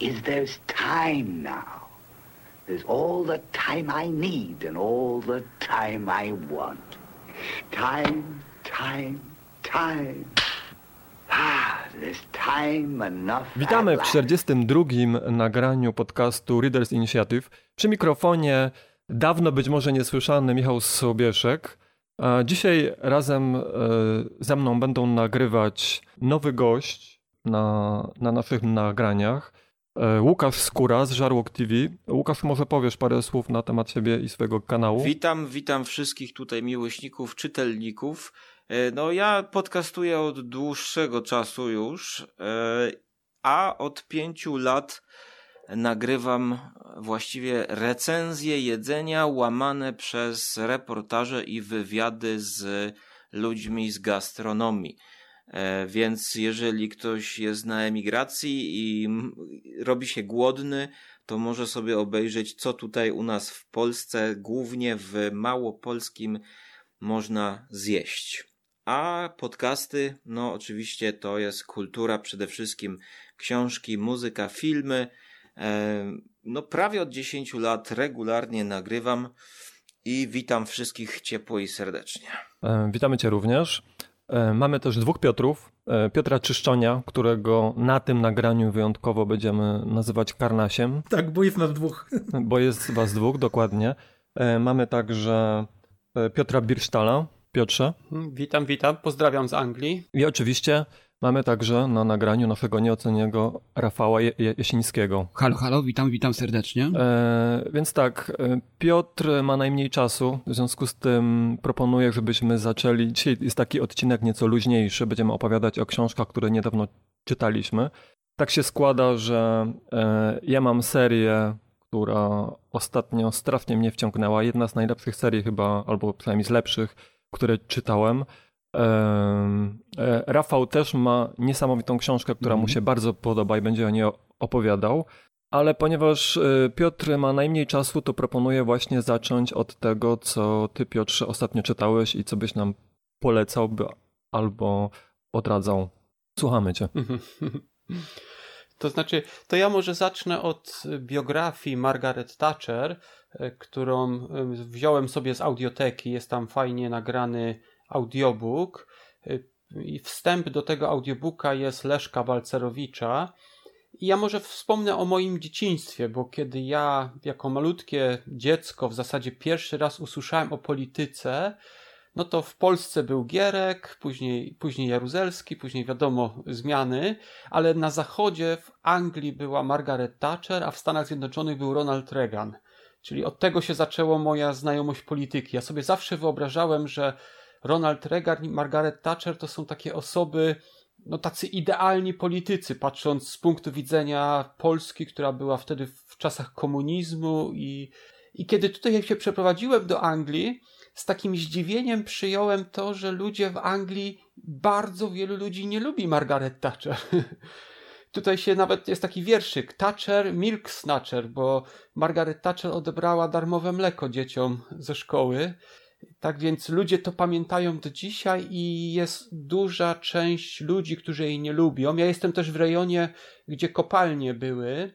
is there's time now. There's all the time I need and all the time I want. Time, time, time. Ah, there's time enough. Witamy w last. 42. nagraniu podcastu Readers Initiative. Przy mikrofonie dawno być może niesłyszany Michał Sobieszek. Dzisiaj razem e, ze mną będą nagrywać nowy gość na, na naszych nagraniach. E, Łukasz Skóra z Żarłok TV. Łukasz, może powiesz parę słów na temat siebie i swojego kanału? Witam, witam wszystkich tutaj miłośników, czytelników. E, No ja podcastuję od dłuższego czasu już, e, a od pięciu lat nagrywam właściwie recenzje jedzenia łamane przez reportaże i wywiady z ludźmi z gastronomii. E, Więc jeżeli ktoś jest na emigracji i robi się głodny, to może sobie obejrzeć, co tutaj u nas w Polsce, głównie w małopolskim, można zjeść. A podcasty, no oczywiście to jest kultura, przede wszystkim książki, muzyka, filmy. E, No prawie od 10 lat regularnie nagrywam i witam wszystkich ciepło i serdecznie. E, Witamy Cię również. E, Mamy też dwóch Piotrów. E, Piotra Czyszczonia, którego na tym nagraniu wyjątkowo będziemy nazywać Karnasiem, Tak, bo jest nas dwóch. bo jest Was dwóch, dokładnie. E, Mamy także Piotra Birsztala. Piotrze. Witam, witam. Pozdrawiam z Anglii. I oczywiście mamy także na nagraniu naszego nieocenionego Rafała Je- Je- Jasińskiego. Halo, halo, witam, witam serdecznie. E, więc tak, e, Piotr ma najmniej czasu, w związku z tym proponuję, żebyśmy zaczęli. Dzisiaj jest taki odcinek nieco luźniejszy, będziemy opowiadać o książkach, które niedawno czytaliśmy. Tak się składa, że e, ja mam serię, która ostatnio strasznie mnie wciągnęła. Jedna z najlepszych serii chyba, albo przynajmniej z lepszych, które czytałem. E, Rafał też ma niesamowitą książkę, która mu się bardzo podoba i będzie o niej opowiadał. Ale ponieważ y, Piotr ma najmniej czasu, to proponuję właśnie zacząć od tego, co ty, Piotrze, ostatnio czytałeś i co byś nam polecał albo odradzał. Słuchamy cię. To znaczy, to ja może zacznę od biografii Margaret Thatcher, e, którą e, wziąłem sobie z audioteki. Jest tam fajnie nagrany audiobook. I wstęp do tego audiobooka jest Leszka Balcerowicza. I ja może wspomnę o moim dzieciństwie, bo kiedy ja jako malutkie dziecko w zasadzie pierwszy raz usłyszałem o polityce, no to w Polsce był Gierek, później, później Jaruzelski, później wiadomo zmiany, ale na zachodzie w Anglii była Margaret Thatcher, a w Stanach Zjednoczonych był Ronald Reagan. Czyli od tego się zaczęła moja znajomość polityki. Ja sobie zawsze wyobrażałem, że Ronald Reagan i Margaret Thatcher to są takie osoby, no tacy idealni politycy, patrząc z punktu widzenia Polski, która była wtedy w czasach komunizmu i, i kiedy tutaj się przeprowadziłem do Anglii, z takim zdziwieniem przyjąłem to, że ludzie w Anglii, bardzo wielu ludzi nie lubi Margaret Thatcher. Tutaj się nawet jest taki wierszyk Thatcher, Milk Snatcher, bo Margaret Thatcher odebrała darmowe mleko dzieciom ze szkoły. Tak więc ludzie to pamiętają do dzisiaj i jest duża część ludzi, którzy jej nie lubią. Ja jestem też w rejonie, gdzie kopalnie były,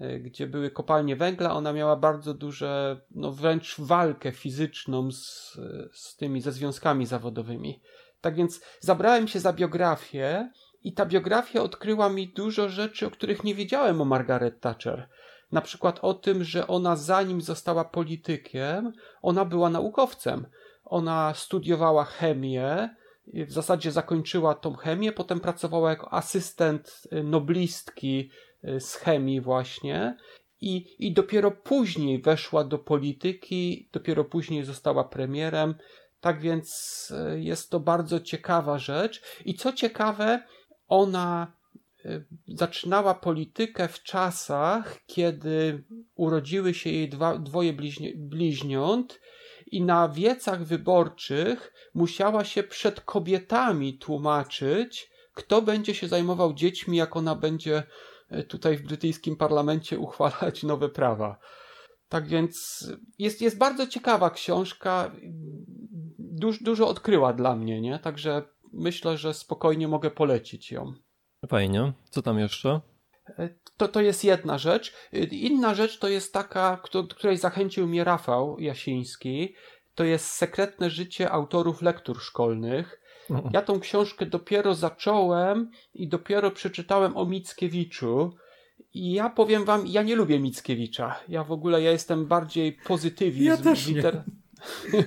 e, gdzie były kopalnie węgla. Ona miała bardzo duże, no wręcz walkę fizyczną z, z tymi, ze związkami zawodowymi. Tak więc zabrałem się za biografię i ta biografia odkryła mi dużo rzeczy, o których nie wiedziałem o Margaret Thatcher. Na przykład o tym, że ona zanim została politykiem, ona była naukowcem. Ona studiowała chemię, w zasadzie zakończyła tą chemię, potem pracowała jako asystent y, noblistki y, z chemii właśnie i, i dopiero później weszła do polityki, dopiero później została premierem. Tak więc y, jest to bardzo ciekawa rzecz. I co ciekawe, ona zaczynała politykę w czasach, kiedy urodziły się jej dwa, dwoje bliźni, bliźniąt i na wiecach wyborczych musiała się przed kobietami tłumaczyć, kto będzie się zajmował dziećmi, jak ona będzie y, tutaj w brytyjskim parlamencie uchwalać nowe prawa. Tak więc jest, jest bardzo ciekawa książka. Duż, dużo odkryła dla mnie, nie? Także myślę, że spokojnie mogę polecić ją. Fajnie. Co tam jeszcze? To, to jest jedna rzecz. Inna rzecz to jest taka, której zachęcił mnie Rafał Jasiński. To jest Sekretne życie autorów lektur szkolnych. Ja tą książkę dopiero zacząłem i dopiero przeczytałem o Mickiewiczu. I ja powiem wam, ja nie lubię Mickiewicza. Ja w ogóle ja jestem bardziej pozytywizm. Ja też nie. Liter...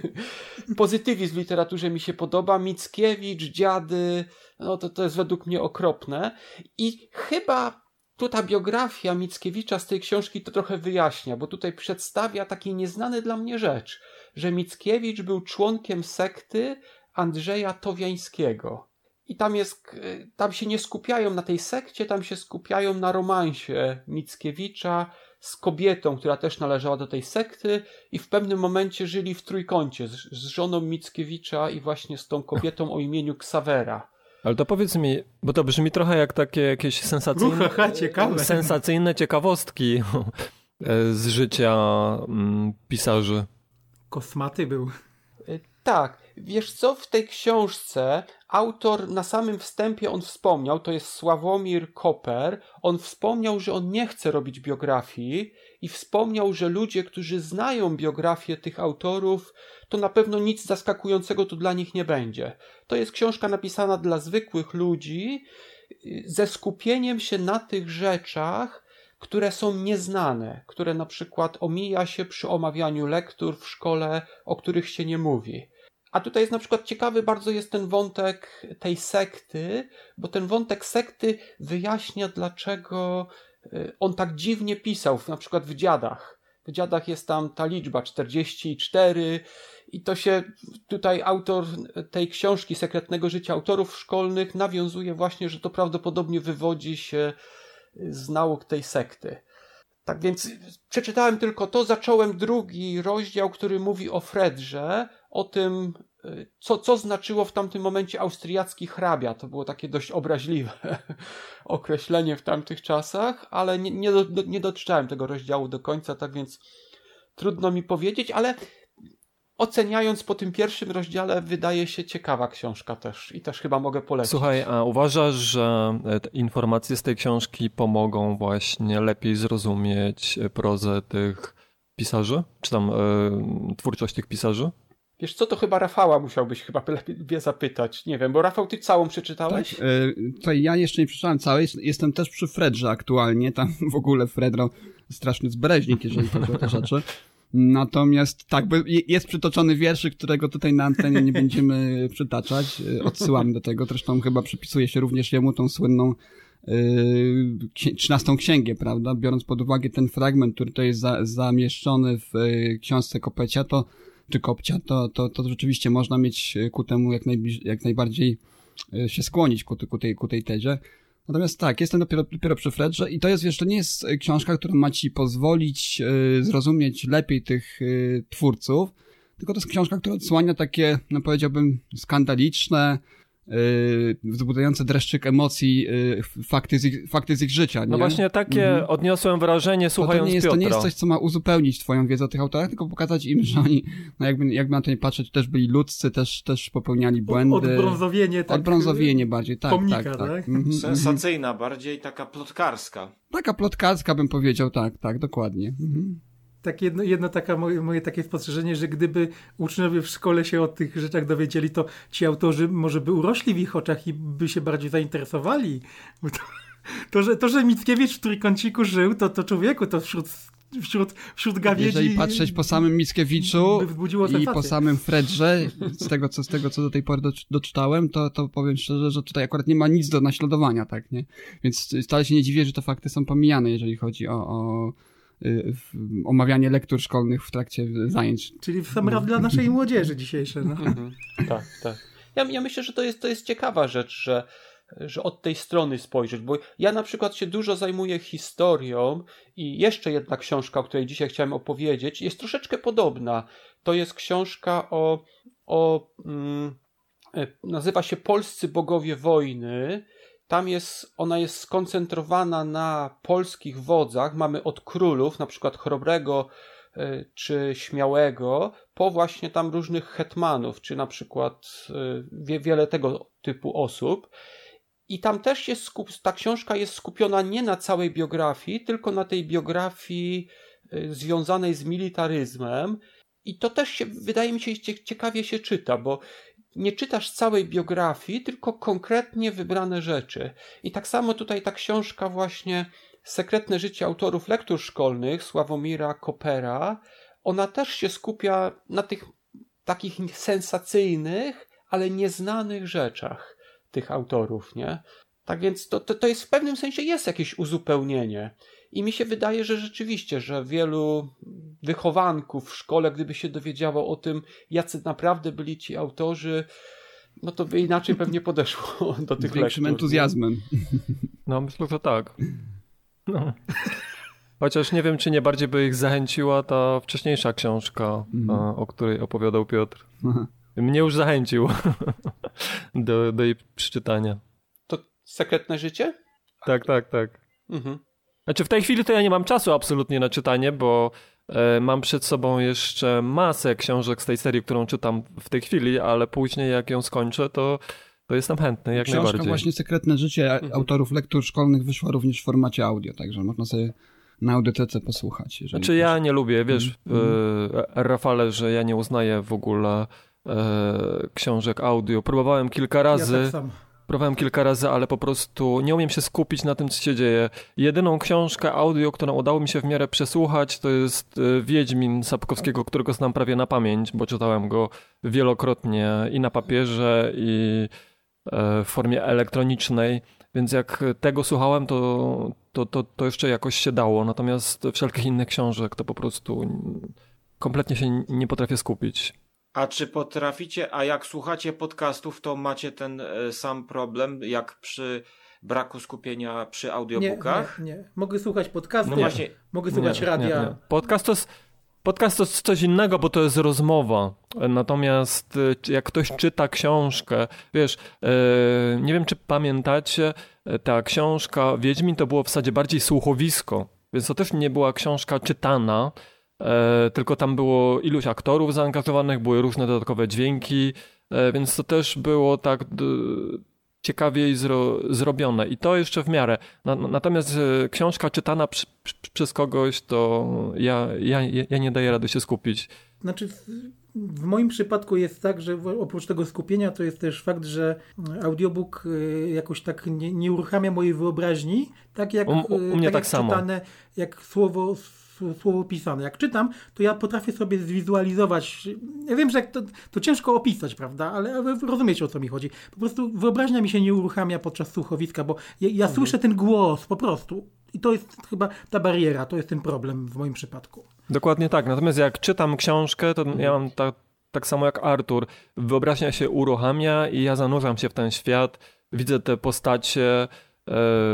Pozytywizm w literaturze mi się podoba. Mickiewicz, dziady, no to, to jest według mnie okropne. I chyba tu ta biografia Mickiewicza z tej książki to trochę wyjaśnia, bo tutaj przedstawia taki nieznany dla mnie rzecz, że Mickiewicz był członkiem sekty Andrzeja Towiańskiego. I tam jest, tam się nie skupiają na tej sekcie, tam się skupiają na romansie Mickiewicza z kobietą, która też należała do tej sekty i w pewnym momencie żyli w trójkącie z, z żoną Mickiewicza i właśnie z tą kobietą o imieniu Ksawera. Ale to powiedz mi, bo to brzmi trochę jak takie jakieś sensacyjne, Ucha, ciekawe. sensacyjne ciekawostki z życia mm, pisarzy. Kosmaty był. Tak, wiesz co, w tej książce autor na samym wstępie on wspomniał, to jest Sławomir Koper, on wspomniał, że on nie chce robić biografii i wspomniał, że ludzie, którzy znają biografię tych autorów, to na pewno nic zaskakującego tu dla nich nie będzie. To jest książka napisana dla zwykłych ludzi ze skupieniem się na tych rzeczach, które są nieznane, które na przykład omija się przy omawianiu lektur w szkole, o których się nie mówi. A tutaj jest na przykład ciekawy bardzo jest ten wątek tej sekty, bo ten wątek sekty wyjaśnia, dlaczego on tak dziwnie pisał, na przykład w dziadach. W dziadach jest tam ta liczba 44 i to się tutaj autor tej książki Sekretnego Życia Autorów Szkolnych nawiązuje właśnie, że to prawdopodobnie wywodzi się z nauk tej sekty. Tak więc przeczytałem tylko to, zacząłem drugi rozdział, który mówi o Fredrze, o tym, co, co znaczyło w tamtym momencie austriacki hrabia. To było takie dość obraźliwe określenie w tamtych czasach, ale nie, nie, nie tego rozdziału do końca, tak więc trudno mi powiedzieć, ale oceniając po tym pierwszym rozdziale, wydaje się ciekawa książka też i też chyba mogę polecić. Słuchaj, a uważasz, że informacje z tej książki pomogą właśnie lepiej zrozumieć prozę tych pisarzy, czy tam y, twórczość tych pisarzy? Wiesz co, to chyba Rafała musiałbyś chyba lepiej zapytać. Nie wiem, bo Rafał, ty całą przeczytałeś? Tak, to ja jeszcze nie przeczytałem całej. Jestem też przy Fredrze aktualnie. Tam w ogóle Fredro straszny zbreźnik, jeżeli chodzi o te rzeczy. Natomiast tak, bo jest przytoczony wierszyk, którego tutaj na antenie nie będziemy przytaczać. Odsyłamy do tego. Zresztą chyba przypisuje się również jemu tą słynną trzynastą księgę, prawda? Biorąc pod uwagę ten fragment, który tutaj jest za, zamieszczony w książce Kopecia, to czy kopcia, to, to, to rzeczywiście można mieć ku temu jak, najbliż, jak najbardziej się skłonić ku, ku, tej, ku tej tezie. Natomiast tak, jestem dopiero, dopiero przy Fredrze i to jest jeszcze nie jest książka, która ma ci pozwolić zrozumieć lepiej tych twórców, tylko to jest książka, która odsłania takie, no powiedziałbym, skandaliczne, wzbudzające dreszczyk emocji yy, fakty, z ich, fakty z ich życia. Nie? No właśnie takie mhm. odniosłem wrażenie słuchając to, to nie jest, Piotra. To nie jest coś, co ma uzupełnić twoją wiedzę o tych autorach, tylko pokazać im, że oni, no jakby, jakby na to nie patrzeć, też byli ludzcy, też, też popełniali błędy. Odbrązowienie. Tak, Odbrązowienie bardziej, tak. Pomnika, tak, tak? tak. Mhm, Sensacyjna, mhm. bardziej taka plotkarska. Taka plotkarska bym powiedział, tak, tak, dokładnie. Mhm tak jedno, jedno taka moje, moje, takie spostrzeżenie, że gdyby uczniowie w szkole się o tych rzeczach dowiedzieli, to ci autorzy może by urośli w ich oczach i by się bardziej zainteresowali. To, to, że, to, że Mickiewicz w trójkąciku żył, to, to człowieku, to wśród wśród, wśród gawiedzi... Jeżeli patrzeć po samym Mickiewiczu i po samym Fredrze, z tego, co, z tego, co do tej pory doczytałem, to, to powiem szczerze, że tutaj akurat nie ma nic do naśladowania, tak, nie? Więc wcale się nie dziwię, że te fakty są pomijane, jeżeli chodzi o, o omawianie lektur szkolnych w trakcie zajęć. Czyli w sam raz dla naszej młodzieży dzisiejszej. No. Mhm. tak, tak. Ja, ja myślę, że to jest, to jest ciekawa rzecz, że że od tej strony spojrzeć, bo ja na przykład się dużo zajmuję historią i jeszcze jedna książka, o której dzisiaj chciałem opowiedzieć, jest troszeczkę podobna. To jest książka o, o mm, e, nazywa się Polscy Bogowie Wojny. Tam jest, ona jest skoncentrowana na polskich wodzach. Mamy od królów, na przykład chrobrego e, czy śmiałego, po właśnie tam różnych hetmanów, czy na przykład e, wiele tego typu osób. I tam też jest skup, ta książka jest skupiona nie na całej biografii, tylko na tej biografii y, związanej z militaryzmem. I to też się, wydaje mi się, ciekawie się czyta, bo nie czytasz całej biografii, tylko konkretnie wybrane rzeczy. I tak samo tutaj ta książka właśnie Sekretne życie autorów lektur szkolnych Sławomira Kopera, ona też się skupia na tych takich sensacyjnych, ale nieznanych rzeczach tych autorów, nie? Tak więc to, to, to jest w pewnym sensie jest jakieś uzupełnienie. I mi się wydaje, że rzeczywiście, że wielu wychowanków w szkole, gdyby się dowiedziało o tym, jacy naprawdę byli ci autorzy, no to by inaczej pewnie podeszło do tych Z większym lektur. entuzjazmem. No, myślę, że tak. No. Chociaż nie wiem, czy nie bardziej by ich zachęciła ta wcześniejsza książka, Mhm. a, o której opowiadał Piotr. Aha. Mnie już zachęcił do, do jej przeczytania. To sekretne życie? Tak, tak, tak. Mhm. Znaczy w tej chwili to ja nie mam czasu absolutnie na czytanie, bo e, mam przed sobą jeszcze masę książek z tej serii, którą czytam w tej chwili, ale później jak ją skończę, to, to jestem chętny jak Książka najbardziej. właśnie Sekretne życie Mhm. autorów lektur szkolnych wyszła również w formacie audio, także można sobie na audiotece posłuchać. Znaczy ja nie lubię, wiesz, e, Rafale, że ja nie uznaję w ogóle e, książek audio. Próbowałem kilka razy. Ja tak. Próbowałem kilka razy, ale po prostu nie umiem się skupić na tym, co się dzieje. Jedyną książkę audio, którą udało mi się w miarę przesłuchać, to jest e, Wiedźmin Sapkowskiego, którego znam prawie na pamięć, bo czytałem go wielokrotnie i na papierze, i e, w formie elektronicznej. Więc jak tego słuchałem, to, to, to, to jeszcze jakoś się dało. Natomiast wszelkich innych książek to po prostu kompletnie się nie potrafię skupić. A czy potraficie, a jak słuchacie podcastów, to macie ten e, sam problem, jak przy braku skupienia przy Nie, audiobookach? nie, nie. Mogę słuchać podcastu, No właśnie, mogę słuchać Nie, radia. nie, nie. Podcast, to jest, podcast to jest coś innego, bo to jest rozmowa. Natomiast y, jak ktoś czyta książkę, wiesz, e, nie wiem czy pamiętacie, e, ta książka Wiedźmin to było w zasadzie bardziej słuchowisko, więc to też nie była książka czytana, e, tylko tam było iluś aktorów zaangażowanych, były różne dodatkowe dźwięki, e, więc to też było tak d- ciekawiej zro, zrobione i to jeszcze w miarę. Na, natomiast e, książka czytana przy, przy, przez kogoś, to ja, ja, ja nie daję rady się skupić. Znaczy, w- moim przypadku jest tak, że oprócz tego skupienia to jest też fakt, że audiobook jakoś tak nie, nie uruchamia mojej wyobraźni, tak jak, U- u- mnie tak jak samo. czytane, jak słowo, słowo pisane. Jak czytam, to ja potrafię sobie zwizualizować. Ja wiem, że to, to ciężko opisać, prawda, ale, rozumiecie o co mi chodzi. Po prostu wyobraźnia mi się nie uruchamia podczas słuchowiska, bo ja, ja Mhm. słyszę ten głos po prostu. I to jest chyba ta bariera, to jest ten problem w moim przypadku. Dokładnie tak. Natomiast jak czytam książkę, to ja mam tak, tak samo jak Artur. Wyobraźnia się uruchamia i ja zanurzam się w ten świat, widzę te postacie,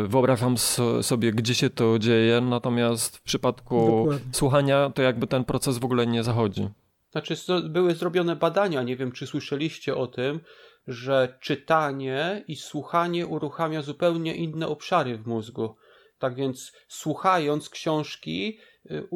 wyobrażam so, sobie, gdzie się to dzieje. Natomiast w przypadku Dokładnie. słuchania, to jakby ten proces w ogóle nie zachodzi. Znaczy, były zrobione badania, nie wiem czy słyszeliście o tym, że czytanie i słuchanie uruchamia zupełnie inne obszary w mózgu. Tak więc słuchając książki y,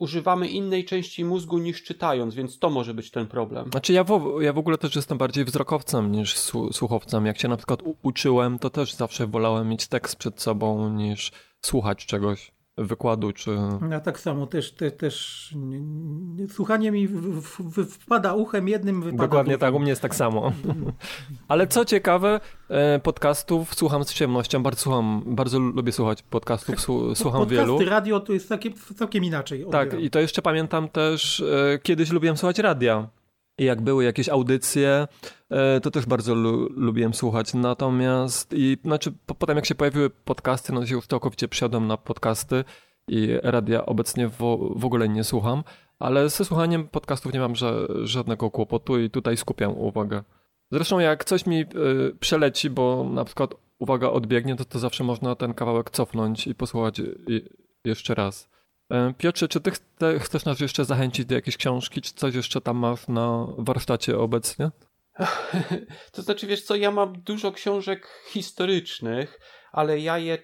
używamy innej części mózgu niż czytając, więc to może być ten problem. Znaczy ja w, ja w ogóle też jestem bardziej wzrokowcem niż słu- słuchowcem. Jak się na przykład uczyłem, to też zawsze wolałem mieć tekst przed sobą niż słuchać czegoś, wykładu czy... Ja tak samo też, te, też nie- nie- słuchanie mi w, w, wpada uchem jednym, wypada Dokładnie tak, u mnie jest tak samo. Ale co ciekawe, e, podcastów słucham z przyjemnością, bardzo słucham, bardzo lubię słuchać podcastów, słu- słucham Podcasty, wielu. radio to jest takie, całkiem inaczej. Tak, odbieram. i to jeszcze pamiętam też, e, kiedyś lubiłem słuchać radia. I jak były jakieś audycje, e, to też bardzo lu- lubiłem słuchać. Natomiast, i znaczy, po, potem jak się pojawiły podcasty, no to się już całkowicie przysiadłem na podcasty i radia obecnie w, w ogóle nie słucham. Ale ze słuchaniem podcastów nie mam ża- żadnego kłopotu i tutaj skupiam uwagę. Zresztą jak coś mi y, przeleci, bo na przykład uwaga odbiegnie, to, to zawsze można ten kawałek cofnąć i posłuchać y, jeszcze raz. E, Piotrze, czy ty chce, chcesz nas jeszcze zachęcić do jakiejś książki, czy coś jeszcze tam masz na warsztacie obecnie? To znaczy, wiesz co, ja mam dużo książek historycznych, ale ja je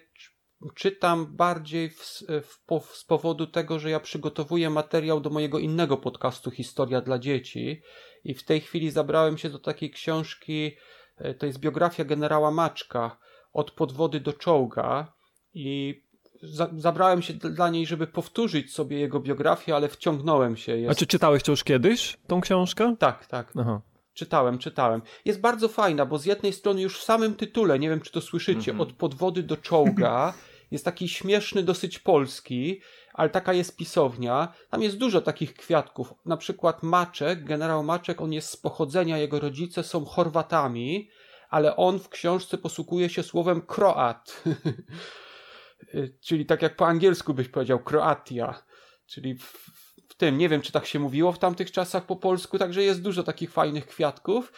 czytam bardziej w, w, z powodu tego, że ja przygotowuję materiał do mojego innego podcastu Historia dla dzieci i w tej chwili zabrałem się do takiej książki, e, to jest biografia generała Maczka, od podwody do czołga i za, zabrałem się dla niej, żeby powtórzyć sobie jego biografię, ale wciągnąłem się. Jest... A czy czytałeś to już kiedyś, tą książkę? Tak, tak. Aha. Czytałem, czytałem. Jest bardzo fajna, bo z jednej strony już w samym tytule, nie wiem czy to słyszycie, mm -hmm. od podwody do czołga, jest taki śmieszny, dosyć polski, ale taka jest pisownia. Tam jest dużo takich kwiatków. Na przykład Maczek, generał Maczek, on jest z pochodzenia, jego rodzice są Chorwatami, ale on w książce posługuje się słowem Kroat. czyli tak jak po angielsku byś powiedział Kroatia. Czyli w, w tym, nie wiem czy tak się mówiło w tamtych czasach po polsku, także jest dużo takich fajnych kwiatków.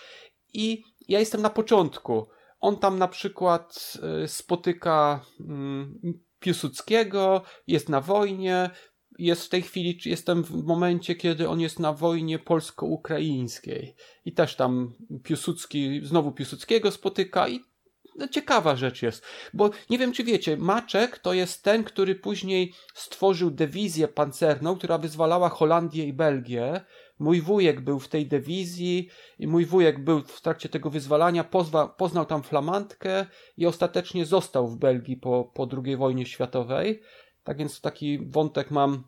I ja jestem na początku. On tam na przykład y, spotyka mm, Piłsudskiego, jest na wojnie, jest w tej chwili, jestem w momencie, kiedy on jest na wojnie polsko-ukraińskiej i też tam Piłsudski, znowu Piłsudskiego spotyka i ciekawa rzecz jest, bo nie wiem czy wiecie, Maczek to jest ten, który później stworzył dywizję pancerną, która wyzwalała Holandię i Belgię. Mój wujek był w tej dywizji i mój wujek był w trakcie tego wyzwalania, pozwa, poznał tam flamandkę i ostatecznie został w Belgii po, po II wojnie światowej. Tak więc taki wątek mam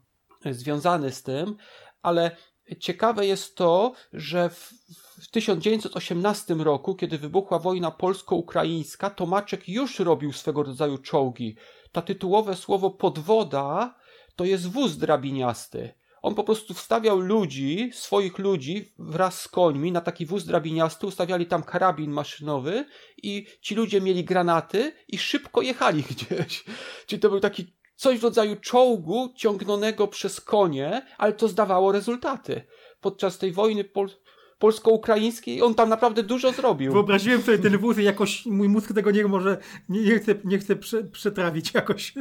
związany z tym, ale ciekawe jest to, że w, w 1918 roku, kiedy wybuchła wojna polsko-ukraińska, Tomaczek już robił swego rodzaju czołgi. Ta tytułowe słowo podwoda to jest wóz drabiniasty. On po prostu wstawiał ludzi, swoich ludzi wraz z końmi na taki wóz drabiniasty, ustawiali tam karabin maszynowy i ci ludzie mieli granaty i szybko jechali gdzieś. Czyli to był taki coś w rodzaju czołgu ciągnonego przez konie, ale to zdawało rezultaty. Podczas tej wojny pol polsko-ukraińskiej on tam naprawdę dużo zrobił. Wyobraziłem sobie ten wóz i jakoś mój mózg tego nie może, nie, nie chce, nie prze, przetrawić jakoś.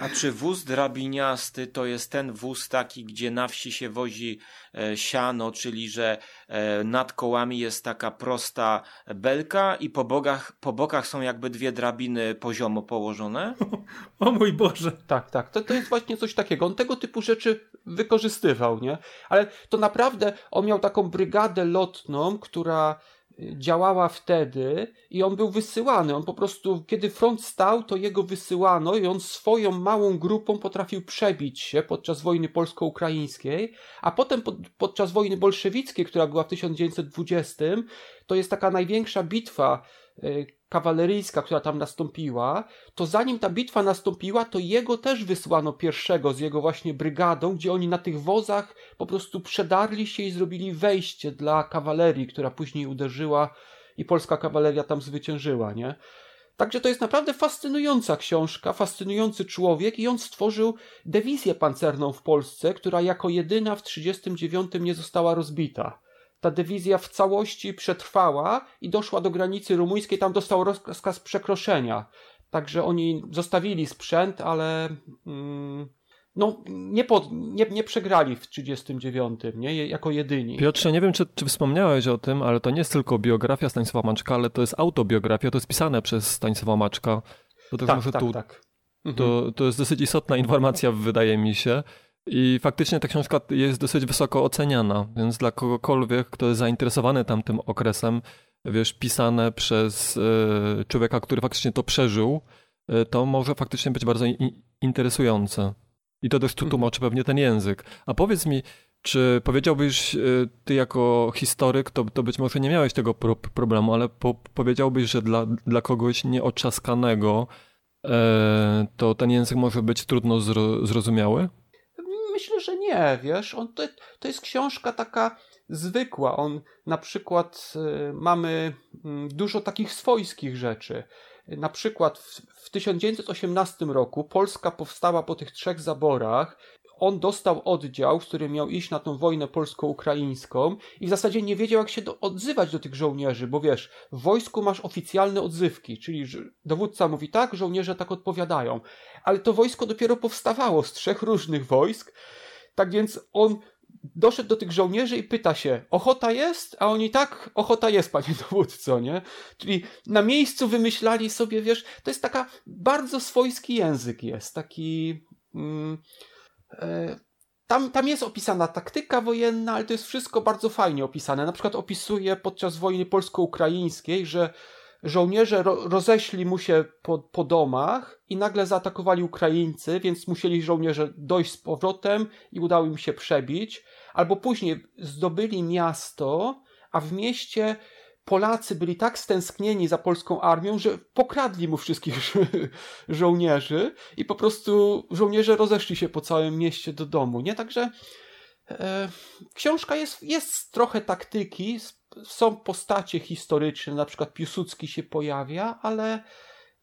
A czy wóz drabiniasty to jest ten wóz taki, gdzie na wsi się wozi e, siano, czyli że e, nad kołami jest taka prosta belka i po, bogach, po bokach są jakby dwie drabiny poziomo położone? O, o mój Boże. Tak, tak. To, to jest właśnie coś takiego. On tego typu rzeczy wykorzystywał, nie? Ale to naprawdę on miał taką brygadę lotną, która działała wtedy i on był wysyłany. On po prostu, kiedy front stał, to jego wysyłano i on swoją małą grupą potrafił przebić się podczas wojny polsko-ukraińskiej, a potem pod, podczas wojny bolszewickiej, która była w 1920, to jest taka największa bitwa y, kawaleryjska, która tam nastąpiła, to zanim ta bitwa nastąpiła, to jego też wysłano pierwszego z jego właśnie brygadą, gdzie oni na tych wozach po prostu przedarli się i zrobili wejście dla kawalerii, która później uderzyła i polska kawaleria tam zwyciężyła, nie? Także to jest naprawdę fascynująca książka, fascynujący człowiek i on stworzył dywizję pancerną w Polsce, która jako jedyna w 1939 nie została rozbita ta dywizja w całości przetrwała i doszła do granicy rumuńskiej, tam dostał rozkaz przekroczenia. Także oni zostawili sprzęt, ale mm, no, nie, pod, nie, nie przegrali w 1939, nie? jako jedyni. Piotrze, nie wiem, czy, czy wspomniałeś o tym, ale to nie jest tylko biografia Stanisława Maczka, ale to jest autobiografia, to jest pisane przez Stanisława Maczka. To tak, może tak, tu, tak. Mhm. To, to jest dosyć istotna informacja, wydaje mi się. I faktycznie ta książka jest dosyć wysoko oceniana, więc dla kogokolwiek, kto jest zainteresowany tamtym okresem, wiesz, pisane przez y, człowieka, który faktycznie to przeżył, y, to może faktycznie być bardzo in, interesujące. I to też tu mhm. tłumaczy pewnie ten język. A powiedz mi, czy powiedziałbyś, y, ty jako historyk, to, to być może nie miałeś tego pro, problemu, ale po, powiedziałbyś, że dla, dla kogoś nieoczaskanego to ten język może być trudno zro, zrozumiały? Myślę, że nie, wiesz, on to, to jest książka taka zwykła. On na przykład y, mamy y, dużo takich swojskich rzeczy. Na przykład w, w 1918 roku Polska powstała po tych trzech zaborach. On dostał oddział, w którym miał iść na tą wojnę polsko-ukraińską i w zasadzie nie wiedział, jak się do, odzywać do tych żołnierzy, bo wiesz, w wojsku masz oficjalne odzywki, czyli dowódca mówi tak, żołnierze tak odpowiadają, ale to wojsko dopiero powstawało z trzech różnych wojsk, tak więc on doszedł do tych żołnierzy i pyta się, ochota jest? A oni tak, ochota jest, panie dowódco, nie? Czyli na miejscu wymyślali sobie, wiesz, to jest taka bardzo swojski język jest, taki... Mm, tam, tam jest opisana taktyka wojenna, ale to jest wszystko bardzo fajnie opisane. Na przykład opisuje podczas wojny polsko-ukraińskiej, że żołnierze ro roześli mu się po, po domach i nagle zaatakowali Ukraińcy, więc musieli żołnierze dojść z powrotem i udało im się przebić. Albo później zdobyli miasto, a w mieście Polacy byli tak stęsknieni za polską armią, że pokradli mu wszystkich żo żołnierzy i po prostu żołnierze rozeszli się po całym mieście do domu. Nie także e, książka jest, jest trochę taktyki, są postacie historyczne, na przykład Piłsudski się pojawia, ale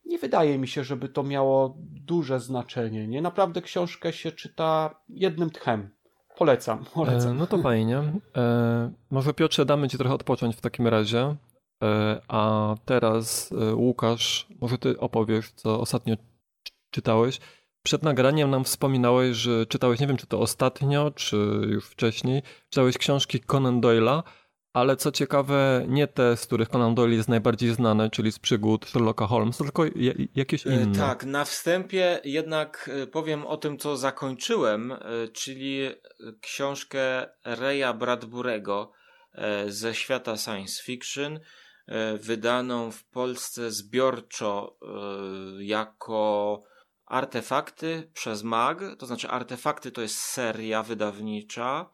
nie wydaje mi się, żeby to miało duże znaczenie. Nie naprawdę książkę się czyta jednym tchem. Polecam. polecam. E, no to fajnie. E, może Piotrze damy Ci trochę odpocząć w takim razie. E, a teraz e, Łukasz, może Ty opowiesz, co ostatnio czytałeś. Przed nagraniem nam wspominałeś, że czytałeś, nie wiem czy to ostatnio, czy już wcześniej, czytałeś książki Conan Doyle'a, ale co ciekawe, nie te, z których Conan Doyle jest najbardziej znany, czyli z przygód Sherlocka Holmesa, tylko jakieś e, inne. Tak, na wstępie jednak e, powiem o tym, co zakończyłem, e, czyli książkę Reya Bradburego ze świata science fiction, wydaną w Polsce zbiorczo jako artefakty przez MAG, to znaczy artefakty to jest seria wydawnicza,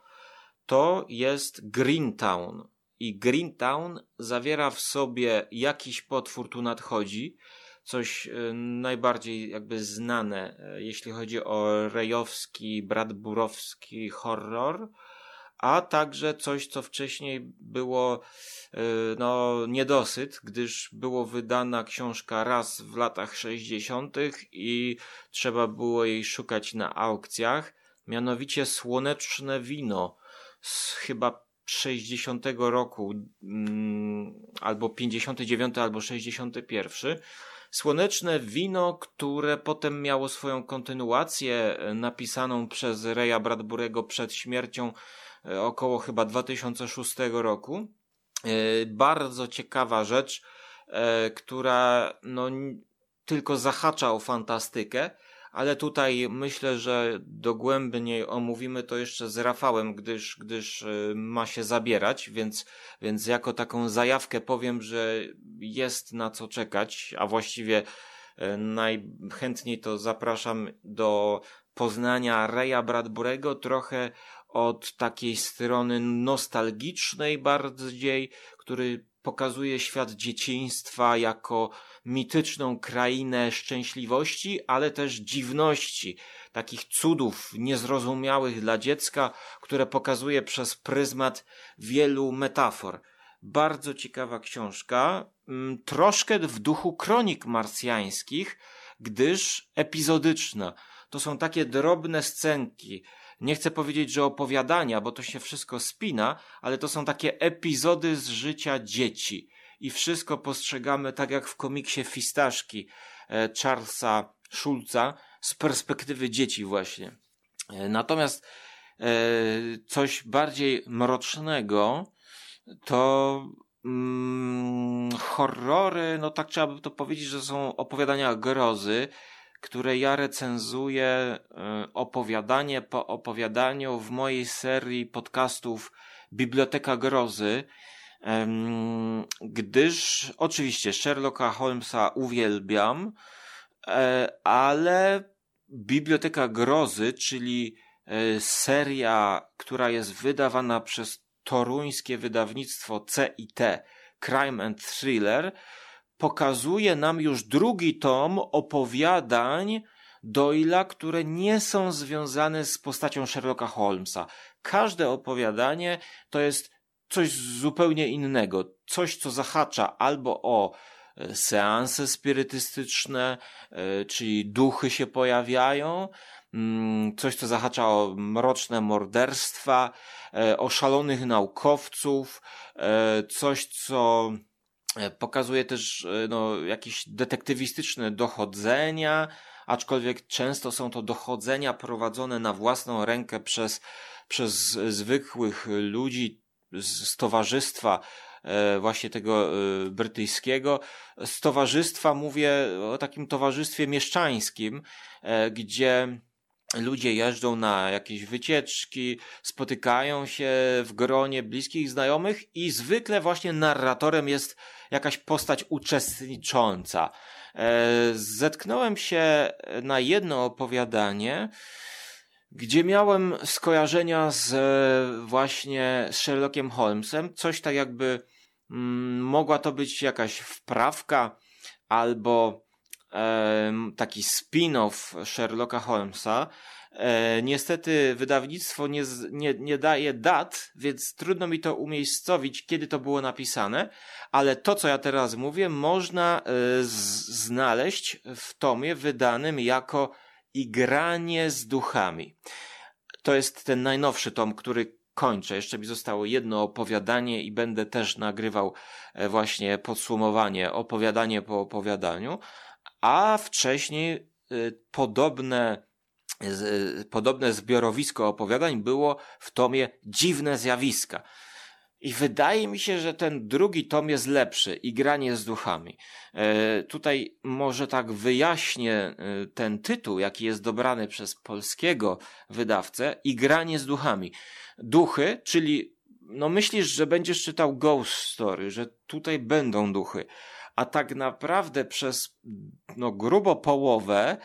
to jest Greentown. I Greentown zawiera w sobie jakiś potwór tu nadchodzi, coś e, najbardziej jakby znane, e, jeśli chodzi o rejowski, bradburowski horror, a także coś, co wcześniej było e, no, niedosyt, gdyż było wydana książka raz w latach 60. i trzeba było jej szukać na aukcjach, mianowicie Słoneczne Wino z chyba 60 roku, mm, albo 59, albo 61. Słoneczne wino, które potem miało swoją kontynuację e, napisaną przez Reya Bradburego przed śmiercią e, około chyba 2006 roku. E, bardzo ciekawa rzecz, która no, tylko zahacza o fantastykę, ale tutaj myślę, że dogłębniej omówimy to jeszcze z Rafałem, gdyż, gdyż y, ma się zabierać, więc, więc jako taką zajawkę powiem, że jest na co czekać, a właściwie y, najchętniej to zapraszam do poznania Reya Bradburego trochę od takiej strony nostalgicznej bardziej, który pokazuje świat dzieciństwa jako mityczną krainę szczęśliwości, ale też dziwności, takich cudów niezrozumiałych dla dziecka, które pokazuje przez pryzmat wielu metafor. Bardzo ciekawa książka, mm, troszkę w duchu kronik marsjańskich, gdyż epizodyczna. To są takie drobne scenki, nie chcę powiedzieć, że opowiadania, bo to się wszystko spina, ale to są takie epizody z życia dzieci. I wszystko postrzegamy tak jak w komiksie Fistaszki e, Charlesa Schulza z perspektywy dzieci właśnie. E, natomiast e, coś bardziej mrocznego to mm, horrory, no tak trzeba by to powiedzieć, że są opowiadania grozy, które ja recenzuję e, opowiadanie po opowiadaniu w mojej serii podcastów Biblioteka Grozy, gdyż oczywiście Sherlocka Holmesa uwielbiam, e, ale Biblioteka Grozy, czyli e, seria, która jest wydawana przez toruńskie wydawnictwo CIT, Crime and Thriller, pokazuje nam już drugi tom opowiadań Doyla, które nie są związane z postacią Sherlocka Holmesa. Każde opowiadanie to jest coś zupełnie innego, coś co zahacza albo o e, seanse spirytystyczne, e, czyli duchy się pojawiają, mm, coś, co zahacza o mroczne morderstwa, e, o szalonych naukowców, coś, co pokazuje też no, jakieś detektywistyczne dochodzenia, aczkolwiek często są to dochodzenia prowadzone na własną rękę przez, przez zwykłych ludzi z, towarzystwa E, właśnie tego e, brytyjskiego. Z towarzystwa mówię o takim towarzystwie mieszczańskim, e, gdzie ludzie jeżdżą na jakieś wycieczki, spotykają się w gronie bliskich znajomych i zwykle właśnie narratorem jest jakaś postać uczestnicząca. Zetknąłem się na jedno opowiadanie, gdzie miałem skojarzenia z właśnie z Sherlockiem Holmesem, coś tak jakby Mm, mogła to być jakaś wprawka albo e, taki spin-off Sherlocka Holmesa. E, niestety wydawnictwo nie, nie, nie daje dat, więc trudno mi to umiejscowić, kiedy to było napisane, ale to, co ja teraz mówię, można e, znaleźć w tomie wydanym jako Igranie z duchami. To jest ten najnowszy tom, który kończę. Jeszcze mi zostało jedno opowiadanie i będę też nagrywał e, właśnie podsumowanie, opowiadanie po opowiadaniu, a wcześniej podobne podobne zbiorowisko opowiadań było w tomie Dziwne zjawiska. I wydaje mi się, że ten drugi tom jest lepszy i granie z duchami. E, tutaj może tak wyjaśnię e, ten tytuł, jaki jest dobrany przez polskiego wydawcę i granie z duchami. Duchy, czyli no myślisz, że będziesz czytał Ghost Story, że tutaj będą duchy, a tak naprawdę przez no grubo połowę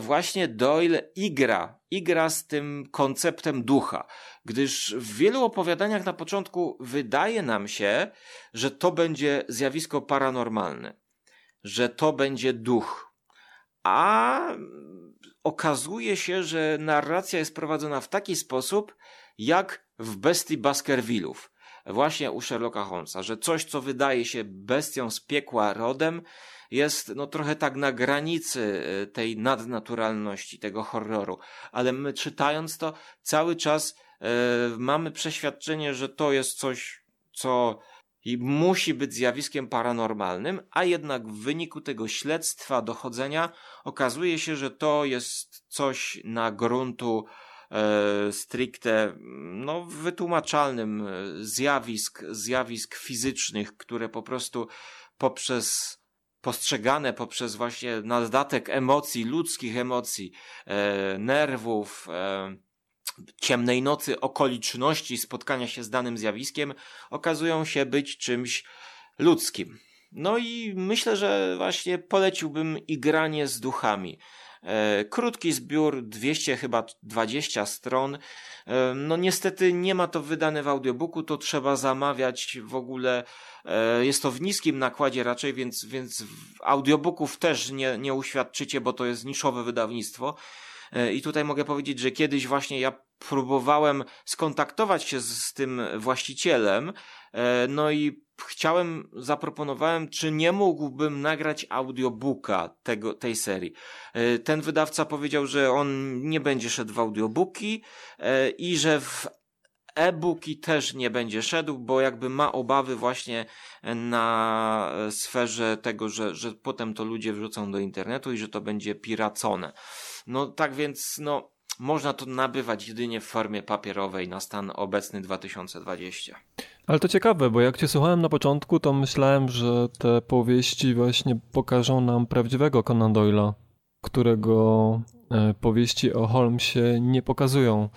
właśnie Doyle igra, igra z tym konceptem ducha, gdyż w wielu opowiadaniach na początku wydaje nam się, że to będzie zjawisko paranormalne, że to będzie duch, a okazuje się, że narracja jest prowadzona w taki sposób, jak w Bestii Baskervillów właśnie u Sherlocka Holmesa, że coś, co wydaje się bestią z piekła rodem, jest no trochę tak na granicy e, tej nadnaturalności, tego horroru. Ale my czytając to cały czas e, mamy przeświadczenie, że to jest coś, co i musi być zjawiskiem paranormalnym, a jednak w wyniku tego śledztwa, dochodzenia okazuje się, że to jest coś na gruntu stricte no, wytłumaczalnym e, zjawisk, zjawisk fizycznych, które po prostu poprzez postrzegane poprzez właśnie naddatek emocji, ludzkich emocji, e, nerwów, e, ciemnej nocy, okoliczności spotkania się z danym zjawiskiem, okazują się być czymś ludzkim. No i myślę, że właśnie poleciłbym igranie z duchami. E, krótki zbiór, 200 chyba 20 stron. E, no niestety nie ma to wydane w audiobooku, to trzeba zamawiać w ogóle. E, jest to w niskim nakładzie raczej, więc, więc audiobooków też nie, nie uświadczycie, bo to jest niszowe wydawnictwo. I tutaj mogę powiedzieć, że kiedyś właśnie ja próbowałem skontaktować się z, z tym właścicielem, no i chciałem, zaproponowałem, czy nie mógłbym nagrać audiobooka tego, tej serii. E, ten wydawca powiedział, że on nie będzie szedł w audiobooki e, i że w e-booki też nie będzie szedł, bo jakby ma obawy właśnie na sferze tego, że, że potem to ludzie wrzucą do internetu i że to będzie piracone. No tak więc, no, można to nabywać jedynie w formie papierowej na stan obecny 2020. Ale to ciekawe, bo jak cię słuchałem na początku, to myślałem, że te powieści właśnie pokażą nam prawdziwego Conan Doyle'a, którego e, powieści o Holmesie nie pokazują.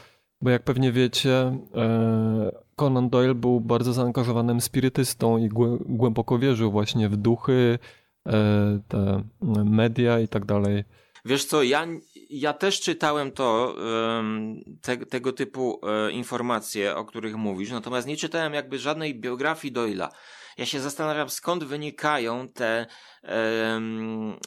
Bo jak pewnie wiecie, e, Conan Doyle był bardzo zaangażowanym spirytystą i głęboko wierzył właśnie w duchy, e, te media i tak dalej. Wiesz co, ja, ja też czytałem to, te, tego typu e, informacje, o których mówisz, natomiast nie czytałem jakby żadnej biografii Doyla. Ja się zastanawiam, skąd wynikają te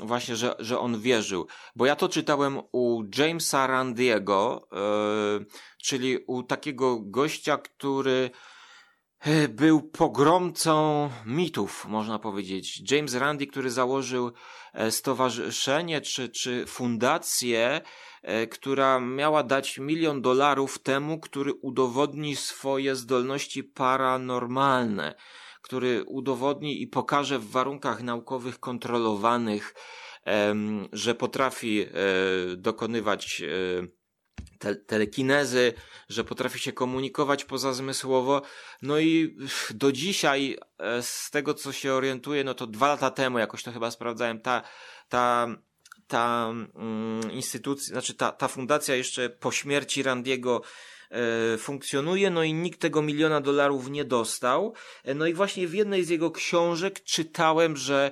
właśnie, że, że on wierzył. Bo ja to czytałem u Jamesa Randiego, e, czyli u takiego gościa, który był pogromcą mitów, można powiedzieć. James Randi, który założył e, stowarzyszenie czy, czy fundację e, która miała dać milion dolarów temu, który udowodni swoje zdolności paranormalne, który udowodni i pokaże w warunkach naukowych kontrolowanych, że potrafi e, dokonywać te, telekinezy, że potrafi się komunikować pozazmysłowo. No i do dzisiaj, e, z tego co się orientuję, no to dwa lata temu jakoś to chyba sprawdzałem, ta, ta, ta mm, instytucja, znaczy ta, ta fundacja jeszcze po śmierci Randiego e, funkcjonuje, no i nikt tego miliona dolarów nie dostał. E, no i właśnie w jednej z jego książek czytałem, że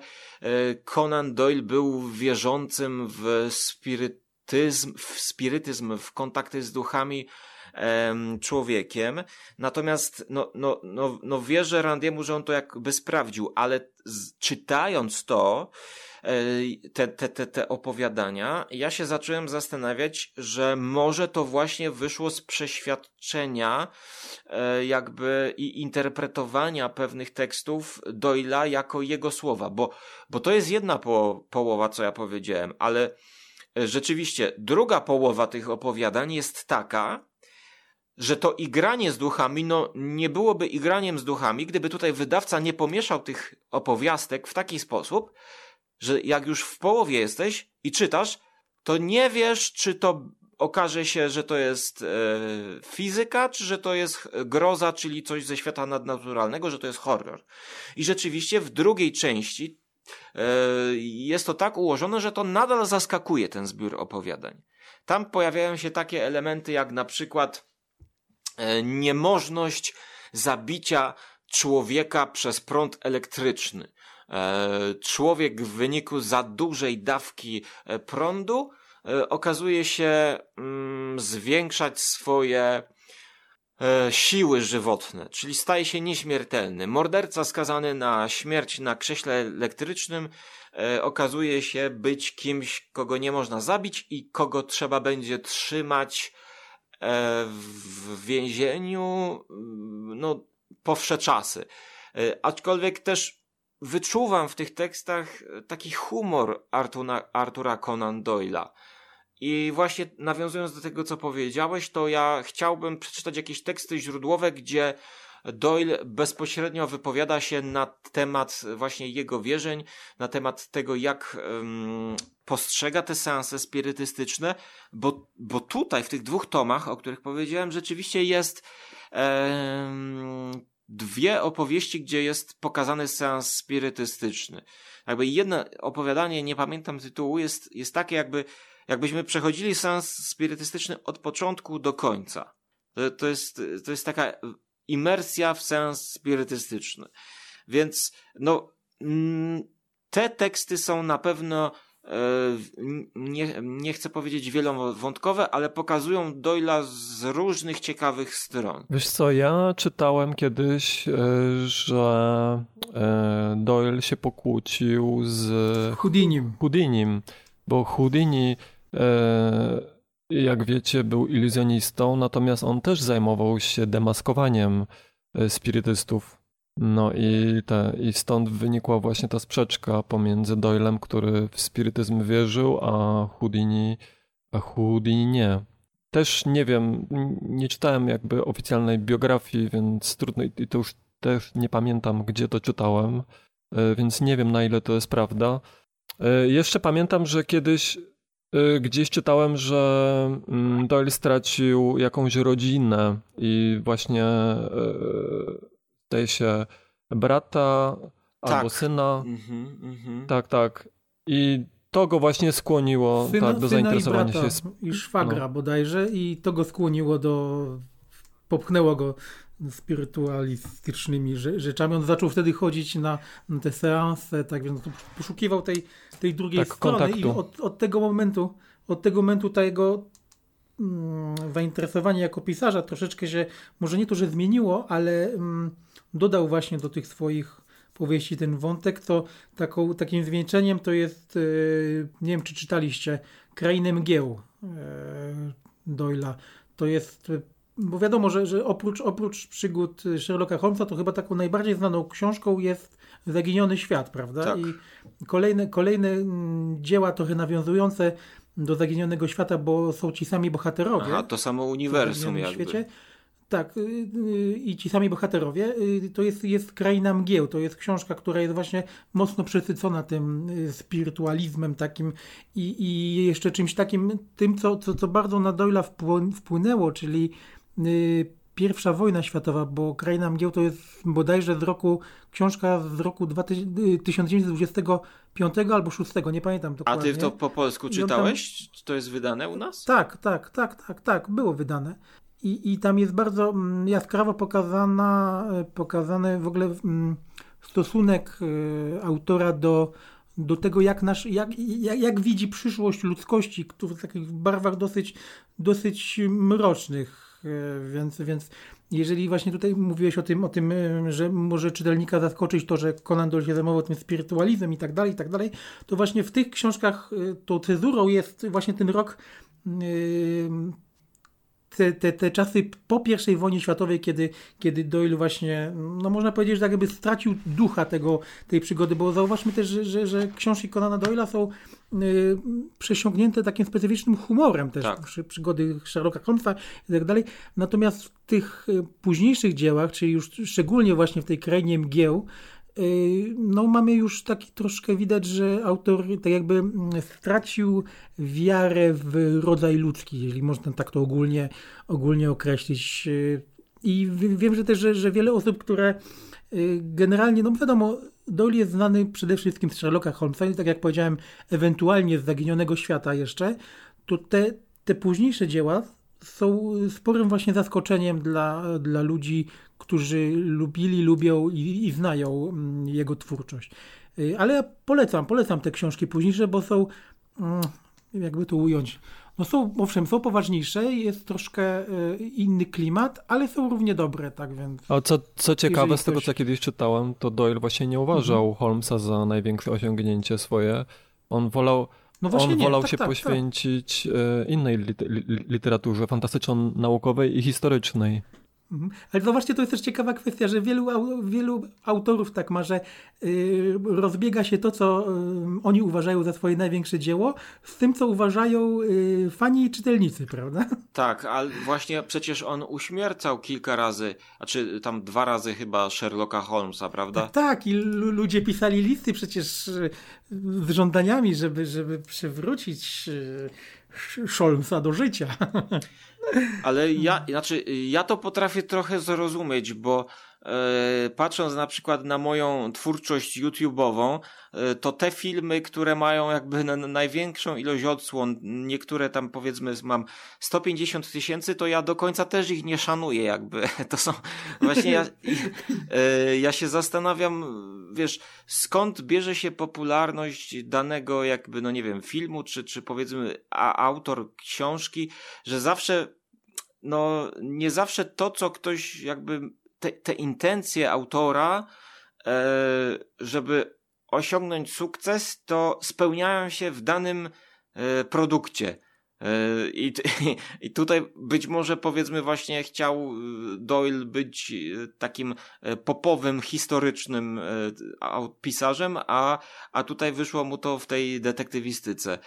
Conan Doyle był wierzącym w spiryt spirytyzm, w spirytyzm, w kontakty z duchami em, człowiekiem. Natomiast no, no, no, no wierzę Randiemu, że on to jakby sprawdził, ale z, czytając to, e, te, te, te, te opowiadania, ja się zacząłem zastanawiać, że może to właśnie wyszło z przeświadczenia e, jakby i interpretowania pewnych tekstów Doyla jako jego słowa, bo, bo to jest jedna po, połowa, co ja powiedziałem, ale rzeczywiście druga połowa tych opowiadań jest taka, że to igranie z duchami, no nie byłoby igraniem z duchami, gdyby tutaj wydawca nie pomieszał tych opowiastek w taki sposób, że jak już w połowie jesteś i czytasz, to nie wiesz, czy to okaże się, że to jest e, fizyka, czy że to jest groza, czyli coś ze świata nadnaturalnego, że to jest horror. I rzeczywiście w drugiej części jest to tak ułożone, że to nadal zaskakuje ten zbiór opowiadań. Tam pojawiają się takie elementy jak na przykład e, niemożność zabicia człowieka przez prąd elektryczny. E, człowiek w wyniku za dużej dawki prądu okazuje się mm, zwiększać swoje e, siły żywotne, czyli staje się nieśmiertelny. Morderca skazany na śmierć na krześle elektrycznym e, okazuje się być kimś, kogo nie można zabić i kogo trzeba będzie trzymać e, w więzieniu mm, no, po wsze czasy. E, aczkolwiek też wyczuwam w tych tekstach taki humor Artura, Artura Conan Doyle'a. I właśnie nawiązując do tego, co powiedziałeś, to ja chciałbym przeczytać jakieś teksty źródłowe, gdzie Doyle bezpośrednio wypowiada się na temat właśnie jego wierzeń, na temat tego, jak um, postrzega te seanse spirytystyczne, bo, bo tutaj, w tych dwóch tomach, o których powiedziałem, rzeczywiście jest um, dwie opowieści, gdzie jest pokazany seans spirytystyczny. Jakby jedno opowiadanie, nie pamiętam tytułu, jest, jest takie jakby jakbyśmy przechodzili sens spirytystyczny od początku do końca. To, to, jest, to jest taka imersja w sens spirytystyczny. Więc, no, mm, te teksty są na pewno e, nie, nie chcę powiedzieć wielowątkowe, ale pokazują Doyla z różnych ciekawych stron. Wiesz co, ja czytałem kiedyś, e, że e, Doyle się pokłócił z Houdinim. Houdinim, bo Houdini jak wiecie, był iluzjonistą, natomiast on też zajmował się demaskowaniem e, spirytystów. No i, te, i stąd wynikła właśnie ta sprzeczka pomiędzy Doylem, który w spirytyzm wierzył, a Houdini, a Houdini nie. Też nie wiem, nie czytałem jakby oficjalnej biografii, więc trudno i to już też nie pamiętam, gdzie to czytałem, e, więc nie wiem na ile to jest prawda. Jeszcze pamiętam, że kiedyś gdzieś czytałem, że mm, Doyle stracił jakąś rodzinę i właśnie y, zdaje się brata tak. albo syna. Mm-hmm, mm-hmm. Tak, tak. I to go właśnie skłoniło syna, tak, do zainteresowania i brata, się. I szwagra no. bodajże i to go skłoniło do... popchnęło go spirytualistycznymi rzeczami. On zaczął wtedy chodzić na, na te seanse, tak więc poszukiwał tej, tej drugiej tak, strony kontaktu. i od, od tego momentu od tego momentu ta jego mm, zainteresowanie jako pisarza troszeczkę się, może nie to, że zmieniło, ale mm, dodał właśnie do tych swoich powieści ten wątek, to taką, takim zwieńczeniem to jest, yy, nie wiem czy czytaliście, Krainę Mgieł yy, Doyla. To jest bo wiadomo, że, że oprócz, oprócz przygód Sherlocka Holmesa, to chyba taką najbardziej znaną książką jest Zaginiony Świat, prawda? Tak. I kolejne, kolejne mm, dzieła trochę nawiązujące do Zaginionego Świata, bo są ci sami bohaterowie. Aha, to samo uniwersum jakby. Świecie. Tak, y, y, i ci sami bohaterowie. Y, to jest, jest Kraina Mgieł. To jest książka, która jest właśnie mocno przesycona tym spirytualizmem takim i, i jeszcze czymś takim, tym, co, co, co bardzo na Doyla wpłynęło, czyli pierwsza wojna światowa, bo Kraina Mgieł to jest bodajże z roku, książka z roku 1925 albo 6, nie pamiętam dokładnie. A ty to po polsku czytałeś? Tam... To jest wydane u nas? Tak, tak, tak, tak, tak, było wydane. I, i tam jest bardzo mm, jaskrawo pokazana, e, pokazany w ogóle mm, stosunek e, autora do, do tego, jak, nasz, jak, jak, jak widzi przyszłość ludzkości, który w takich barwach dosyć, dosyć mrocznych. E, więc, więc jeżeli właśnie tutaj mówiłeś o tym, o tym, że może czytelnika zaskoczyć to, że Conan Doyle się zajmował tym spirytualizmem i tak dalej, i tak dalej, to właśnie w tych książkach tą cezurą jest właśnie ten rok te, te, te czasy po I wojnie światowej, kiedy, kiedy Doyle właśnie, no można powiedzieć, że tak jakby stracił ducha tego, tej przygody, bo zauważmy też, że, że, że książki Conana Doyle'a są y, przesiągnięte takim specyficznym humorem też, tak. przy, przygody Sherlocka Holmesa i tak dalej. Natomiast w tych y, późniejszych dziełach, czyli już szczególnie właśnie w tej krainie mgieł, no mamy już taki troszkę widać, że autor tak jakby mm, stracił wiarę w rodzaj ludzki, jeżeli można tak to ogólnie, ogólnie określić. Y, I wiem, że też, że, że wiele osób, które y, generalnie, no wiadomo, Doyle jest znany przede wszystkim z Sherlocka Holmesa, tak jak powiedziałem, ewentualnie z Zaginionego Świata jeszcze, to te, te późniejsze dzieła są sporym właśnie zaskoczeniem dla, dla ludzi, którzy lubili, lubią i, i znają mm, jego twórczość. Y, ale polecam, polecam te książki późniejsze, bo są, mm, jakby to ująć, no są, owszem, są poważniejsze, jest troszkę y, inny klimat, ale są równie dobre, tak więc... A co, co ciekawe, z tego co kiedyś czytałem, to Doyle właśnie nie uważał mhm. Holmesa za największe osiągnięcie swoje. On wolał no on nie, wolał tak, się tak, tak. poświęcić tak. innej literaturze fantastyczno-naukowej i historycznej. Mhm. Ale zobaczcie, to jest też ciekawa kwestia, że wielu, wielu autorów tak ma, że yy, rozbiega się to, co yy, oni uważają za swoje największe dzieło, z tym, co uważają yy, fani i czytelnicy, prawda? Tak, ale właśnie przecież on uśmiercał kilka razy, a czy tam dwa razy chyba Sherlocka Holmesa, prawda? Tak, tak i ludzie pisali listy przecież y, z żądaniami, żeby, żeby przywrócić Holmesa do życia. Ale ja, znaczy, ja to potrafię trochę zrozumieć, bo patrząc na przykład na moją twórczość YouTube'ową, e, to te filmy, które mają jakby na, na największą ilość odsłon, niektóre tam powiedzmy mam 150 tysięcy, to ja do końca też ich nie szanuję jakby. To są właśnie ja, e, ja się zastanawiam, wiesz, skąd bierze się popularność danego jakby, no nie wiem, filmu, czy, czy powiedzmy a, autor książki, że zawsze no nie zawsze to, co ktoś jakby te, te intencje autora, e, żeby osiągnąć sukces, to spełniają się w danym e, produkcie. E, I, I tutaj być może powiedzmy właśnie chciał Doyle być takim popowym, historycznym pisarzem, a, a tutaj wyszło mu to w tej detektywistyce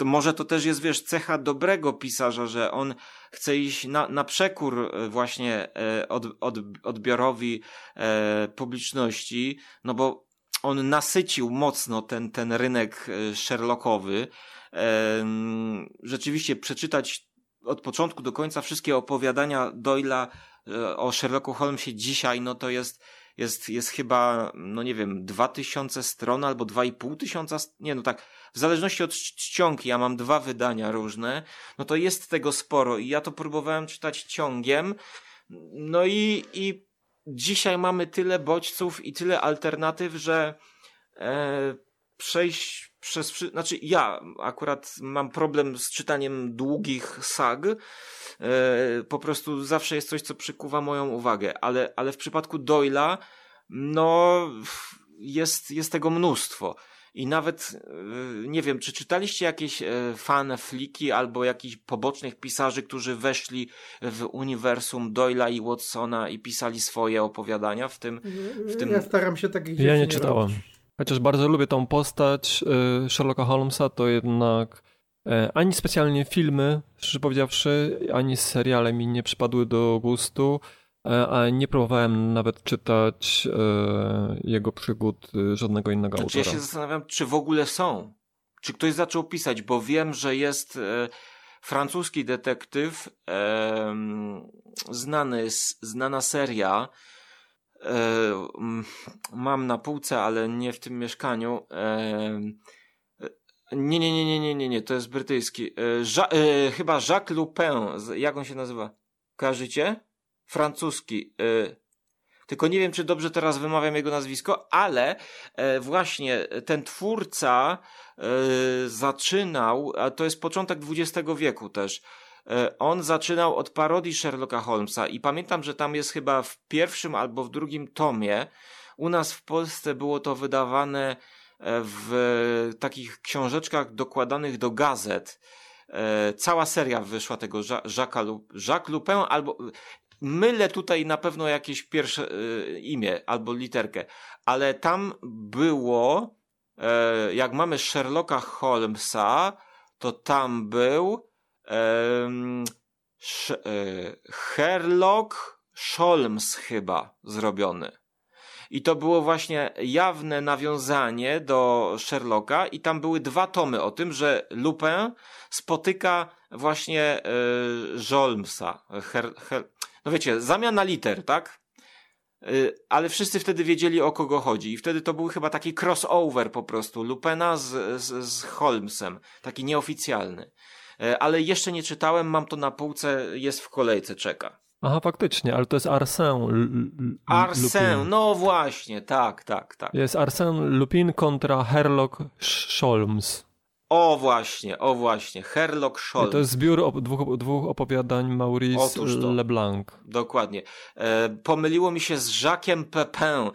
to może to też jest, wiesz, cecha dobrego pisarza, że on chce iść na, na przekór e, właśnie e, od, od, odbiorowi e, publiczności, no bo on nasycił mocno ten, ten rynek Sherlockowy. Rzeczywiście przeczytać od początku do końca wszystkie opowiadania Doyla o Sherlocku Holmesie dzisiaj, no to jest jest, jest chyba, no nie wiem, 2000 stron albo 2,5 tysiąca, nie no tak, w zależności od czcionki, ja mam dwa wydania różne, no to jest tego sporo i ja to próbowałem czytać ciągiem, no i, i dzisiaj mamy tyle bodźców i tyle alternatyw, że e, przejść przez, znaczy ja akurat mam problem z czytaniem długich sag, e, po prostu zawsze jest coś, co przykuwa moją uwagę, ale, ale w przypadku Doyla, no, jest, jest tego mnóstwo. I nawet e, nie wiem, czy czytaliście jakieś e, fan fliki albo jakichś pobocznych pisarzy, którzy weszli w uniwersum Doyla i Watsona i pisali swoje opowiadania w tym. W tym... Ja staram się takich Ja nie czytałem. Chociaż bardzo lubię tą postać y, Sherlocka Holmesa, to jednak e, ani specjalnie filmy, szczerze powiedziawszy, ani seriale mi nie przypadły do gustu, e, a nie próbowałem nawet czytać e, jego przygód y, żadnego innego Znaczy, autora. ja się zastanawiam, czy w ogóle są. Czy ktoś zaczął pisać, bo wiem, że jest francuski detektyw, znany, znana seria. E, m, mam na półce, ale nie w tym mieszkaniu. E, nie, nie, nie, nie, nie, nie, nie, to jest brytyjski. E, e, chyba Jacques Lupin. Jak on się nazywa? Kojarzycie? Francuski. Tylko nie wiem, czy dobrze teraz wymawiam jego nazwisko, ale właśnie ten twórca zaczynał, a to jest początek XX wieku też. E, on zaczynał od parodii Sherlocka Holmesa i pamiętam, że tam jest chyba w pierwszym albo w drugim tomie. U nas w Polsce było to wydawane e, w takich książeczkach dokładanych do gazet. E, Cała seria wyszła tego Ja- Jacques'a Lu- Jacques Lupin albo mylę tutaj na pewno jakieś pierwsze imię albo literkę, ale tam było, jak mamy Sherlocka Holmesa, to tam był em, Sz- e, Sherlock Holmes chyba zrobiony. I to było właśnie jawne nawiązanie do Sherlocka i tam były dwa tomy o tym, że Lupin spotyka właśnie e, Holmesa. Her, her, no wiecie, zamiana liter, tak? Y, Ale wszyscy wtedy wiedzieli o kogo chodzi i wtedy to był chyba taki crossover po prostu Lupena z, z, z Holmesem, taki nieoficjalny. Y, Ale jeszcze nie czytałem, mam to na półce, jest w kolejce, czeka. Aha, faktycznie, ale to jest Arsène Arsène, no właśnie, tak, tak, tak. Jest Arsène Lupin kontra Herlock Sholmes. O właśnie, o właśnie, Herlock Holmes. To jest zbiór op- dwóch, dwóch opowiadań Maurice Otóż to. Leblanc. Dokładnie. E, pomyliło mi się z Jacques'em Pepin,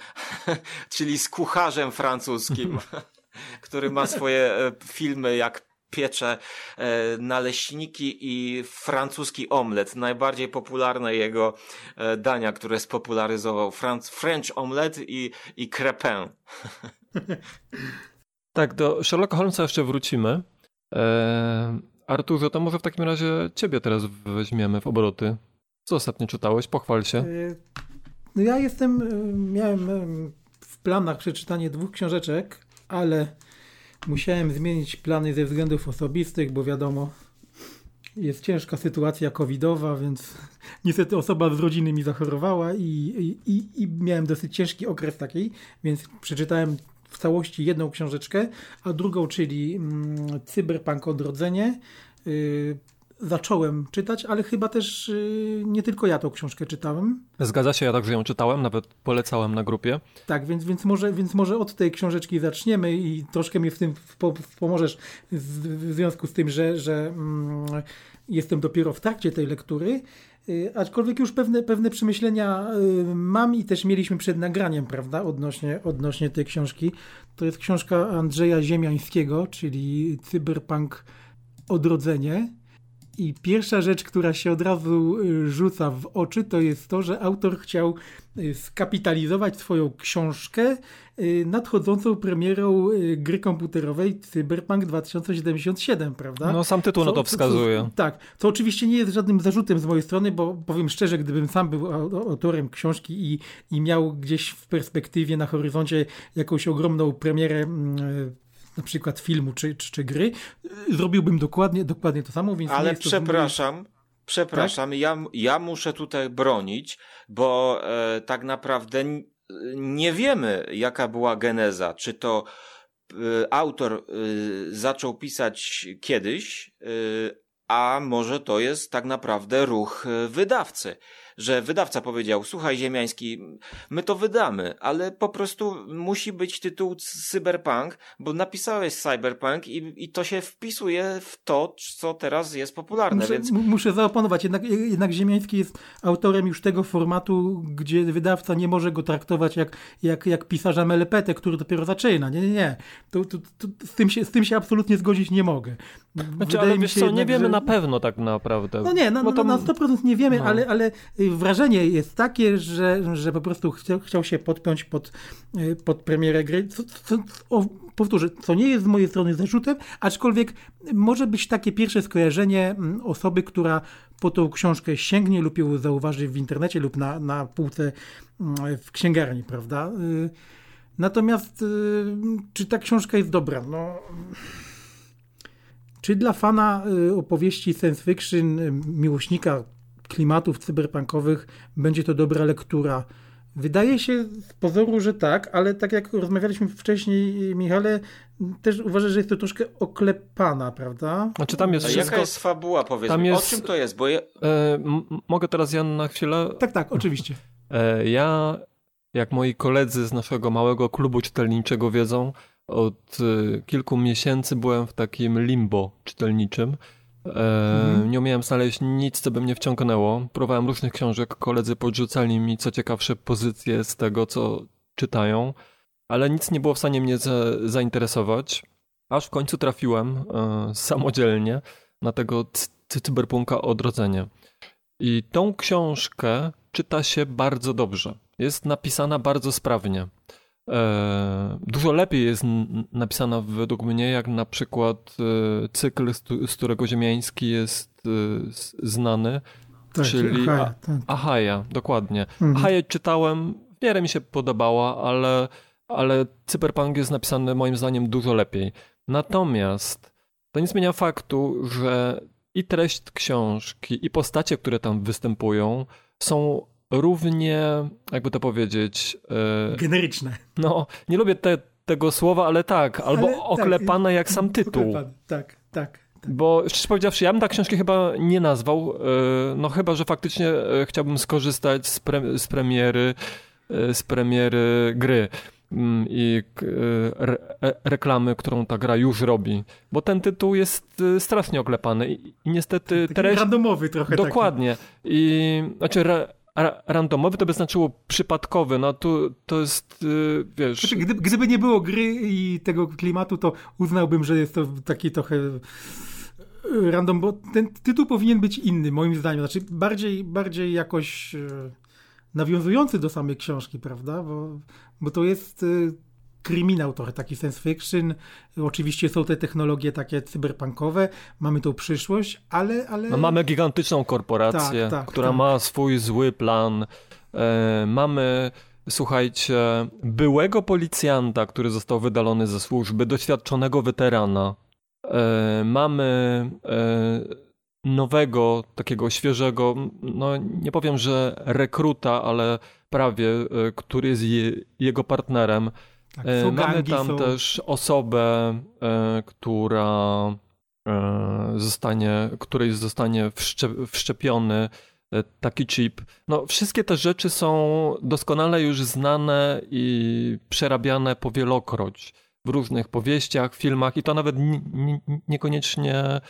czyli z kucharzem francuskim, który ma swoje e, filmy jak piecze e, naleśniki i francuski omlet. Najbardziej popularne jego e, dania, które spopularyzował. Franc French omelette i, i crepin. Tak, do Sherlocka Holmesa jeszcze wrócimy. Eee, Arturze, to może w takim razie ciebie teraz weźmiemy w obroty. Co ostatnio czytałeś? Pochwal się. Y, No ja jestem, miałem w planach przeczytanie dwóch książeczek, ale musiałem zmienić plany ze względów osobistych, bo wiadomo, jest ciężka sytuacja covidowa, więc niestety osoba z rodziny mi zachorowała i, i, i, miałem dosyć ciężki okres taki, więc przeczytałem w całości jedną książeczkę, a drugą, czyli mm, Cyberpunk Odrodzenie. Y, zacząłem czytać, ale chyba też y, nie tylko ja tą książkę czytałem. Zgadza się, ja także ją czytałem, nawet polecałem na grupie. Tak, więc, więc, może, więc może od tej książeczki zaczniemy i troszkę mi w tym po, pomożesz w związku z tym, że, że mm, jestem dopiero w trakcie tej lektury. Y, aczkolwiek już pewne, pewne przemyślenia y, mam i też mieliśmy przed nagraniem, prawda, odnośnie, odnośnie tej książki. To jest książka Andrzeja Ziemiańskiego, czyli Cyberpunk Odrodzenie. I pierwsza rzecz, która się od razu y, rzuca w oczy, to jest to, że autor chciał y, skapitalizować swoją książkę y, nadchodzącą premierą gry komputerowej Cyberpunk 2077, prawda? No sam tytuł na Co- to co- wskazuje. Co, tak, to oczywiście nie jest żadnym zarzutem z mojej strony, bo powiem szczerze, gdybym sam był au- autorem książki i, i miał gdzieś w perspektywie na horyzoncie jakąś ogromną premierę mm, na przykład filmu czy, czy, czy gry, zrobiłbym dokładnie, dokładnie to samo, więc Ale przepraszam, przepraszam, ja, ja muszę tutaj bronić, bo e, tak naprawdę nie wiemy, jaka była geneza. Czy to e, autor e, zaczął pisać kiedyś, e, a może to jest tak naprawdę ruch e, wydawcy. Że wydawca powiedział: Słuchaj, Ziemiański, my to wydamy, ale po prostu musi być tytuł Cyberpunk, bo napisałeś Cyberpunk i, i to się wpisuje w to, co teraz jest popularne. Muszę, więc mu- muszę zaoponować, jednak, jednak Ziemiański jest autorem już tego formatu, gdzie wydawca nie może go traktować jak, jak, jak pisarza melepetę, który dopiero zaczyna. Nie, nie, nie. To, to, to, z, tym się, z tym się absolutnie zgodzić nie mogę. Znaczy, ale wiesz co, nie wiemy na pewno tak naprawdę. No nie, na, Bo na, to- na 100% nie wiemy, no. ale, ale y, wrażenie jest takie, że, że po prostu chciał, chciał się podpiąć pod, y, pod premierę gry. Co, co, o, powtórzę, co nie jest z mojej strony zarzutem, aczkolwiek może być takie pierwsze skojarzenie mm, osoby, która po tą książkę sięgnie lub ją zauważy w internecie lub na, na półce mm, w księgarni, prawda? Y, natomiast czy ta książka jest dobra? No... Czy dla fana opowieści science fiction, miłośnika klimatów cyberpunkowych będzie to dobra lektura. Wydaje się z pozoru, że tak, ale tak jak rozmawialiśmy wcześniej, Michale, też uważasz, że jest to troszkę oklepana, prawda? Znaczy tam jest A wszystko... jaka jest fabuła, powiedz tam mi? Jest... O czym to jest? Bo ja... e, mogę teraz, Jan, na chwilę? Tak, tak, oczywiście. E, ja, jak moi koledzy z naszego małego klubu czytelniczego wiedzą, od e, kilku miesięcy byłem w takim limbo czytelniczym, mhm. Nie umiałem znaleźć nic, co by mnie wciągnęło. Próbowałem różnych książek, koledzy podrzucali mi co ciekawsze pozycje z tego, co czytają, ale nic nie było w stanie mnie za, zainteresować. Aż w końcu trafiłem e, samodzielnie na tego cyberpunka Odrodzenie. I tą książkę czyta się bardzo dobrze. Jest napisana bardzo sprawnie. E, dużo lepiej jest napisana według mnie, jak na przykład e, cykl, z którego Ziemiański jest e, znany, tak, czyli Ahaja, tak. Ahaja dokładnie. Mhm. Ahaja czytałem, w miarę mi się podobała, ale, ale Cyberpunk jest napisany moim zdaniem dużo lepiej. Natomiast to nie zmienia faktu, że i treść książki, i postacie, które tam występują, są równie, jakby to powiedzieć... E, Generyczne. No, nie lubię te, tego słowa, ale tak, albo ale, tak, oklepane tak, jak sam tytuł. Oklepane, tak, tak. tak. Bo szczerze powiedziawszy, ja bym tak książki chyba nie nazwał, e, no chyba, że faktycznie e, chciałbym skorzystać z, pre, z premiery z premiery gry mm, i re, reklamy, którą ta gra już robi. Bo ten tytuł jest strasznie oklepany i, i niestety taki treść... randomowy trochę Dokładnie. Taki. I znaczy re, randomowy to by znaczyło przypadkowy, no tu to jest, yy, wiesz... Znaczy, gdyby, gdyby nie było gry i tego klimatu, to uznałbym, że jest to taki trochę y, random, bo ten tytuł powinien być inny, moim zdaniem. Znaczy bardziej, bardziej jakoś yy, nawiązujący do samej książki, prawda? Bo, bo to jest yy, kryminał trochę, taki science fiction. Oczywiście są te technologie takie cyberpunkowe, mamy tą przyszłość, ale... ale... No, mamy gigantyczną korporację, tak, tak, która tak. ma swój zły plan. E, mamy, słuchajcie, byłego policjanta, który został wydalony ze służby, doświadczonego weterana. E, mamy e, nowego, takiego świeżego, no nie powiem, że rekruta, ale prawie, e, który jest je, jego partnerem. Tak, e, Mamy tam są... też osobę, e, która e, zostanie, której zostanie wszczepiony taki chip. No, wszystkie te rzeczy są doskonale już znane i przerabiane powielokroć w różnych powieściach, filmach i to nawet niekoniecznie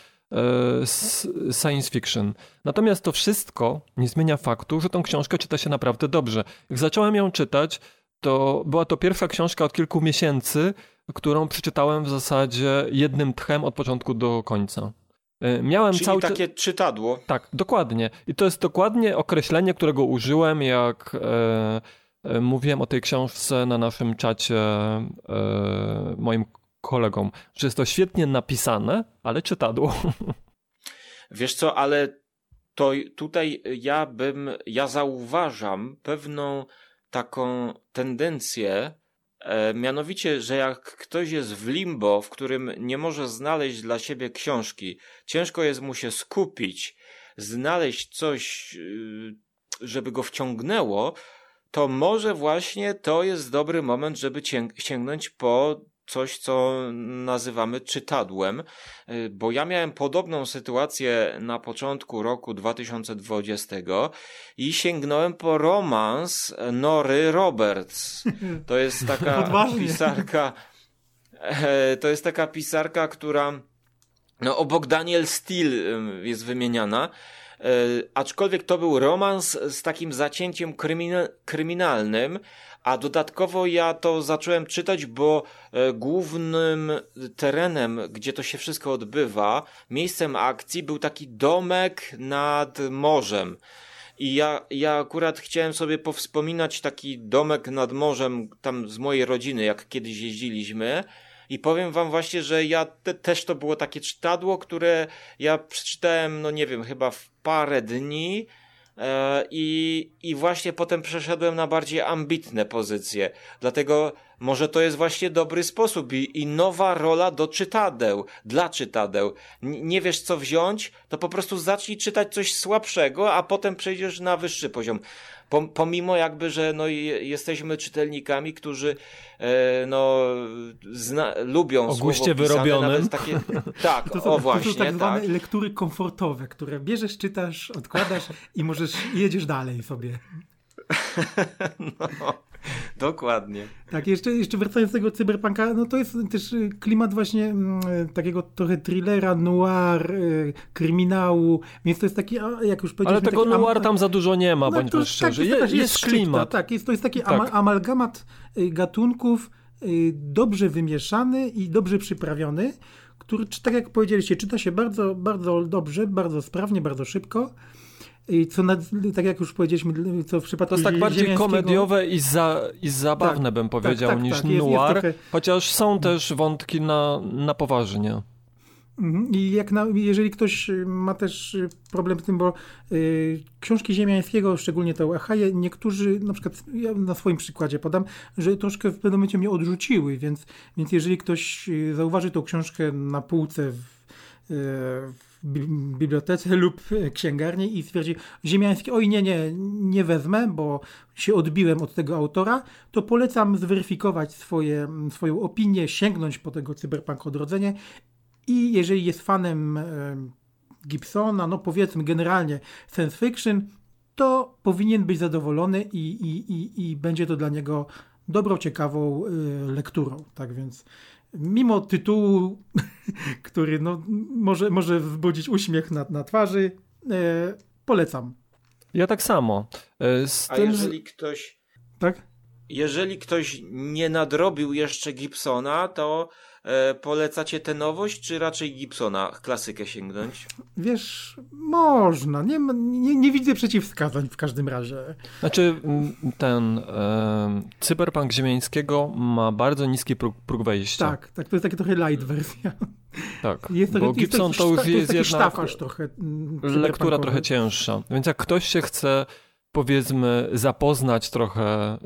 science fiction. Natomiast to wszystko nie zmienia faktu, że tą książkę czyta się naprawdę dobrze. Jak zacząłem ją czytać, to była to pierwsza książka od kilku miesięcy, którą przeczytałem w zasadzie jednym tchem od początku do końca. E, miałem Czyli cały takie czytadło. Tak, dokładnie. I to jest dokładnie określenie, którego użyłem, jak e, e, mówiłem o tej książce na naszym czacie e, moim kolegom, że jest to świetnie napisane, ale czytadło. Wiesz co, ale to tutaj ja bym, ja zauważam pewną taką tendencję, e, mianowicie, że jak ktoś jest w limbo, w którym nie może znaleźć dla siebie książki, ciężko jest mu się skupić, znaleźć coś, y, żeby go wciągnęło, to może właśnie to jest dobry moment, żeby sięgnąć po coś, co nazywamy czytadłem, y, bo ja miałem podobną sytuację na początku roku 2020 i sięgnąłem po romans Nory Roberts. To jest taka pisarka, e, to jest taka pisarka, która no, obok Daniel Steele y, jest wymieniana. E, aczkolwiek to był romans z takim zacięciem kryminalnym, a dodatkowo ja to zacząłem czytać, bo e, głównym terenem, gdzie to się wszystko odbywa, miejscem akcji był taki domek nad morzem. I ja, ja akurat chciałem sobie powspominać taki domek nad morzem tam z mojej rodziny, jak kiedyś jeździliśmy. I powiem wam właśnie, że ja te, też to było takie czytadło, które ja przeczytałem, no nie wiem, chyba w parę dni. E, I, I właśnie potem przeszedłem na bardziej ambitne pozycje. Dlatego może to jest właśnie dobry sposób i, i nowa rola do czytadeł, dla czytadeł. N nie wiesz co wziąć, to po prostu zacznij czytać coś słabszego, a potem przejdziesz na wyższy poziom. Pomimo jakby, że no, jesteśmy czytelnikami, którzy e, no, zna, lubią o guście wyrobionym. Takie, tak, to są, o właśnie. To są tak zwane tak. lektury komfortowe, które bierzesz, czytasz, odkładasz i możesz jedziesz dalej sobie. no, dokładnie. Tak, jeszcze, jeszcze wracając do tego cyberpunka, no to jest też y, klimat właśnie m, mm, takiego trochę thrillera, noir, y, kryminału, więc to jest taki, jak już powiedzieliśmy... Ale tego taki, noir tam za dużo nie ma, no, bądźmy to, szczerzy. Tak, jest, jest, jest klimat. tak, jest, to jest taki tak. ama, amalgamat y, gatunków, dobrze wymieszany i dobrze przyprawiony, który, tak jak powiedzieliście, czyta się bardzo, bardzo dobrze, bardzo sprawnie, bardzo szybko. I co tak jak już powiedzieliśmy, co w przypadku To jest tak bardziej komediowe i, za, i zabawne, tak, bym powiedział, tak, tak, niż tak. noir, jest, jest chociaż są też wątki na, na poważnie. Mhm. I jak na, jeżeli ktoś ma też problem z tym, bo y, książki Ziemiańskiego, szczególnie te Achaje, niektórzy, na przykład ja na swoim przykładzie podam, że troszkę w pewnym momencie mnie odrzuciły, więc, więc jeżeli ktoś zauważy tą książkę na półce w, w bibliotece lub księgarni i stwierdzi Ziemiański, oj nie, nie, nie wezmę, bo się odbiłem od tego autora, to polecam zweryfikować swoje, swoją opinię, sięgnąć po tego Cyberpunk Odrodzenie i jeżeli jest fanem Gibsona, no powiedzmy generalnie science fiction, to powinien być zadowolony i, i, i, i będzie to dla niego dobrą, ciekawą y, lekturą. Tak więc mimo tytułu, który no, może, może wzbudzić uśmiech na, na twarzy, e, polecam. Ja tak samo. E, z A tym... jeżeli ktoś. Tak? Jeżeli ktoś nie nadrobił jeszcze Gibsona, to E, polecacie tę nowość, czy raczej Gibsona klasykę sięgnąć? Wiesz, można. Nie, nie, nie widzę przeciwwskazań w każdym razie. Znaczy, ten e, cyberpunk ziemiańskiego ma bardzo niski próg, próg wejścia. Tak, tak, to jest taka trochę light wersja. Tak, jest trochę, bo Gibson to, już jest, jest jednak trochę, lektura trochę cięższa. Więc jak ktoś się chce, powiedzmy, zapoznać trochę e,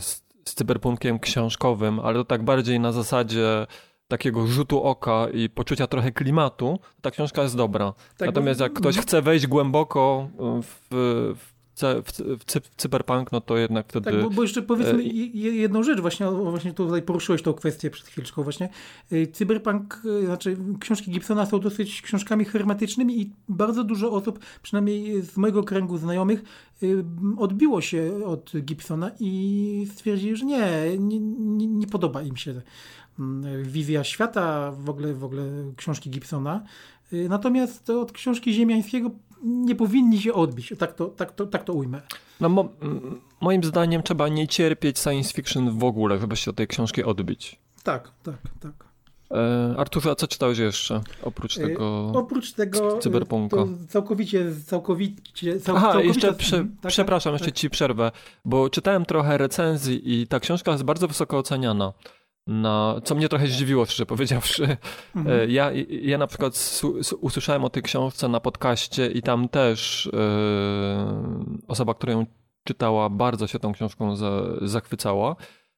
z, z cyberpunkiem książkowym, ale to tak bardziej na zasadzie takiego rzutu oka i poczucia trochę klimatu, ta książka jest dobra. Tak, Natomiast jak ktoś chce wejść głęboko w, w w, w, cyberpunk, no to jednak wtedy... Tak, bo, bo jeszcze powiedzmy e... jedną rzecz, właśnie, właśnie tutaj poruszyłeś tą kwestię przed chwileczką właśnie. E, cyberpunk, e, znaczy książki Gibsona są dosyć książkami hermetycznymi i bardzo dużo osób, przynajmniej z mojego kręgu znajomych, odbiło się od Gibsona i stwierdzili, że nie, nie, nie, podoba im się Mm, wizja świata, w ogóle, w ogóle książki Gibsona. Natomiast od książki Ziemiańskiego nie powinni się odbić. Tak to, tak to, tak to ujmę. No mo moim zdaniem trzeba nie cierpieć science fiction w ogóle, żeby się od tej książki odbić. Tak, tak, tak. E, Arturze, a co czytałeś jeszcze oprócz e, tego? E, oprócz tego cyberpunka. całkowicie, całkowicie. Cał, Aha, całkowicie, jeszcze prze, tak, przepraszam, tak. jeszcze ci przerwę, bo czytałem trochę recenzji i ta książka jest bardzo wysoko oceniana na, co mnie trochę zdziwiło, szczerze powiedziawszy. Mhm. E, ja, ja na przykład usłyszałem o tej książce na podcaście i tam też yy, osoba, która ją czytała, bardzo się tą książką za, zachwycała.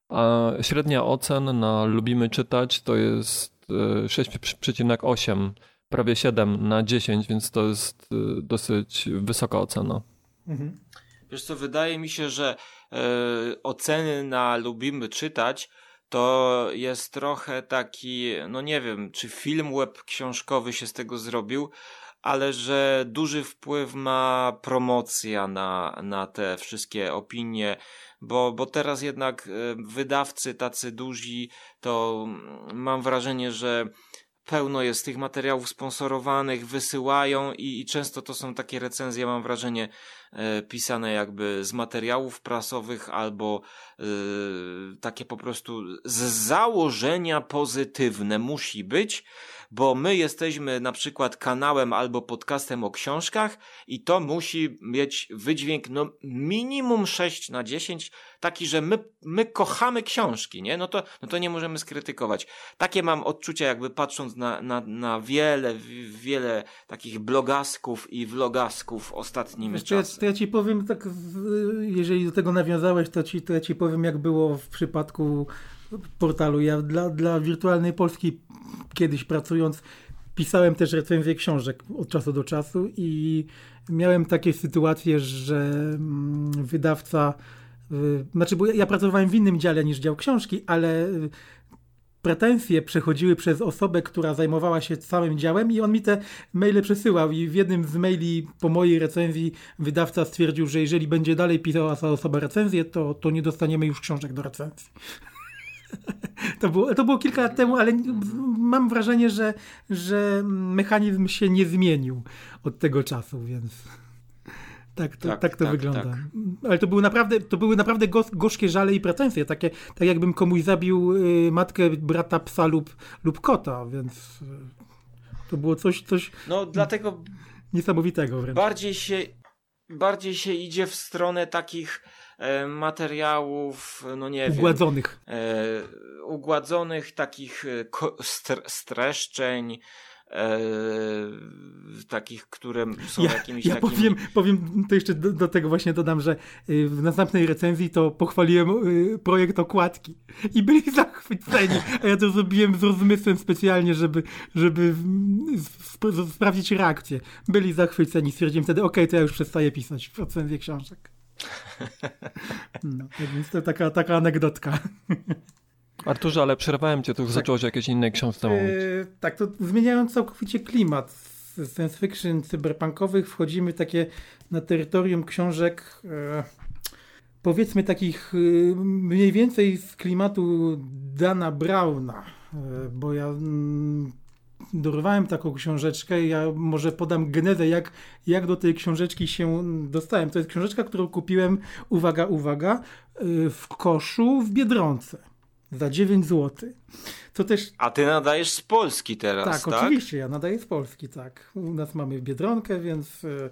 A średnia ocen na Lubimy Czytać to jest 6,8, e, prawie 7 na 10, więc to jest dosyć wysoka ocena. Mhm. Wiesz co, wydaje mi się, że oceny na Lubimy Czytać to jest trochę taki, no nie wiem, czy film web książkowy się z tego zrobił, ale że duży wpływ ma promocja na, na te wszystkie opinie, bo, bo teraz jednak e, wydawcy tacy duzi, to mam wrażenie, że pełno jest tych materiałów sponsorowanych, wysyłają i, i często to są takie recenzje, mam wrażenie, pisane jakby z materiałów prasowych albo e, takie po prostu z założenia pozytywne musi być bo my jesteśmy na przykład kanałem albo podcastem o książkach i to musi mieć wydźwięk no minimum 6 na 10, taki, że my, my kochamy książki, nie? No to, no to nie możemy skrytykować. Takie mam odczucia jakby patrząc na, na, na wiele, wiele takich blogasków i vlogasków ostatnimi to ja, to ja ci powiem tak, jeżeli do tego nawiązałeś, to ci, to ja ci powiem jak było w przypadku portalu. Ja dla, dla Wirtualnej Polski kiedyś pracując pisałem też recenzje książek od czasu do czasu i miałem takie sytuacje, że mm, wydawca, y, znaczy bo ja pracowałem w innym dziale niż dział książki, ale y, pretensje przechodziły przez osobę, która zajmowała się całym działem i on mi te maile przesyłał i w jednym z maili po mojej recenzji wydawca stwierdził, że jeżeli będzie dalej pisała ta osoba recenzję, to, to nie dostaniemy już książek do recenzji. To było, to było kilka lat temu, ale mam wrażenie, że, że mechanizm się nie zmienił od tego czasu, więc tak to, tak, tak to tak, wygląda. Tak. Ale to były naprawdę, to były naprawdę gorzkie żale i pretensje, takie, tak jakbym komuś zabił y, matkę, brata, psa lub, lub kota, więc y, to było coś, coś no, dlatego niesamowitego wręcz. Bardziej się, bardziej się idzie w stronę takich materiałów, no nie ugładzonych. wiem. E, ugładzonych, takich e, streszczeń, e, takich, które są ja, jakimiś ja takimi... powiem, powiem, to jeszcze do, do, tego właśnie dodam, że y, w następnej recenzji to pochwaliłem y, projekt okładki i byli zachwyceni, a ja to zrobiłem z rozmysłem specjalnie, żeby, żeby sp sprawdzić reakcję. Byli zachwyceni, stwierdziłem wtedy, okej, okay, to ja już przestaję pisać recenzję książek. No, więc to taka, taka anegdotka. Arturze, ale przerwałem cię, tu tak. zacząłeś o jakiejś innej książce mówić. Yy, tak, to zmieniając całkowicie klimat z science fiction cyberpunkowych, wchodzimy takie na terytorium książek yy, powiedzmy takich yy, mniej więcej z klimatu Dana Browna, bo ja mm, dorwałem taką książeczkę. Ja może podam genezę, jak, jak do tej książeczki się dostałem. To jest książeczka, którą kupiłem, uwaga, uwaga, y, w koszu w Biedronce za 9 zł. To też... A ty nadajesz z Polski teraz, tak? Tak, oczywiście, ja nadaję z Polski, tak. U nas mamy Biedronkę, więc y,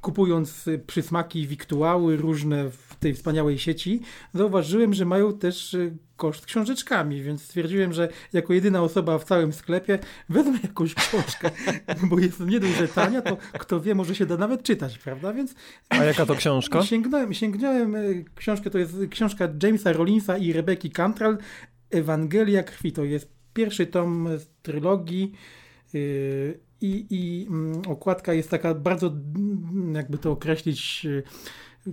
kupując przysmaki, wiktuały różne tej wspaniałej sieci, zauważyłem, że mają też y, koszt książeczkami, więc stwierdziłem, że jako jedyna osoba w całym sklepie wezmę jakąś książkę, bo jest nie dość, że tania, to kto wie, może się da nawet czytać, prawda? Więc A jaka to książka? Sięgnąłem, sięgnąłem y, książkę, to jest książka Jamesa Rollinsa i Rebeki Cantrell, Ewangelia Krwi, to jest pierwszy tom z trylogii y, i, i mm, okładka jest taka bardzo, mm, jakby to określić,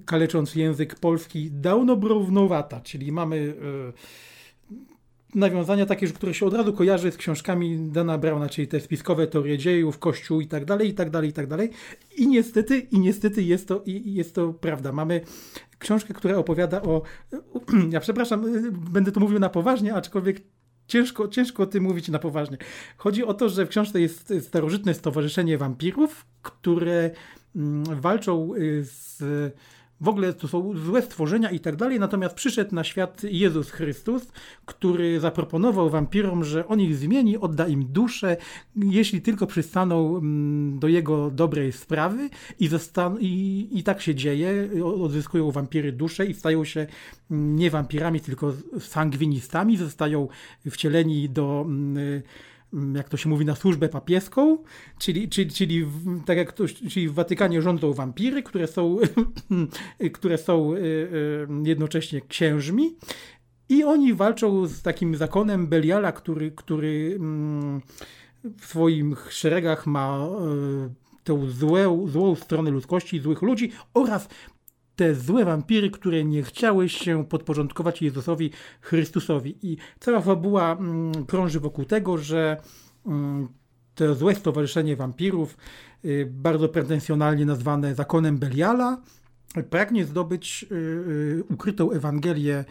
kalecząc język polski, daunobrownowata, czyli mamy e, nawiązania takie, które się od razu kojarzy z książkami Dana Browna, czyli te spiskowe teorie dziejów, Kościół i tak dalej, i tak dalej, i tak dalej. I niestety, i niestety jest to, jest to prawda. Mamy książkę, która opowiada o, ja przepraszam, będę to mówił na poważnie, aczkolwiek ciężko, ciężko o tym mówić na poważnie. Chodzi o to, że w książce jest starożytne stowarzyszenie wampirów, które mm, walczą y, z w ogóle to są złe stworzenia i tak dalej, natomiast przyszedł na świat Jezus Chrystus, który zaproponował wampirom, że on ich zmieni, odda im duszę, jeśli tylko przystaną mm, do jego dobrej sprawy i, zostan- i, i tak się dzieje, odzyskują wampiry duszę i stają się mm, nie wampirami, tylko sangwinistami, zostają wcieleni do Mm, jak to się mówi, na służbę papieską, czyli, czyli, czyli, tak jak to, czyli w Watykanie rządzą wampiry, które są, które są y, y, jednocześnie księżmi. I oni walczą z takim zakonem Beliala, który, który mm, w swoich szeregach ma y, tę złe, złą stronę ludzkości, złych ludzi oraz te złe wampiry, które nie chciały się podporządkować Jezusowi Chrystusowi. I cała fabuła mm, krąży wokół tego, że mm, to złe stowarzyszenie wampirów, y, bardzo pretensjonalnie nazwane zakonem Beliala, pragnie zdobyć y, y, ukrytą Ewangelię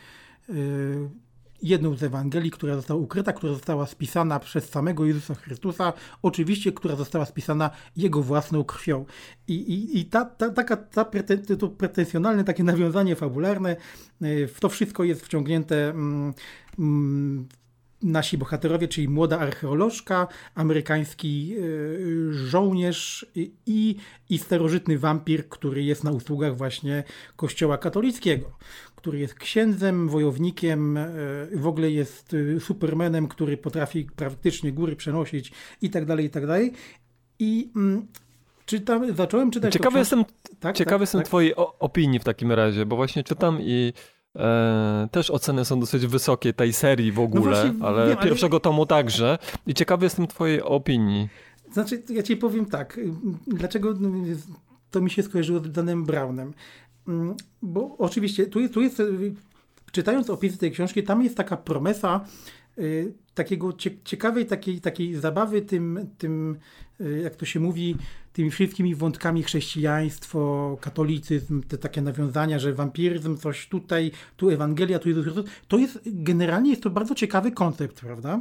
jedną z Ewangelii, która została ukryta, która została spisana przez samego Jezusa Chrystusa, oczywiście, która została spisana Jego własną krwią. I, i, i ta, ta, taka, ta preten, to pretensjonalne takie nawiązanie fabularne, y, w to wszystko jest wciągnięte mm, mm, nasi bohaterowie, czyli młoda archeolożka, amerykański y, żołnierz i, i starożytny wampir, który jest na usługach właśnie kościoła katolickiego, który jest księdzem, wojownikiem, y, w ogóle jest y, supermanem, który potrafi praktycznie góry przenosić i tak dalej, i tak dalej. I mm, czytam, zacząłem czytać... Ciekawy jestem, tak, ciekawy tak, jestem tak. twojej opinii w takim razie, bo właśnie czytam i E, też oceny są dosyć wysokie tej serii w ogóle, no właśnie, ale wiem, pierwszego ale... tomu także. I ciekawy jestem twojej opinii. Znaczy, ja ci powiem tak, dlaczego to mi się skojarzyło z Danem Brownem. Mm, bo oczywiście, tu jest, tu jest czytając opisy tej książki, tam jest taka promesa y, takiego ciekawej takiej, takiej zabawy tym, tym, y, jak to się mówi, tymi wszystkimi wątkami chrześcijaństwo, katolicyzm, te takie nawiązania, że wampiryzm, coś tutaj, tu Ewangelia, tu Jezus Chrystus, to jest generalnie jest to bardzo ciekawy koncept, prawda?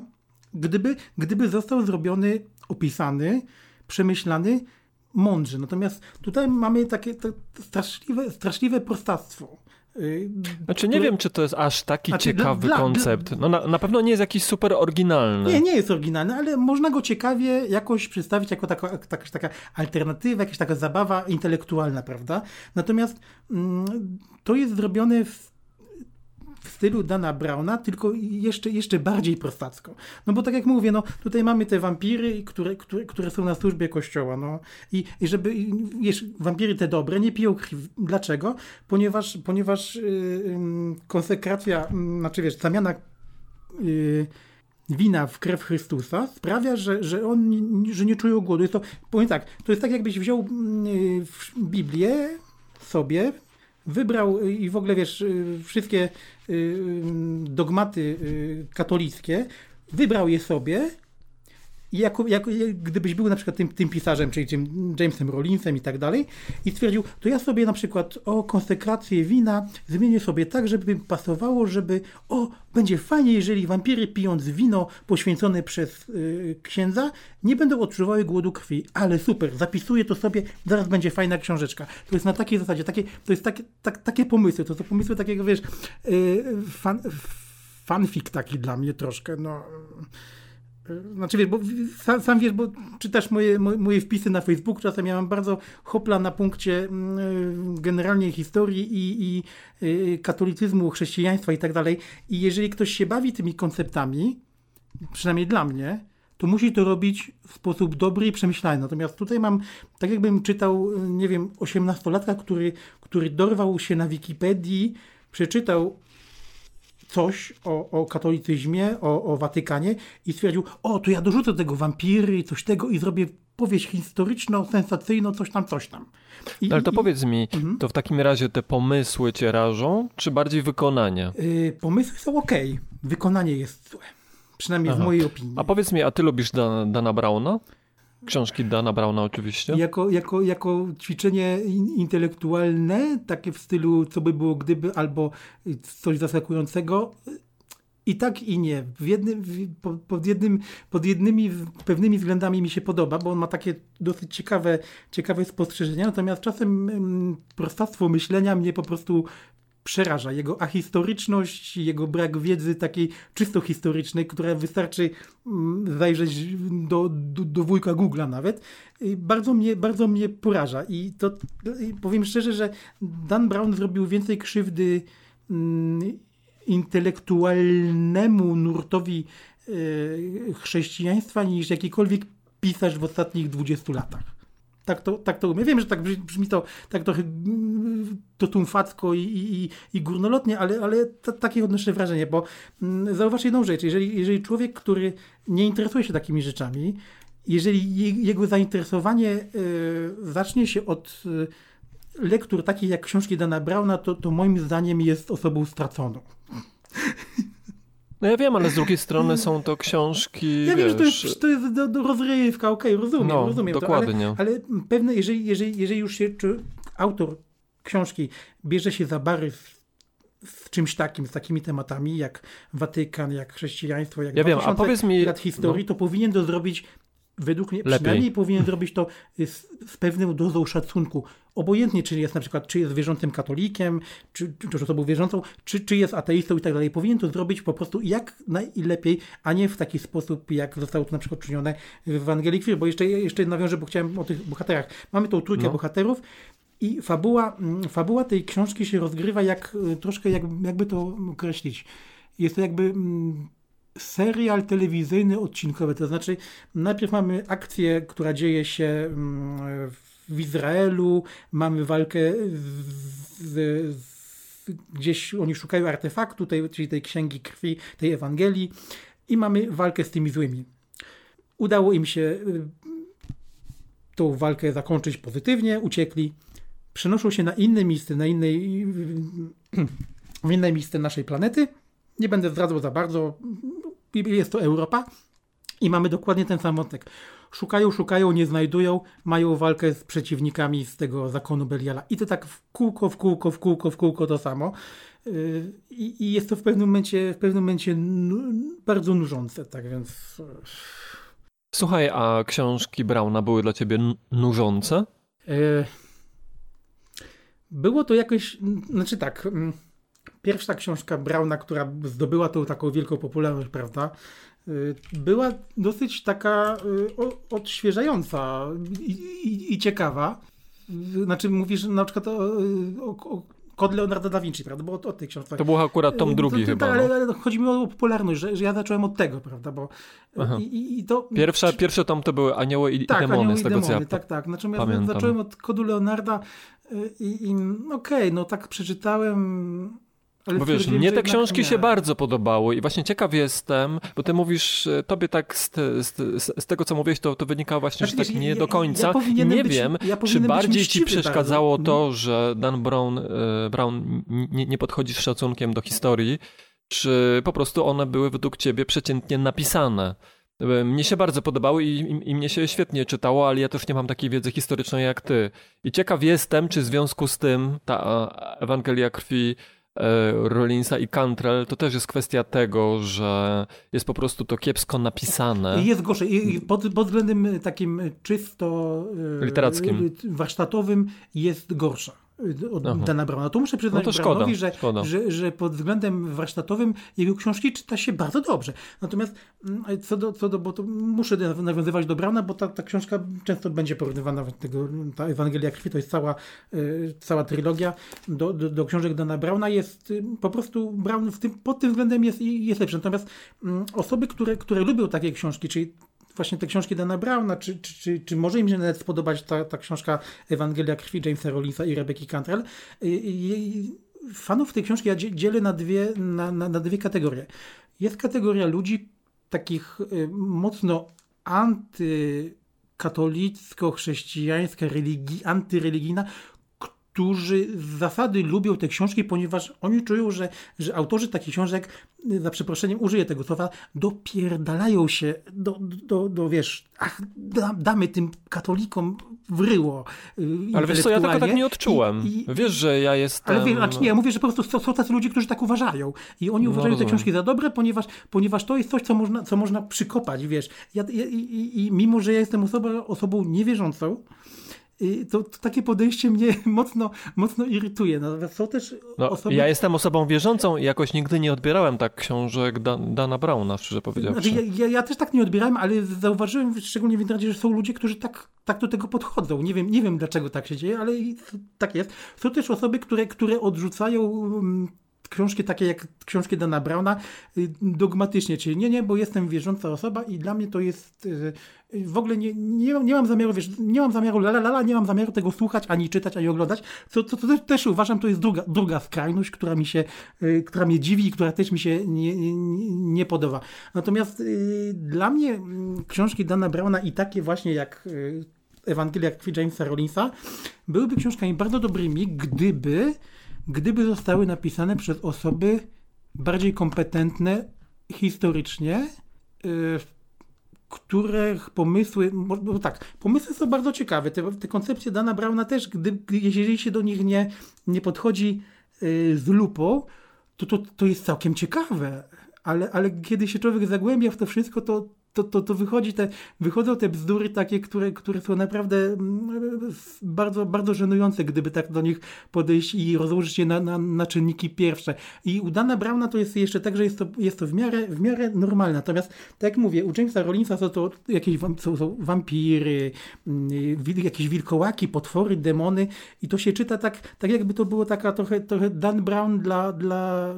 Gdyby, gdyby został zrobiony, opisany, przemyślany mądrze. Natomiast tutaj mamy takie straszliwe, straszliwe prostactwo. Y, znaczy nie wiem, czy to jest aż taki znaczy, ciekawy dla, koncept. No na, na, pewno nie jest jakiś super oryginalny. Nie, nie jest oryginalny, ale można go ciekawie jakoś przedstawić jako taka, taka, taka alternatywa, jakaś taka zabawa intelektualna, prawda? Natomiast mm, to jest zrobione w w stylu Dana Browna, tylko jeszcze, jeszcze bardziej prostacko. No bo tak jak mówię, no tutaj mamy te wampiry, które, które, które są na służbie kościoła, no i, i żeby, wiesz, wampiry te dobre nie piją krwi. Dlaczego? Ponieważ, ponieważ yy, konsekracja, yy, znaczy wiesz, zamiana yy, wina w krew Chrystusa sprawia, że, że on że nie czują głodu. Jest to, powiem tak, to jest tak jakbyś wziął yy, Biblię sobie, wybrał i w ogóle wiesz, y, wszystkie y, dogmaty y, katolickie, wybrał je sobie i jako, jako, gdybyś był na przykład tym, tym pisarzem, czyli tym Jamesem Rollinsem i tak dalej, i stwierdził, to ja sobie na przykład o konsekrację wina zmienię sobie tak, żeby pasowało, żeby o, będzie fajnie, jeżeli wampiry pijąc wino poświęcone przez y, księdza, nie będą odczuwały głodu krwi, ale super, zapisuję to sobie, zaraz będzie fajna książeczka. To jest na takiej zasadzie, takie, to jest takie, tak, takie pomysły, to są pomysły takiego, wiesz, y, fan, fanfic taki dla mnie troszkę, no... Znaczy wiesz, bo sam, sam wiesz, bo czytasz moje, moje wpisy na Facebooku, czasem ja mam bardzo hopla na punkcie mm, generalnie historii i, i y, katolicyzmu, chrześcijaństwa i tak dalej. I jeżeli ktoś się bawi tymi konceptami, przynajmniej dla mnie, to musi to robić w sposób dobry i przemyślany. Natomiast tutaj mam, tak jakbym czytał, nie wiem, osiemnastolatka, który, który dorwał się na Wikipedii, przeczytał coś o, o katolicyzmie, o, o Watykanie i stwierdził, o, to ja dorzucę tego wampiry, coś tego i zrobię powieść historyczną, sensacyjną, coś tam, coś tam. I, Ale to i, powiedz mi, mhm. to w takim razie te pomysły cię rażą, czy bardziej wykonanie? Yy, pomysły są ok, wykonanie jest złe. Przynajmniej Aha. w mojej opinii. A powiedz mi, a ty lubisz Dan Dana Browna? Książki Dana Browna oczywiście. Jako, jako, jako ćwiczenie intelektualne, takie w stylu co by było gdyby, albo coś zaskakującego, i tak i nie. Jednym, pod, jednym, pod jednymi pewnymi względami mi się podoba, bo on ma takie dosyć ciekawe, ciekawe spostrzeżenia, natomiast czasem mm, prostactwo myślenia mnie po prostu przeraża. Jego ahistoryczność, jego brak wiedzy takiej czysto historycznej, która wystarczy mm, zajrzeć do, do, do wujka Google'a nawet, bardzo mnie, bardzo mnie poraża. I to powiem szczerze, że Dan Brown zrobił więcej krzywdy mm, intelektualnemu nurtowi e, chrześcijaństwa niż jakikolwiek pisarz w ostatnich 20 latach. Tak to, tak to umiem. Wiem, że tak brzmi to tak trochę mm, to tumfacko i, i, i górnolotnie, ale, ale takie odnoszę wrażenie, bo mm, zauważ jedną rzecz. Jeżeli, jeżeli człowiek, który nie interesuje się takimi rzeczami, jeżeli je, jego zainteresowanie y, zacznie się od y, lektur takich jak książki Dana Brauna, to, to moim zdaniem jest osobą straconą. No ja wiem, ale z drugiej strony są to książki. Ja wiesz... wiem, że to jest, to jest do, do rozrywka, okej, okay, rozumiem, no, rozumiem dokładnie. to, ale, ale pewne, jeżeli, jeżeli, jeżeli już się czy autor książki bierze się za bary z czymś takim, z takimi tematami jak Watykan, jak chrześcijaństwo, jak Ja wiem, a 2000 powiedz mi- lat historii, to powinien to zrobić według mnie, Lepiej. przynajmniej powinien zrobić to z, z pewną dozą szacunku. Obojętnie, czy jest na przykład, czy jest wierzącym katolikiem, czy, czy, czy osobą wierzącą, czy, czy jest ateistą i tak dalej. Powinien to zrobić po prostu jak najlepiej, a nie w taki sposób, jak zostało to na przykład czynione w Ewangelii Krwi. Bo jeszcze, jeszcze nawiążę, bo chciałem o tych bohaterach. Mamy tą trójkę No. bohaterów i fabuła, mm, fabuła tej książki się rozgrywa jak, y, troszkę jak, jakby to określić. Jest to jakby mm, serial telewizyjny odcinkowy, to znaczy najpierw mamy akcję, która dzieje się mm, w Izraelu, mamy walkę z, z, gdzieś oni szukają artefaktu, tej, czyli tej księgi krwi, tej Ewangelii i mamy walkę z tymi złymi. Udało im się y, tą walkę zakończyć pozytywnie, uciekli, przenoszą się na inne miejsce, na innej, w inne miejsce naszej planety. Nie będę zdradzał za bardzo. Jest to Europa i mamy dokładnie ten sam wątek. Szukają, szukają, nie znajdują, mają walkę z przeciwnikami z tego zakonu Beliala. I to tak w kółko, w kółko, w kółko, w kółko to samo. Yy, I, i jest to w pewnym momencie, w pewnym momencie bardzo nużące, tak więc... yy, Słuchaj, a książki Brauna były dla ciebie nużące? E, Było to jakoś, znaczy tak, pierwsza książka Brauna, która zdobyła tą taką wielką popularność, prawda, y, była dosyć taka y, odświeżająca i, i, i ciekawa. Y, Znaczy mówisz na przykład o, o, o Kod Leonardo da Vinci, prawda, bo o, o tej książce. To był akurat tom Y, drugi to- to- chyba. Ale, No. ale chodzi mi o popularność, że, że ja zacząłem od tego, prawda, bo i, i, to... Pierwsza, pierwszy tom to były Anioły i, Tak, i Demony, Anioły z i tego co ja demony, tak, tak. Natomiast pamiętam. zacząłem od kodu Leonarda y, i, i okej, no tak przeczytałem. Ale Bo wiesz, mnie te książki nie. się bardzo podobały i właśnie ciekaw jestem, bo ty mówisz, e, tobie tak z, z, z, tego co mówisz, to, to wynikało właśnie, Znaczy, że tak nie ja- do ja końca. powinienem nie być- wiem, ja czy bardziej ci przeszkadzało bardzo. to, że Dan Brown, e, Brown nie, nie podchodzi z szacunkiem do historii, czy po prostu one były według ciebie przeciętnie napisane. E, Mnie się bardzo podobały i, i, i mnie się świetnie czytało, ale ja też nie mam takiej wiedzy historycznej jak ty. I ciekaw jestem, czy w związku z tym ta Ewangelia Krwi Rollinsa i Cantrell to też jest kwestia tego, że jest po prostu to kiepsko napisane. Jest gorzej. Pod, pod względem takim czysto y, Literackim. y, warsztatowym jest gorsza. Od Aha. Dana Browna. To muszę przyznać No to szkoda, Brownowi, że, szkoda. Że, że pod względem warsztatowym jego książki czyta się bardzo dobrze. Natomiast mm, co do, co do bo to muszę nawiązywać do Browna, bo ta, ta książka często będzie porównywana, tego, ta Ewangelia Krwi to jest cała, y, cała trylogia do, do, do książek Dana Browna jest y, po prostu Brown w tym, pod tym względem jest, jest lepszy. Natomiast mm, osoby, które, które lubią takie książki, czyli właśnie te książki Dana Browna, czy, czy, czy, czy może im się nawet spodobać ta, ta książka Ewangelia Krwi Jamesa Rollinsa i Rebeki Cantrell. Y, y, Fanów tej książki ja dzie- dzielę na dwie, na, na, na dwie kategorie. Jest kategoria ludzi takich y, mocno antykatolicko-chrześcijańska, religi, antyreligijna, którzy z zasady lubią te książki, ponieważ oni czują, że, że autorzy takich książek, y, za przeproszeniem użyję tego słowa, dopierdalają się do, do, do wiesz, ach, da, damy tym katolikom wryło. y, Ale wiesz co, ja tego tak nie odczułem. I, i, Wiesz, że ja jestem... ale wiesz, znaczy nie, ja mówię, że po prostu są, są tacy ludzie, którzy tak uważają. I oni No, uważają te rozumiem. książki za dobre, ponieważ, ponieważ to jest coś, co można, co można przykopać, wiesz. Ja, ja, i, i, I mimo, że ja jestem osobą, osobą niewierzącą, y, to, to takie podejście mnie mocno, mocno irytuje. Natomiast są też No, osoby... Ja jestem osobą wierzącą i jakoś nigdy nie odbierałem tak książek Dan, Dana Browna, szczerze powiedziawszy. Znaczy, ja, ja, ja też tak nie odbierałem, ale zauważyłem, szczególnie w internecie, że są ludzie, którzy tak, tak do tego podchodzą. Nie wiem, nie wiem dlaczego tak się dzieje, ale i tak jest. Są też osoby, które, które odrzucają mm, książki takie jak książki Dana Browna y, dogmatycznie, czyli nie, nie, bo jestem wierząca osoba i dla mnie to jest y, y, w ogóle nie, nie, nie mam zamiaru, wiesz, nie mam zamiaru la, la, la, la, nie mam zamiaru tego słuchać, ani czytać, ani oglądać, co, co, co też, uważam, to jest druga, druga skrajność, która mi się, która mnie dziwi i która też mi się nie, nie, nie podoba. Natomiast dla mnie mm, książki Dana Browna i takie właśnie jak Ewangelia Krwi Jamesa Rollinsa byłyby książkami bardzo dobrymi, gdyby, gdyby zostały napisane przez osoby bardziej kompetentne historycznie, y, których pomysły, no tak, pomysły są bardzo ciekawe. Te, te koncepcje Dana Browna też, gdy, jeżeli się do nich nie, nie podchodzi y, z lupą, to, to, to jest całkiem ciekawe. Ale, ale kiedy się człowiek zagłębia w to wszystko, to, to, to, to wychodzi te, wychodzą te bzdury takie, które, które są naprawdę mm, bardzo, bardzo żenujące, gdyby tak do nich podejść i rozłożyć je na, na, na czynniki pierwsze. I u Dana Browna to jest jeszcze tak, że jest to, jest to w, miarę, w miarę normalne. Natomiast, tak jak mówię, u Jamesa Rollinsa są to jakieś są, są wampiry, mm, jakieś wilkołaki, potwory, demony i to się czyta tak, tak jakby to było taka trochę, trochę Dan Brown dla, dla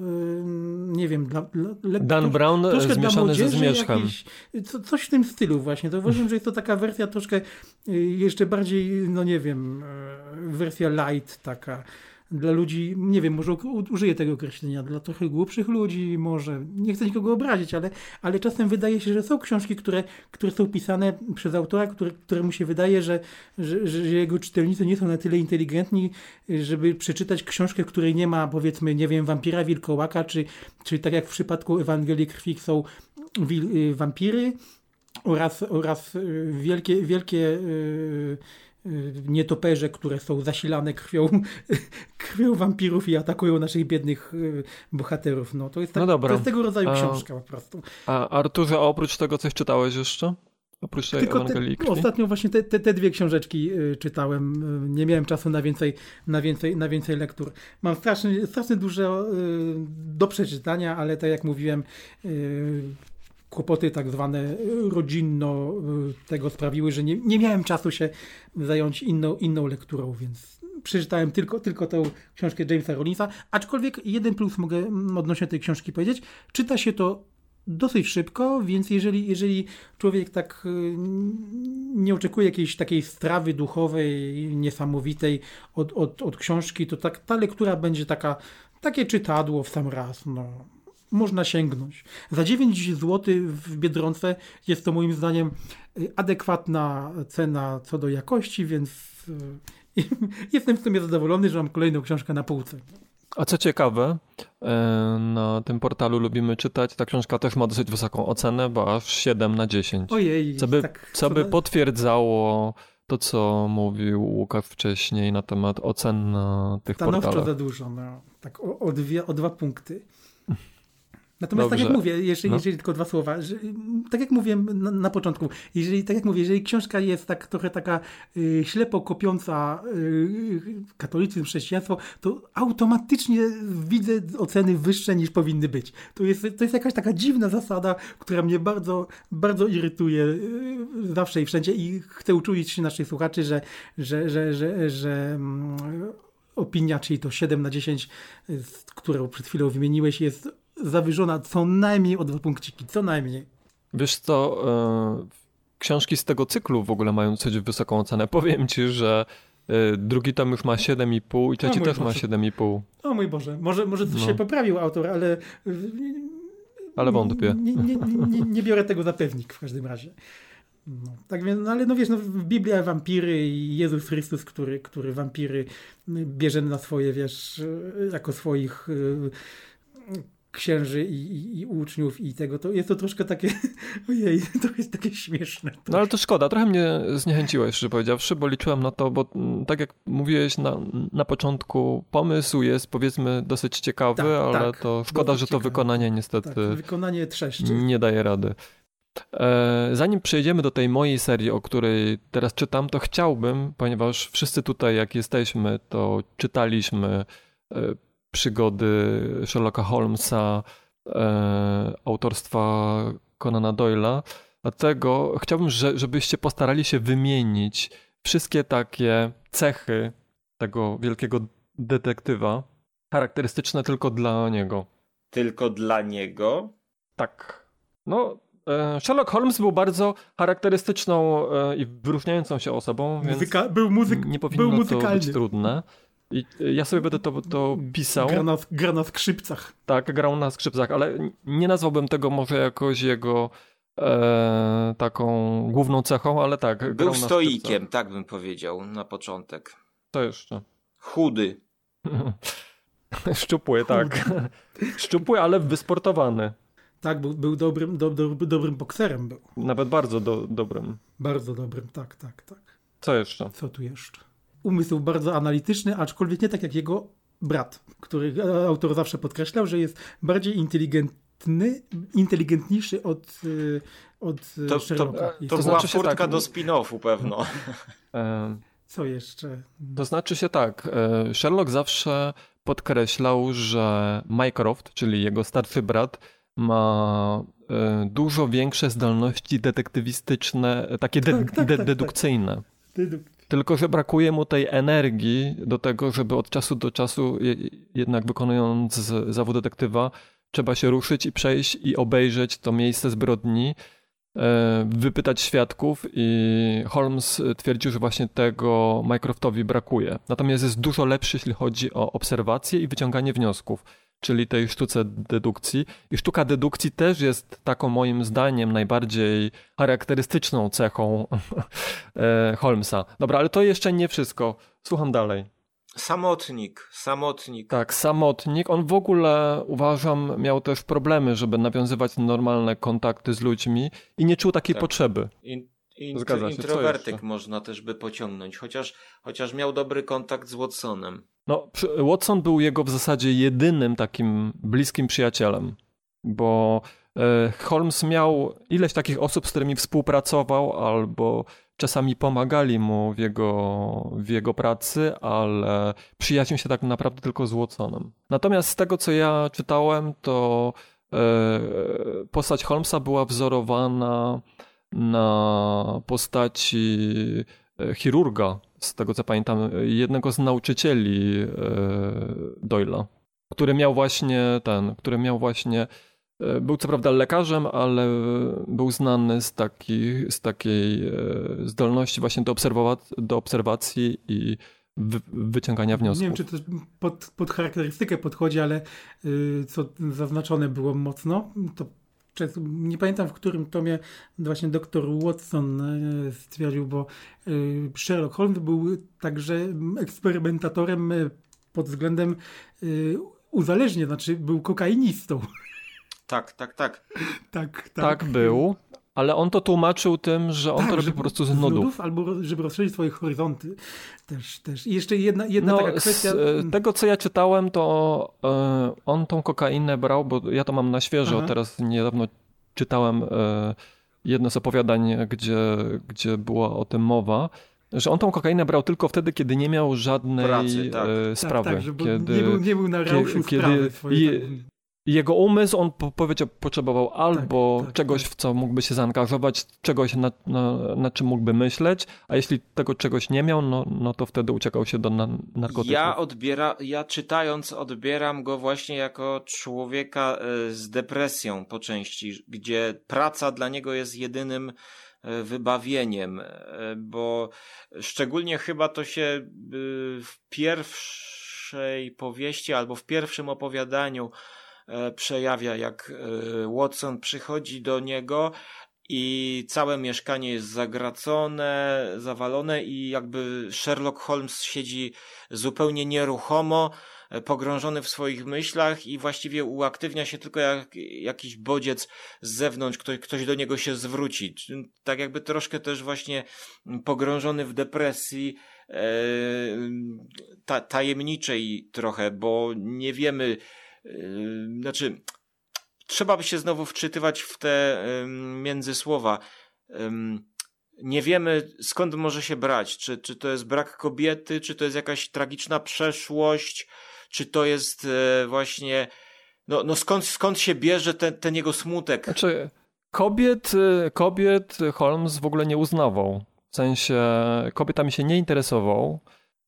nie wiem, dla, dla Dan Brown zmieszany ze zmierzchem. Jakiś, co, coś w tym stylu właśnie. To uważam, że jest to taka wersja troszkę y, jeszcze bardziej, no nie wiem, y, wersja light taka dla ludzi, nie wiem, może użyję tego określenia, dla trochę głupszych ludzi, może, nie chcę nikogo obrazić, ale, ale czasem wydaje się, że są książki, które, które są pisane przez autora, który, któremu się wydaje, że, że, że jego czytelnicy nie są na tyle inteligentni, żeby przeczytać książkę, w której nie ma, powiedzmy, nie wiem, wampira, wilkołaka, czy, czy tak jak w przypadku Ewangelii Krwi są Y, wampiry oraz, oraz y, wielkie, wielkie y, nietoperze, które są zasilane krwią, krwią wampirów i atakują naszych biednych bohaterów. No, to, jest tak, no dobra. to jest tego rodzaju a, książka po prostu. A Arturze, a oprócz tego coś czytałeś jeszcze? Oprócz tej Tylko Ewangelii te, Ostatnio właśnie te, te, te, dwie książeczki czytałem. Nie miałem czasu na więcej, na więcej, na więcej lektur. Mam strasznie, strasznie dużo do przeczytania, ale tak jak mówiłem, kłopoty tak zwane rodzinno y, tego sprawiły, że nie, nie miałem czasu się zająć inną, inną lekturą, więc przeczytałem tylko, tylko tę książkę Jamesa Rollinsa, aczkolwiek jeden plus mogę odnośnie tej książki powiedzieć, czyta się to dosyć szybko, więc jeżeli, jeżeli człowiek tak y, nie oczekuje jakiejś takiej strawy duchowej, niesamowitej od, od, od książki, to tak, ta lektura będzie taka, takie czytadło w sam raz. No można sięgnąć. Za 9 zł w Biedronce jest to moim zdaniem adekwatna cena co do jakości, więc e, jestem w sumie zadowolony, że mam kolejną książkę na półce. A co ciekawe, e, na tym portalu lubimy czytać, ta książka też ma dosyć wysoką ocenę, bo aż 7 na 10. Ojej. Co by, tak, co by potwierdzało to, co mówił Łukasz wcześniej na temat ocen na tych Stanowczo portalach. za dużo, no. tak o, o, dwie, o dwa punkty. Natomiast Dobrze. tak jak mówię, jeżeli, no. jeżeli tylko dwa słowa, że, tak jak mówiłem na, na, początku, jeżeli, tak jak mówię, jeżeli książka jest tak trochę taka y, ślepo kopiąca y, katolicyzm, chrześcijaństwo, to automatycznie widzę oceny wyższe niż powinny być. To jest, to jest jakaś taka dziwna zasada, która mnie bardzo, bardzo irytuje y, zawsze i wszędzie i chcę uczulić naszych słuchaczy, że, że, że, że, że mm, opinia, czyli to 7 na 10, którą przed chwilą wymieniłeś, jest zawyżona co najmniej o dwa punkciki, co najmniej. Wiesz co, e, książki z tego cyklu w ogóle mają dosyć wysoką cenę. Powiem ci, że e, drugi tom już ma 7,5 i trzeci też Boże. ma 7,5. O mój Boże, może, może no. się poprawił autor, ale... Ale wątpię. Nie, nie, nie, nie biorę tego za pewnik w każdym razie. No, tak więc, no ale no wiesz, no, Biblia wampiry i Jezus Chrystus, który, który wampiry bierze na swoje, wiesz, jako swoich księży i, i, i, uczniów i tego, to jest to troszkę takie, ojej, to jest takie śmieszne. No ale to szkoda, trochę mnie zniechęciłeś, szczerze powiedziawszy, bo liczyłem na to, bo mm, tak jak mówiłeś na, na początku, pomysł jest powiedzmy dosyć ciekawy, tak, ale tak, to szkoda, że to wykonanie niestety tak, wykonanie trzeszczy. nie daje rady. E, zanim przejdziemy do tej mojej serii, o której teraz czytam, to chciałbym, ponieważ wszyscy tutaj jak jesteśmy, to czytaliśmy e, przygody Sherlocka Holmesa e, autorstwa Conana Doyle'a. Dlatego chciałbym, że, żebyście postarali się wymienić wszystkie takie cechy tego wielkiego detektywa, charakterystyczne tylko dla niego. Tylko dla niego? Tak. No, e, Sherlock Holmes był bardzo charakterystyczną e, i wyróżniającą się osobą, Muzyka, więc był muzyk, nie powinno był muzykalny. to być trudne. I ja sobie będę to, to pisał. Gra na, gra na skrzypcach. Tak, grał na skrzypcach, ale nie nazwałbym tego może jakoś jego e, taką główną cechą, ale tak. Był stoikiem, tak bym powiedział na początek. To jeszcze. Chudy. Szczupły, tak. Szczupły, ale wysportowany. Tak, był, był dobrym, do, do, dobrym bokserem. Był. Nawet bardzo do, dobrym. Bardzo dobrym, tak, tak, tak. Co jeszcze? Co tu jeszcze? Umysł bardzo analityczny, aczkolwiek nie tak jak jego brat, który autor zawsze podkreślał, że jest bardziej inteligentny, inteligentniejszy od, y, od To, Sherlocka. to, to To była znaczy się furtka tak, do spin-offu pewno. E, Co jeszcze? To znaczy się tak, e, Sherlock zawsze podkreślał, że Mycroft, czyli jego starszy brat, ma e, dużo większe zdolności detektywistyczne, e, takie de- Tak, tak, de- tak, dedukcyjne. Ty- Tylko, że brakuje mu tej energii do tego, żeby od czasu do czasu, je- jednak wykonując zawód detektywa, trzeba się ruszyć i przejść i obejrzeć to miejsce zbrodni, e, wypytać świadków i Holmes twierdził, że właśnie tego Mycroftowi brakuje. Natomiast jest dużo lepszy, jeśli chodzi o obserwację i wyciąganie wniosków, czyli tej sztuce dedukcji. I sztuka dedukcji też jest taką moim zdaniem najbardziej charakterystyczną cechą e, Holmesa. Dobra, ale to jeszcze nie wszystko. Słucham dalej. Samotnik, samotnik. Tak, samotnik. On w ogóle, uważam, miał też problemy, żeby nawiązywać normalne kontakty z ludźmi i nie czuł takiej Tak. potrzeby. In, in, Zgadza się, introwertyk można też by pociągnąć, chociaż, chociaż miał dobry kontakt z Watsonem. No, Watson był jego w zasadzie jedynym takim bliskim przyjacielem, bo e, Holmes miał ileś takich osób, z którymi współpracował albo czasami pomagali mu w jego, w jego pracy, ale przyjaźnił się tak naprawdę tylko z Watsonem. Natomiast z tego, co ja czytałem, to e, postać Holmesa była wzorowana na postaci e, chirurga, z tego co pamiętam, jednego z nauczycieli e, który miał właśnie ten, który miał właśnie e, był co prawda lekarzem, ale był znany z, taki, z takiej e, zdolności właśnie do, obserwowa- do obserwacji i wy- wyciągania wniosków. Nie wiem, czy to pod, pod charakterystykę podchodzi, ale y, co zaznaczone było mocno, to nie pamiętam w którym tomie właśnie dr Watson y, stwierdził, bo y, Sherlock Holmes był także eksperymentatorem y, pod względem uzależnienia, znaczy był kokainistą. Tak, tak, tak. tak, Tak był, ale on to tłumaczył tym, że on Tak, to robi po prostu z z nudów. albo żeby rozszerzyć swoje horyzonty. Też, też. I jeszcze jedna, jedna No, taka kwestia. z e, tego co ja czytałem, to e, on tą kokainę brał, bo ja to mam na świeżo. Aha. Teraz niedawno czytałem e, jedno z opowiadań, gdzie, gdzie była o tym mowa, że on tą kokainę brał tylko wtedy, kiedy nie miał żadnej Pracy, tak. e, tak, sprawy. tak, żeby kiedy nie, był, nie był na rauszu kiedy- sprawy swojej. je- tak. Jego umysł, on po, powiedział, potrzebował albo tak, czegoś, tak. w co mógłby się zaangażować, czegoś, na, na, na czym mógłby myśleć, a jeśli tego czegoś nie miał, no, no to wtedy uciekał się do na, narkotyków. Ja odbiera, ja czytając odbieram go właśnie jako człowieka e, z depresją po części, gdzie praca dla niego jest jedynym e, wybawieniem, e, bo szczególnie chyba to się w pierwszej powieści albo w pierwszym opowiadaniu przejawia, jak e, Watson przychodzi do niego i całe mieszkanie jest zagracone, zawalone i jakby Sherlock Holmes siedzi zupełnie nieruchomo, e, pogrążony w swoich myślach i właściwie uaktywnia się tylko jak jakiś bodziec z zewnątrz, ktoś, ktoś do niego się zwróci. Tak jakby troszkę też właśnie pogrążony w depresji e, ta, tajemniczej trochę, bo nie wiemy, e, znaczy trzeba by się znowu wczytywać w te em, międzysłowa. Nie wiemy skąd może się brać. Czy, czy to jest brak kobiety, czy to jest jakaś tragiczna przeszłość, czy to jest e, właśnie. No, no skąd, skąd się bierze ten, ten jego smutek? Znaczy, kobiet, y, kobiet Holmes w ogóle nie uznawał. W sensie, kobietami się nie interesował.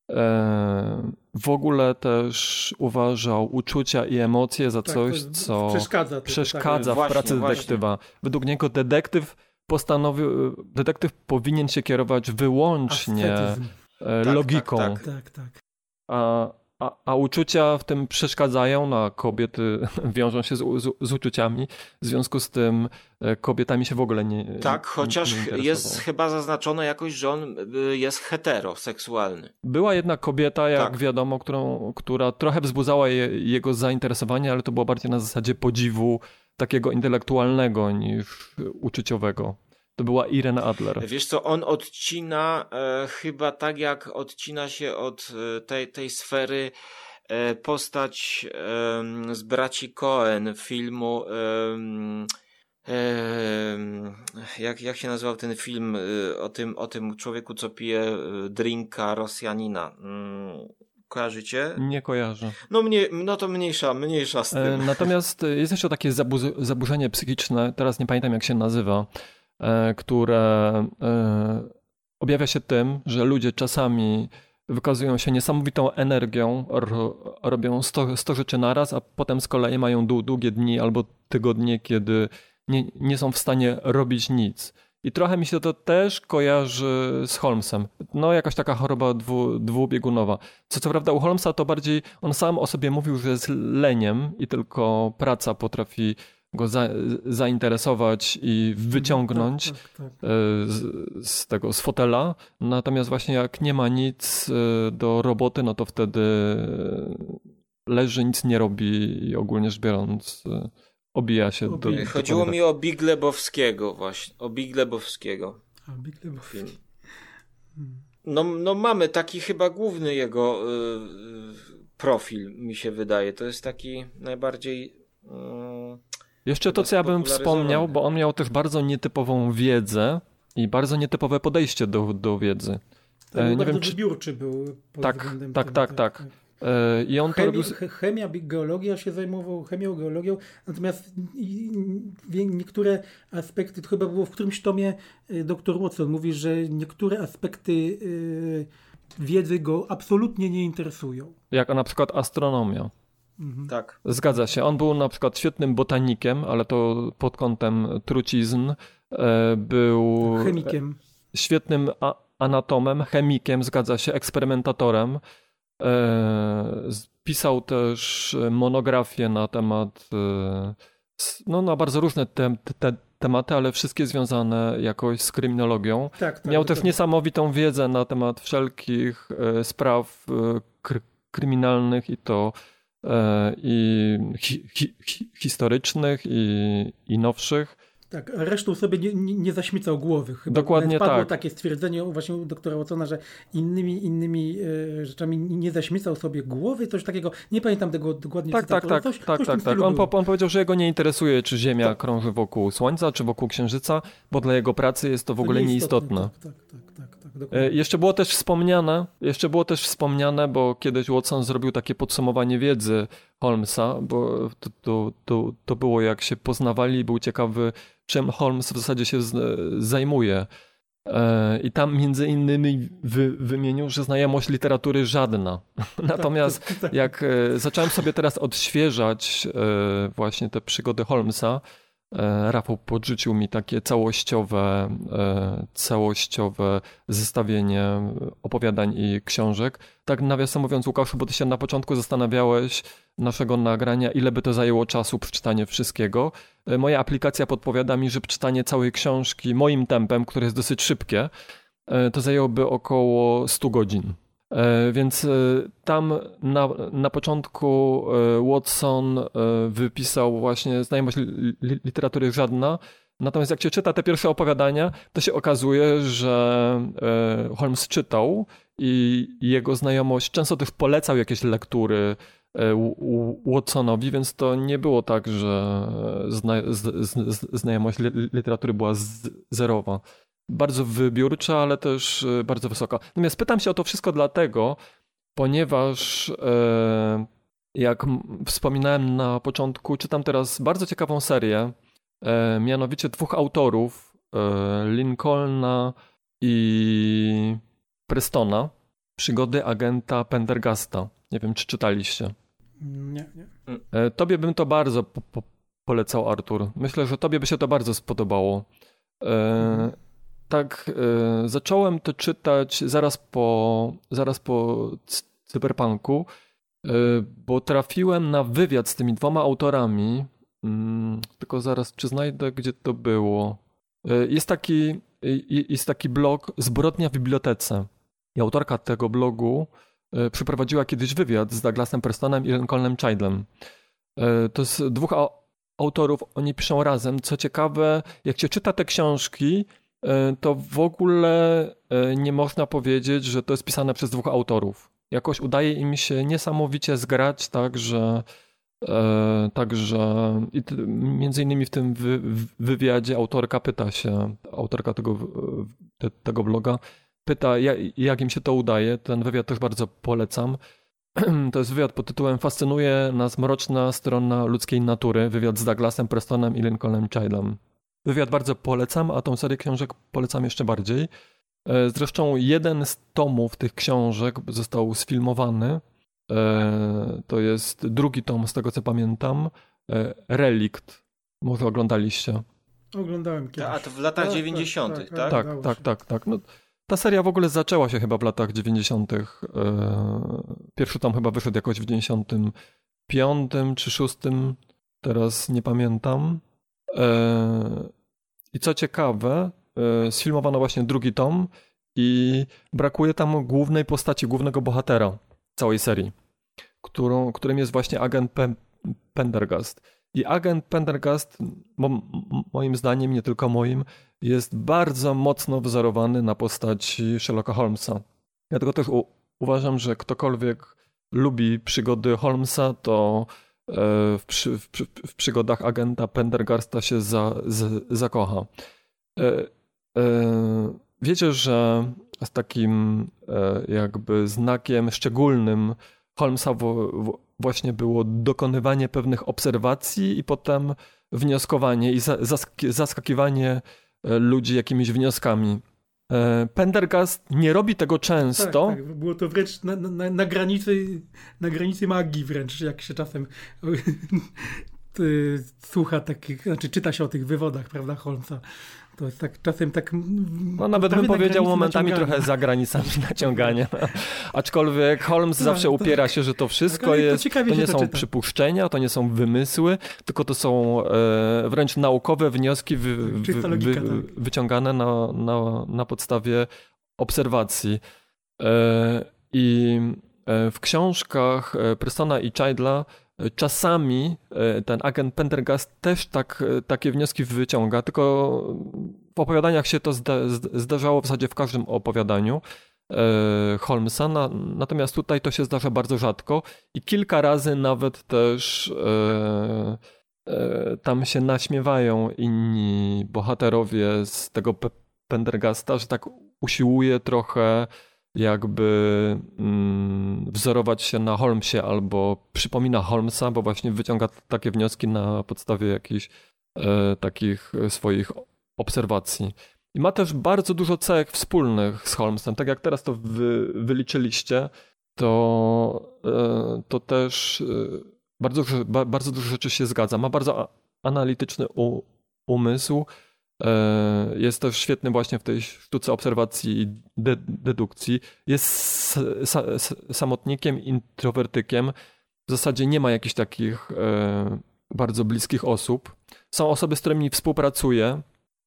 E, W ogóle też uważał uczucia i emocje za Tak, coś, co przeszkadza. tylko, przeszkadza w Właśnie, pracy właśnie. detektywa. Według niego detektyw postanowił, detektyw powinien się kierować Tak. wyłącznie Ascetyzm. e, tak, logiką, tak. Tak, tak. A, a, a uczucia w tym przeszkadzają, no a kobiety wiążą się z, z, z uczuciami, w związku z tym e, kobietami się w ogóle nie Tak, nie- chociaż nie jest chyba zaznaczone jakoś, że on y, jest heteroseksualny. Była jedna kobieta, jak Tak. wiadomo, którą, która trochę wzbudzała je, jego zainteresowanie, ale to było bardziej na zasadzie podziwu takiego intelektualnego niż uczuciowego. To była Irene Adler. Wiesz co, on odcina e, chyba tak jak odcina się od e, tej, tej sfery e, postać em, z braci Cohen filmu jak, jak się nazywał ten film y, o tym, o tym człowieku, co pije y, drinka Rosjanina? Mm, Kojarzycie? Nie kojarzę. No, mnie, no to mniejsza, mniejsza z E, tym. Natomiast e, jest jeszcze takie zabu- zaburzenie psychiczne, teraz nie pamiętam jak się nazywa, e, które e, objawia się tym, że ludzie czasami wykazują się niesamowitą energią, ro- robią 100, 100 rzeczy naraz, a potem z kolei mają dłu- długie dni albo tygodnie, kiedy nie, nie są w stanie robić nic. I trochę mi się to też kojarzy z Holmesem. No, jakaś taka choroba dwu, dwubiegunowa. Co co prawda u Holmesa to bardziej, on sam o sobie mówił, że jest leniem i tylko praca potrafi go za, zainteresować i wyciągnąć Tak, tak, tak. e, z, z tego, z fotela. Natomiast właśnie jak nie ma nic e, do roboty, no to wtedy leży, nic nie robi i ogólnie rzecz biorąc e, obija się do, Obija. do Chodziło do- mi o Big Lebowskiego właśnie, o Big Lebowskiego. A, Big Lebowski. No, no mamy taki chyba główny jego y, y, profil, mi się wydaje. To jest taki najbardziej. Jeszcze to, co ja bym wspomniał, bo on miał też bardzo nietypową wiedzę i bardzo nietypowe podejście do, do wiedzy. Tak, E, nie bardzo wiem, czy- wybiórczy był. pod Tak, względem tak, tego, tak, tak. E, I on to Chemii, robił... ch- chemia, geologia się zajmował, chemią, geologią, natomiast niektóre aspekty, to chyba było w którymś tomie y, dr Watson mówi, że niektóre aspekty y, wiedzy go absolutnie nie interesują. Jak na przykład astronomia. Tak. Zgadza się. On był na przykład świetnym botanikiem, ale to pod kątem trucizn. E, Był Chemikiem. świetnym anatomem, chemikiem, zgadza się, eksperymentatorem. E, Pisał też monografię na temat, e, no na bardzo różne te, te, tematy, ale wszystkie związane jakoś z kryminologią. Tak, tak, Miał też niesamowitą wiedzę na temat wszelkich spraw kry, kryminalnych i to i hi, hi, hi, historycznych i, i nowszych. Tak, resztą sobie nie, nie, zaśmicał głowy. Chyba Dokładnie padło tak. takie stwierdzenie właśnie u doktora Watsona, że innymi, innymi e, rzeczami nie zaśmicał sobie głowy, coś takiego. Nie pamiętam tego dokładnie Tak, tak, cytatu, tak, coś, tak, coś w tym tak, tak. On, po, on powiedział, że jego nie interesuje, czy Ziemia Tak. krąży wokół Słońca, czy wokół Księżyca, bo dla jego pracy jest to w ogóle nieistotne. Tak, tak, tak, tak, tak, E, dokładnie. Jeszcze było też wspomniane, jeszcze było też wspomniane, bo kiedyś Watson zrobił takie podsumowanie wiedzy Holmesa, bo to, to, to, to było jak się poznawali był ciekawy, czym Holmes w zasadzie się zajmuje. E, I tam między innymi wy, wymienił, że znajomość literatury żadna. Natomiast tak, tak. jak e, zacząłem sobie teraz odświeżać e, właśnie te przygody Holmesa, e, Rafał podrzucił mi takie całościowe, e, całościowe zestawienie opowiadań i książek. Tak nawiasem mówiąc, Łukaszu, bo ty się na początku zastanawiałeś naszego nagrania, ile by to zajęło czasu przeczytanie wszystkiego. E, Moja aplikacja podpowiada mi, że przeczytanie całej książki moim tempem, które jest dosyć szybkie, e, to zajęłoby około 100 godzin. E, Więc e, tam na, na początku e, Watson wypisał właśnie znajomość li, li, literatury żadna. Natomiast jak się czyta te pierwsze opowiadania, to się okazuje, że Holmes czytał i jego znajomość często też polecał jakieś lektury Watsonowi, więc to nie było tak, że zna, z, z, znajomość li, literatury była z, zerowa bardzo wybiórcza, ale też e, bardzo wysoka. Natomiast pytam się o to wszystko dlatego, ponieważ e, jak wspominałem na początku, czytam teraz bardzo ciekawą serię, e, mianowicie dwóch autorów, Lincolna i Prestona, przygody agenta Pendergasta. Nie wiem, czy czytaliście. Nie, nie. Tobie bym to bardzo po, po, polecał, Artur. Myślę, że tobie by się to bardzo spodobało. E, tak, e, zacząłem to czytać zaraz po, zaraz po cyberpunku, e, bo trafiłem na wywiad z tymi dwoma autorami. Mm, tylko zaraz, czy znajdę, gdzie to było. E, Jest taki, jest taki blog Zbrodnia w bibliotece. I autorka tego blogu przeprowadziła kiedyś wywiad z Douglasem Prestonem i Lincolnem Childem. To z dwóch au- autorów, oni piszą razem. Co ciekawe, jak się czyta te książki, to w ogóle e, nie można powiedzieć, że to jest pisane przez dwóch autorów. jakoś udaje im się niesamowicie zgrać, tak, że e, Także t, między innymi w tym wywiadzie autorka pyta się, autorka tego, te, tego bloga, pyta jak im się to udaje. Ten wywiad też bardzo polecam. To jest wywiad pod tytułem Fascynuje nas mroczna strona ludzkiej natury. Wywiad z Douglasem Prestonem i Lincolnem Childem. Wywiad bardzo polecam, a tą serię książek polecam jeszcze bardziej. E, zresztą jeden z tomów tych książek został sfilmowany. E, to jest drugi tom, z tego co pamiętam. E, Relikt. Może oglądaliście. Oglądałem kiedyś. A to w latach Tak, 90., tak? tak, Tak, udało tak, się. tak, tak. No, ta seria w ogóle zaczęła się chyba w latach 90. E, Pierwszy tom chyba wyszedł jakoś w 95 czy 6. Teraz nie pamiętam. I co ciekawe, e, sfilmowano właśnie drugi tom i brakuje tam głównej postaci, głównego bohatera całej serii, którą, którym jest właśnie agent Pe- Pendergast. I agent Pendergast, moim zdaniem, nie tylko moim, jest bardzo mocno wzorowany na postaci Sherlocka Holmesa. Dlatego też uważam, że ktokolwiek lubi przygody Holmesa, to w, przy, w, w przygodach agenta Pendergasta się za, z, zakocha. E, e, wiecie, że z takim e, jakby znakiem szczególnym Holmesa właśnie było dokonywanie pewnych obserwacji i potem wnioskowanie i za, zask- zaskakiwanie ludzi jakimiś wnioskami. E, Pendergast nie robi tego często. Tak, tak. Było to wręcz na, na, na, granicy, na granicy magii wręcz, jak się czasem y, słucha takich, znaczy czyta się o tych wywodach, prawda, Holmesa. To jest tak czasem tak... No nawet bym powiedział momentami naciągania. trochę za granicami naciągania. Aczkolwiek Holmes Tak, zawsze tak. upiera się, że to wszystko Tak, to jest, to nie to są czyta. przypuszczenia, to nie są wymysły, tylko to są e, wręcz naukowe wnioski wy, wy, Czysta logika, wy, tak. wyciągane na, na, na podstawie obserwacji. E, I e, w książkach e, Prestona i Childla czasami e, ten agent Pendergast też tak, e, takie wnioski wyciąga, tylko w opowiadaniach się to zda, zd- zdarzało w zasadzie w każdym opowiadaniu e, Holmesa, na, natomiast tutaj to się zdarza bardzo rzadko i kilka razy nawet też e, e, tam się naśmiewają inni bohaterowie z tego Pe- Pendergasta, że tak usiłuje trochę jakby mm, wzorować się na Holmesie albo przypomina Holmesa, bo właśnie wyciąga takie wnioski na podstawie jakichś e, takich swoich obserwacji. I ma też bardzo dużo cech wspólnych z Holmesem. Tak jak teraz to wy, wyliczyliście, to, e, to też e, bardzo, bardzo dużo rzeczy się zgadza. Ma bardzo analityczny u, umysł. E, Jest też świetny właśnie w tej sztuce obserwacji i de, dedukcji. Jest sa, samotnikiem, introwertykiem. W zasadzie nie ma jakichś takich e, bardzo bliskich osób. Są osoby, z którymi współpracuje,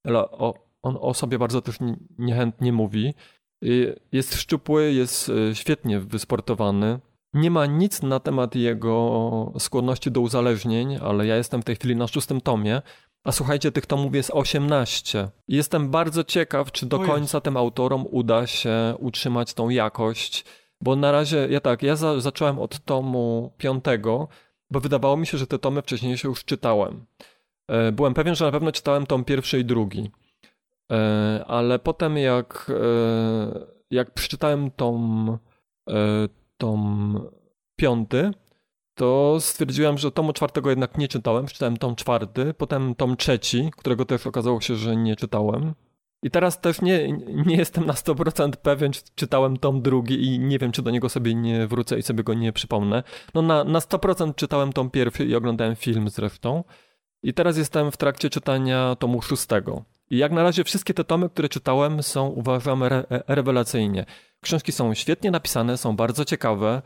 ale o, on o sobie bardzo też nie- niechętnie mówi. Jest szczupły, jest e, świetnie wysportowany. Nie ma nic na temat jego skłonności do uzależnień, ale ja jestem w tej chwili na szóstym tomie. A słuchajcie, tych tomów jest 18. I Jestem bardzo ciekaw, czy do O jest. końca tym autorom uda się utrzymać tą jakość. Bo na razie, ja tak, ja za, zacząłem od tomu piątego, bo wydawało mi się, że te tomy wcześniejsze już czytałem. E, Byłem pewien, że na pewno czytałem tom pierwszy i drugi. E, Ale potem jak, e, jak przeczytałem tom, tom piąty, to stwierdziłem, że tomu czwartego jednak nie czytałem. Przeczytałem tom czwarty, potem tom trzeci, którego też okazało się, że nie czytałem. I teraz też nie, nie jestem na 100% pewien, czy czytałem tom drugi i nie wiem, czy do niego sobie nie wrócę i sobie go nie przypomnę. No na, na 100% czytałem tom pierwszy i oglądałem film zresztą. I teraz jestem w trakcie czytania tomu szóstego. I jak na razie wszystkie te tomy, które czytałem są, uważam, re, rewelacyjnie. Książki są świetnie napisane, są bardzo ciekawe,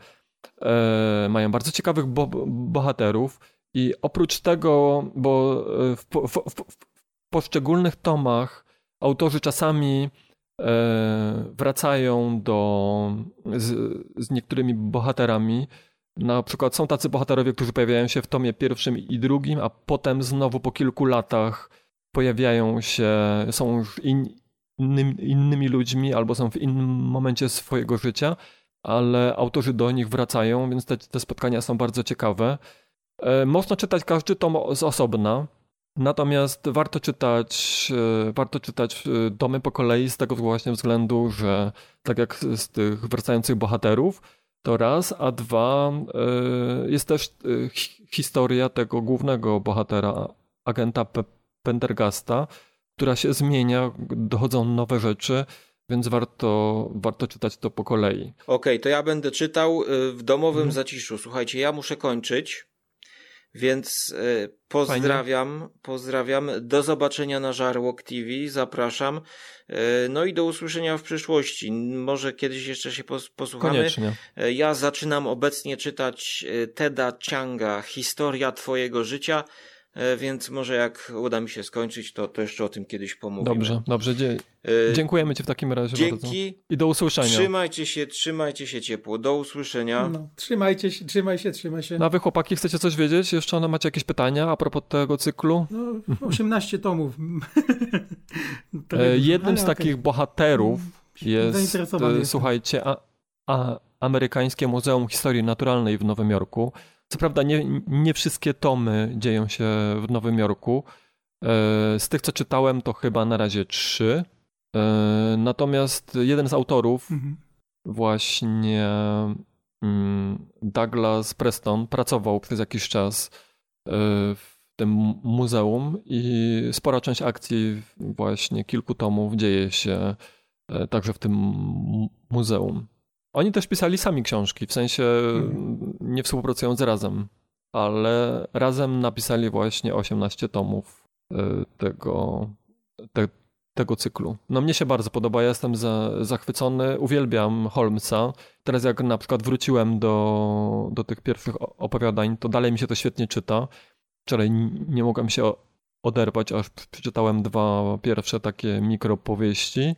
e, mają bardzo ciekawych bo, bohaterów i oprócz tego, bo e, w, w, w, w poszczególnych tomach autorzy czasami e, wracają do, z, z niektórymi bohaterami. Na przykład są tacy bohaterowie, którzy pojawiają się w tomie pierwszym i drugim, a potem znowu po kilku latach pojawiają się, są już in, innymi, innymi ludźmi albo są w innym momencie swojego życia. Ale autorzy do nich wracają, więc te, te spotkania są bardzo ciekawe. E, można czytać każdy tom z osobna, natomiast warto czytać, e, warto czytać domy po kolei z tego właśnie względu, że tak jak z tych wracających bohaterów, to raz, a dwa jest też historia tego głównego bohatera, agenta Pendergasta, która się zmienia, dochodzą nowe rzeczy, więc warto, warto czytać to po kolei. Okej, okay, to ja będę czytał y, w domowym mhm. zaciszu. Słuchajcie, ja muszę kończyć, więc y, pozdrawiam, Fajnie. pozdrawiam. Do zobaczenia na Żarłok TV, zapraszam. Y, no i do usłyszenia w przyszłości. Może kiedyś jeszcze się posłuchamy. Koniecznie. Ja zaczynam obecnie czytać Teda Chianga, Historia Twojego Życia. E, więc może jak uda mi się skończyć, to, to jeszcze o tym kiedyś pomówimy. Dobrze, dobrze. Dzie e, dziękujemy Ci w takim razie Dzięki. bardzo. I do usłyszenia. Trzymajcie się, trzymajcie się ciepło. Do usłyszenia. No, trzymajcie się, trzymaj się, trzymaj się. No wy chłopaki chcecie coś wiedzieć? Jeszcze one macie jakieś pytania a propos tego cyklu? No, 18 tomów. e, jednym z takich okay. bohaterów jest, e, słuchajcie, a, a, amerykańskie Muzeum Historii Naturalnej w Nowym Jorku. Co prawda nie, nie wszystkie tomy dzieją się w Nowym Jorku. E, z tych, co czytałem, to chyba na razie trzy. E, natomiast jeden z autorów, mhm. właśnie mm, Douglas Preston, pracował przez jakiś czas e, w tym muzeum i spora część akcji, właśnie kilku tomów, dzieje się także w tym muzeum. Oni też pisali sami książki, w sensie mhm. nie współpracując razem, ale razem napisali właśnie 18 tomów y, tego, te, tego cyklu. No mnie się bardzo podoba, ja jestem za, zachwycony, uwielbiam Holmesa. Teraz jak na przykład wróciłem do, do tych pierwszych opowiadań, to dalej mi się to świetnie czyta. Wczoraj nie mogłem się oderwać, aż przeczytałem dwa pierwsze takie mikropowieści.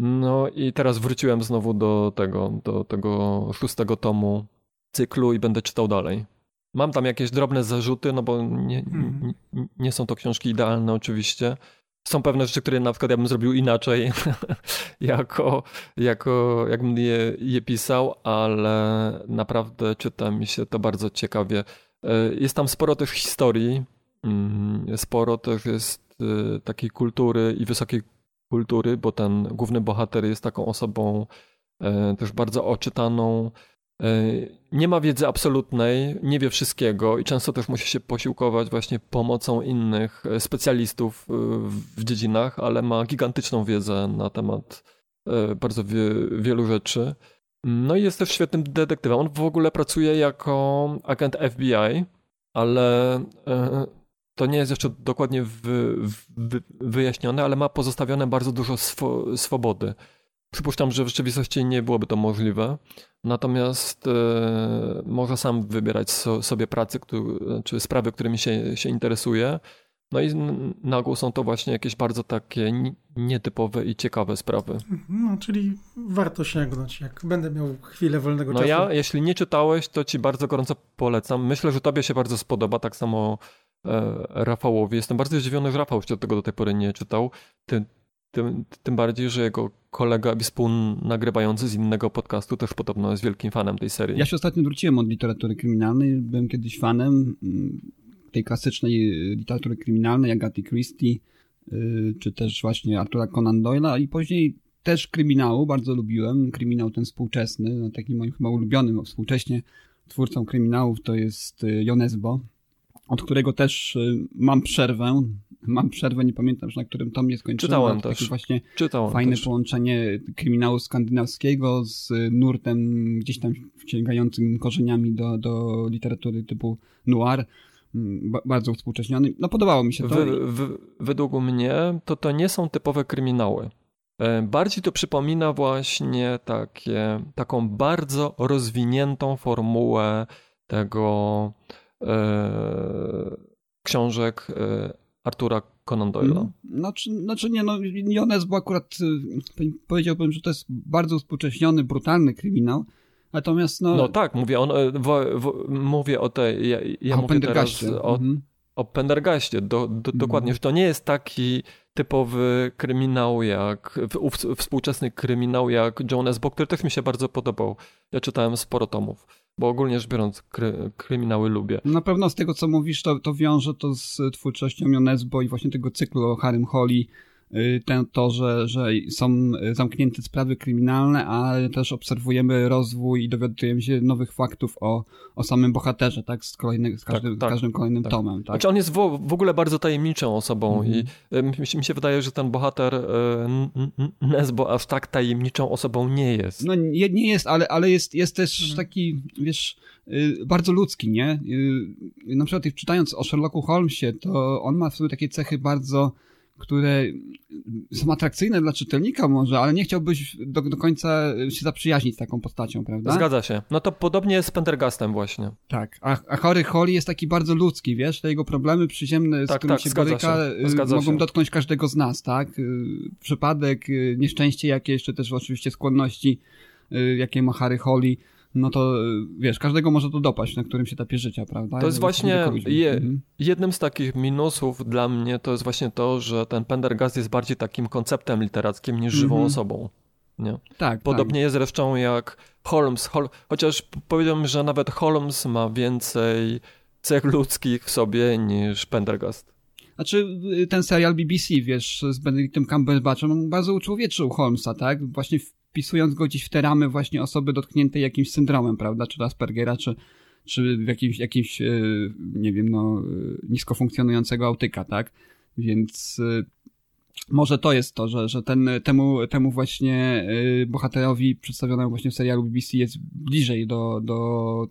No i teraz wróciłem znowu do tego, do tego szóstego tomu cyklu i będę czytał dalej. Mam tam jakieś drobne zarzuty, no bo nie, mhm. nie, nie są to książki idealne oczywiście. Są pewne rzeczy, które na przykład ja bym zrobił inaczej, jako, jako jakbym je, je pisał, ale naprawdę czyta mi się to bardzo ciekawie. E, jest tam sporo też historii, mm, sporo też jest e, takiej kultury i wysokiej kultury, bo ten główny bohater jest taką osobą e, też bardzo oczytaną. E, nie ma wiedzy absolutnej, nie wie wszystkiego i często też musi się posiłkować właśnie pomocą innych e, specjalistów w dziedzinach, ale ma gigantyczną wiedzę na temat bardzo wie, wielu rzeczy. No i jest też świetnym detektywem. On w ogóle pracuje jako agent FBI, ale to nie jest jeszcze dokładnie wyjaśnione, ale ma pozostawione bardzo dużo swo swobody. Przypuszczam, że w rzeczywistości nie byłoby to możliwe, natomiast e, może sam wybierać so, sobie pracy, który, czy sprawy, którymi się, się interesuje. No i na ogół są to właśnie jakieś bardzo takie nietypowe i ciekawe sprawy. No, czyli warto sięgnąć, jak będę miał chwilę wolnego no czasu. No ja, jeśli nie czytałeś, to ci bardzo gorąco polecam. Myślę, że tobie się bardzo spodoba, tak samo Rafałowi. Jestem bardzo zdziwiony, że Rafał jeszcze tego do tej pory nie czytał. Tym, tym, tym bardziej, że jego kolega i współnagrywający z innego podcastu też podobno jest wielkim fanem tej serii. Ja się ostatnio wróciłem od literatury kryminalnej. Byłem kiedyś fanem mm, tej klasycznej literatury kryminalnej, Agaty Christie, y, czy też właśnie Artura Conan Doyle'a i później też kryminału, bardzo lubiłem. Kryminał ten współczesny, no takim moim chyba ulubionym współcześnie twórcą kryminałów to jest y, Jonesbo, od którego też y, mam przerwę. Mam przerwę, nie pamiętam, na którym tom nie skończyłem. Czytałem też. Takie właśnie Czytałem fajne też. połączenie kryminału skandynawskiego z nurtem gdzieś tam sięgającym korzeniami do, do literatury typu noir. Mm, bardzo współcześniony. No podobało mi się to. według mnie to to nie są typowe kryminały. E, bardziej to przypomina właśnie takie, taką bardzo rozwiniętą formułę tego książek e, Artura Conan Doyle'a. No, znaczy, znaczy nie, no Jones, bo akurat y, powiedziałbym, że to jest bardzo współcześniony, brutalny kryminał, natomiast no... No tak, mówię, on, w, w, mówię o tej, ja, ja mówię teraz o, mhm. o Pendergaście, do, do, mhm. dokładnie, że to nie jest taki typowy kryminał, jak współczesny kryminał jak Jones, bo który też mi się bardzo podobał. Ja czytałem sporo tomów, bo ogólnie rzecz biorąc kry, kryminały lubię. Na pewno z tego, co mówisz, to, to wiąże to z twórczością Jonesbo i właśnie tego cyklu o Harrym Holly, ten, to, że, że są zamknięte sprawy kryminalne, ale też obserwujemy rozwój i dowiadujemy się nowych faktów o, o samym bohaterze, tak? Z, kolejny, z każdym, tak, tak, każdym kolejnym tak. tomem. Tak? Znaczy on jest w, w ogóle bardzo tajemniczą osobą mm -hmm. i mi, się wydaje, że ten bohater y, Nesbo aż tak tajemniczą osobą nie jest. No nie, nie jest, ale, ale jest, jest też mm. taki, wiesz, y, bardzo ludzki, nie? Na przykład czytając o Sherlocku Holmesie, to on ma w sobie takie cechy bardzo które są atrakcyjne dla czytelnika może, ale nie chciałbyś do, do końca się zaprzyjaźnić z taką postacią, prawda? Zgadza się. No to podobnie jest z Pendergastem właśnie. Tak, a, a Chory Holly jest taki bardzo ludzki, wiesz, te jego problemy przyziemne, z tak, którymi tak, się boryka, y, mogą się. dotknąć każdego z nas, tak? Y, przypadek, y, nieszczęście jakieś, czy też oczywiście skłonności, jakie ma Harry Holly no to wiesz, każdego może to dopaść na którymś etapie życia, prawda? To jest właśnie je, mhm. jednym z takich minusów dla mnie to jest właśnie to, że ten Pendergast jest bardziej takim konceptem literackim niż żywą mhm. osobą. Nie? Tak. Podobnie tak. jest zresztą jak Holmes, Hol chociaż powiedziałbym, że nawet Holmes ma więcej cech ludzkich w sobie niż Pendergast. Znaczy, ten serial BBC, wiesz, z Benedictem Cumberbatchem, bardzo uczłowieczył Holmesa, tak? Właśnie wpisując go gdzieś w te ramy właśnie osoby dotkniętej jakimś syndromem, prawda, czy Aspergera, czy, czy w jakimś, jakimś e, nie wiem, no, e, nisko funkcjonującego autyka, tak? Więc e, może to jest to, że, że ten, temu, temu właśnie bohaterowi przedstawionemu właśnie w serialu BBC jest bliżej do, do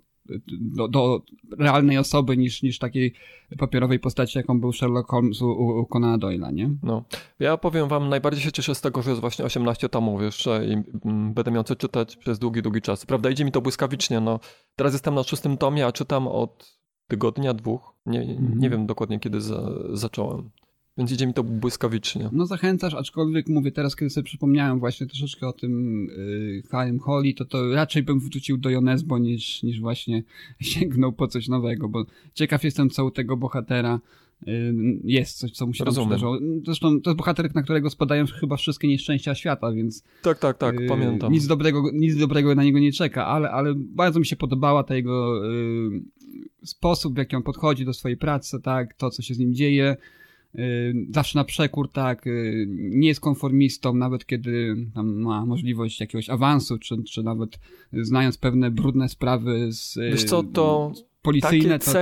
do, do realnej osoby niż, niż takiej papierowej postaci, jaką był Sherlock Holmes u, u Conana Doyle'a, nie? No. Ja powiem wam, najbardziej się cieszę z tego, że jest właśnie 18 tomów jeszcze i mm, będę miał co czytać przez długi, długi czas. Prawda, idzie mi to błyskawicznie, no. Teraz jestem na szóstym tomie, a czytam od tygodnia, dwóch. Nie, nie mhm. wiem dokładnie, kiedy za, zacząłem. Więc idzie mi to błyskawicznie. No zachęcasz, aczkolwiek mówię teraz, kiedy sobie przypomniałem właśnie troszeczkę o tym yy, Holly, to to raczej bym wrócił do Jonesbo niż, niż właśnie sięgnął po coś nowego, bo ciekaw jestem, co u tego bohatera yy, jest, coś, co mu się Rozumiem. Zresztą to jest bohater, na którego spadają chyba wszystkie nieszczęścia świata, więc... Tak, tak, tak, yy, pamiętam. Nic dobrego, nic dobrego na niego nie czeka, ale, ale bardzo mi się podobała ta jego yy, sposób, w jaki on podchodzi do swojej pracy, tak, to, co się z nim dzieje, Y, zawsze na przekór, tak, y, nie jest konformistą, nawet kiedy ma możliwość jakiegoś awansu, czy, czy nawet znając pewne brudne sprawy z, Wiesz co, to policyjne, to,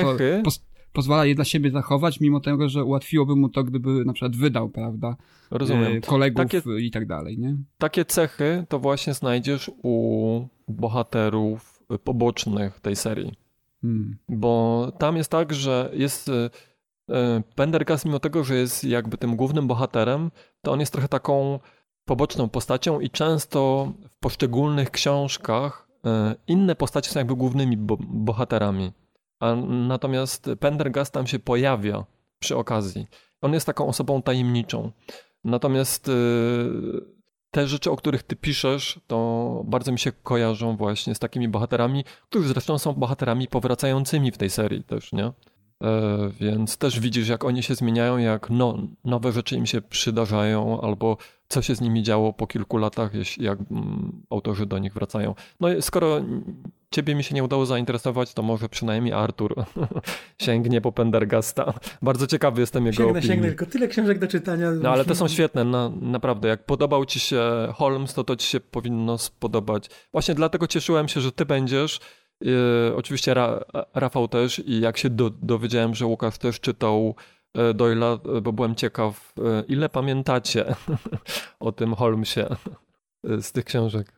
to pozwala je dla siebie zachować, mimo tego, że ułatwiłoby mu to, gdyby na przykład wydał, prawda, Rozumiem. Y, kolegów takie, i tak dalej, nie? Takie cechy to właśnie znajdziesz u bohaterów pobocznych tej serii. Hmm. Bo tam jest tak, że jest Pendergast, mimo tego, że jest jakby tym głównym bohaterem, to on jest trochę taką poboczną postacią i często w poszczególnych książkach e, inne postacie są jakby głównymi bo bohaterami. A natomiast Pendergast tam się pojawia przy okazji. On jest taką osobą tajemniczą. Natomiast e, te rzeczy, o których ty piszesz, to bardzo mi się kojarzą właśnie z takimi bohaterami, którzy zresztą są bohaterami powracającymi w tej serii też, nie? E, więc też widzisz, jak oni się zmieniają, jak no, nowe rzeczy im się przydarzają, albo co się z nimi działo po kilku latach, jak mm, autorzy do nich wracają. No skoro ciebie mi się nie udało zainteresować, to może przynajmniej Artur sięgnie po Pendergasta. Bardzo ciekawy jestem jego sięgnę, opinii. Sięgnę, tylko tyle książek do czytania. No ale te są świetne, na, naprawdę. Jak podobał ci się Holmes, to to ci się powinno spodobać. Właśnie dlatego cieszyłem się, że ty będziesz oczywiście Ra, Rafał też i jak się do, dowiedziałem, że Łukasz też czytał e, Doyla, e, bo byłem ciekaw, ile pamiętacie o tym Holmesie z tych książek.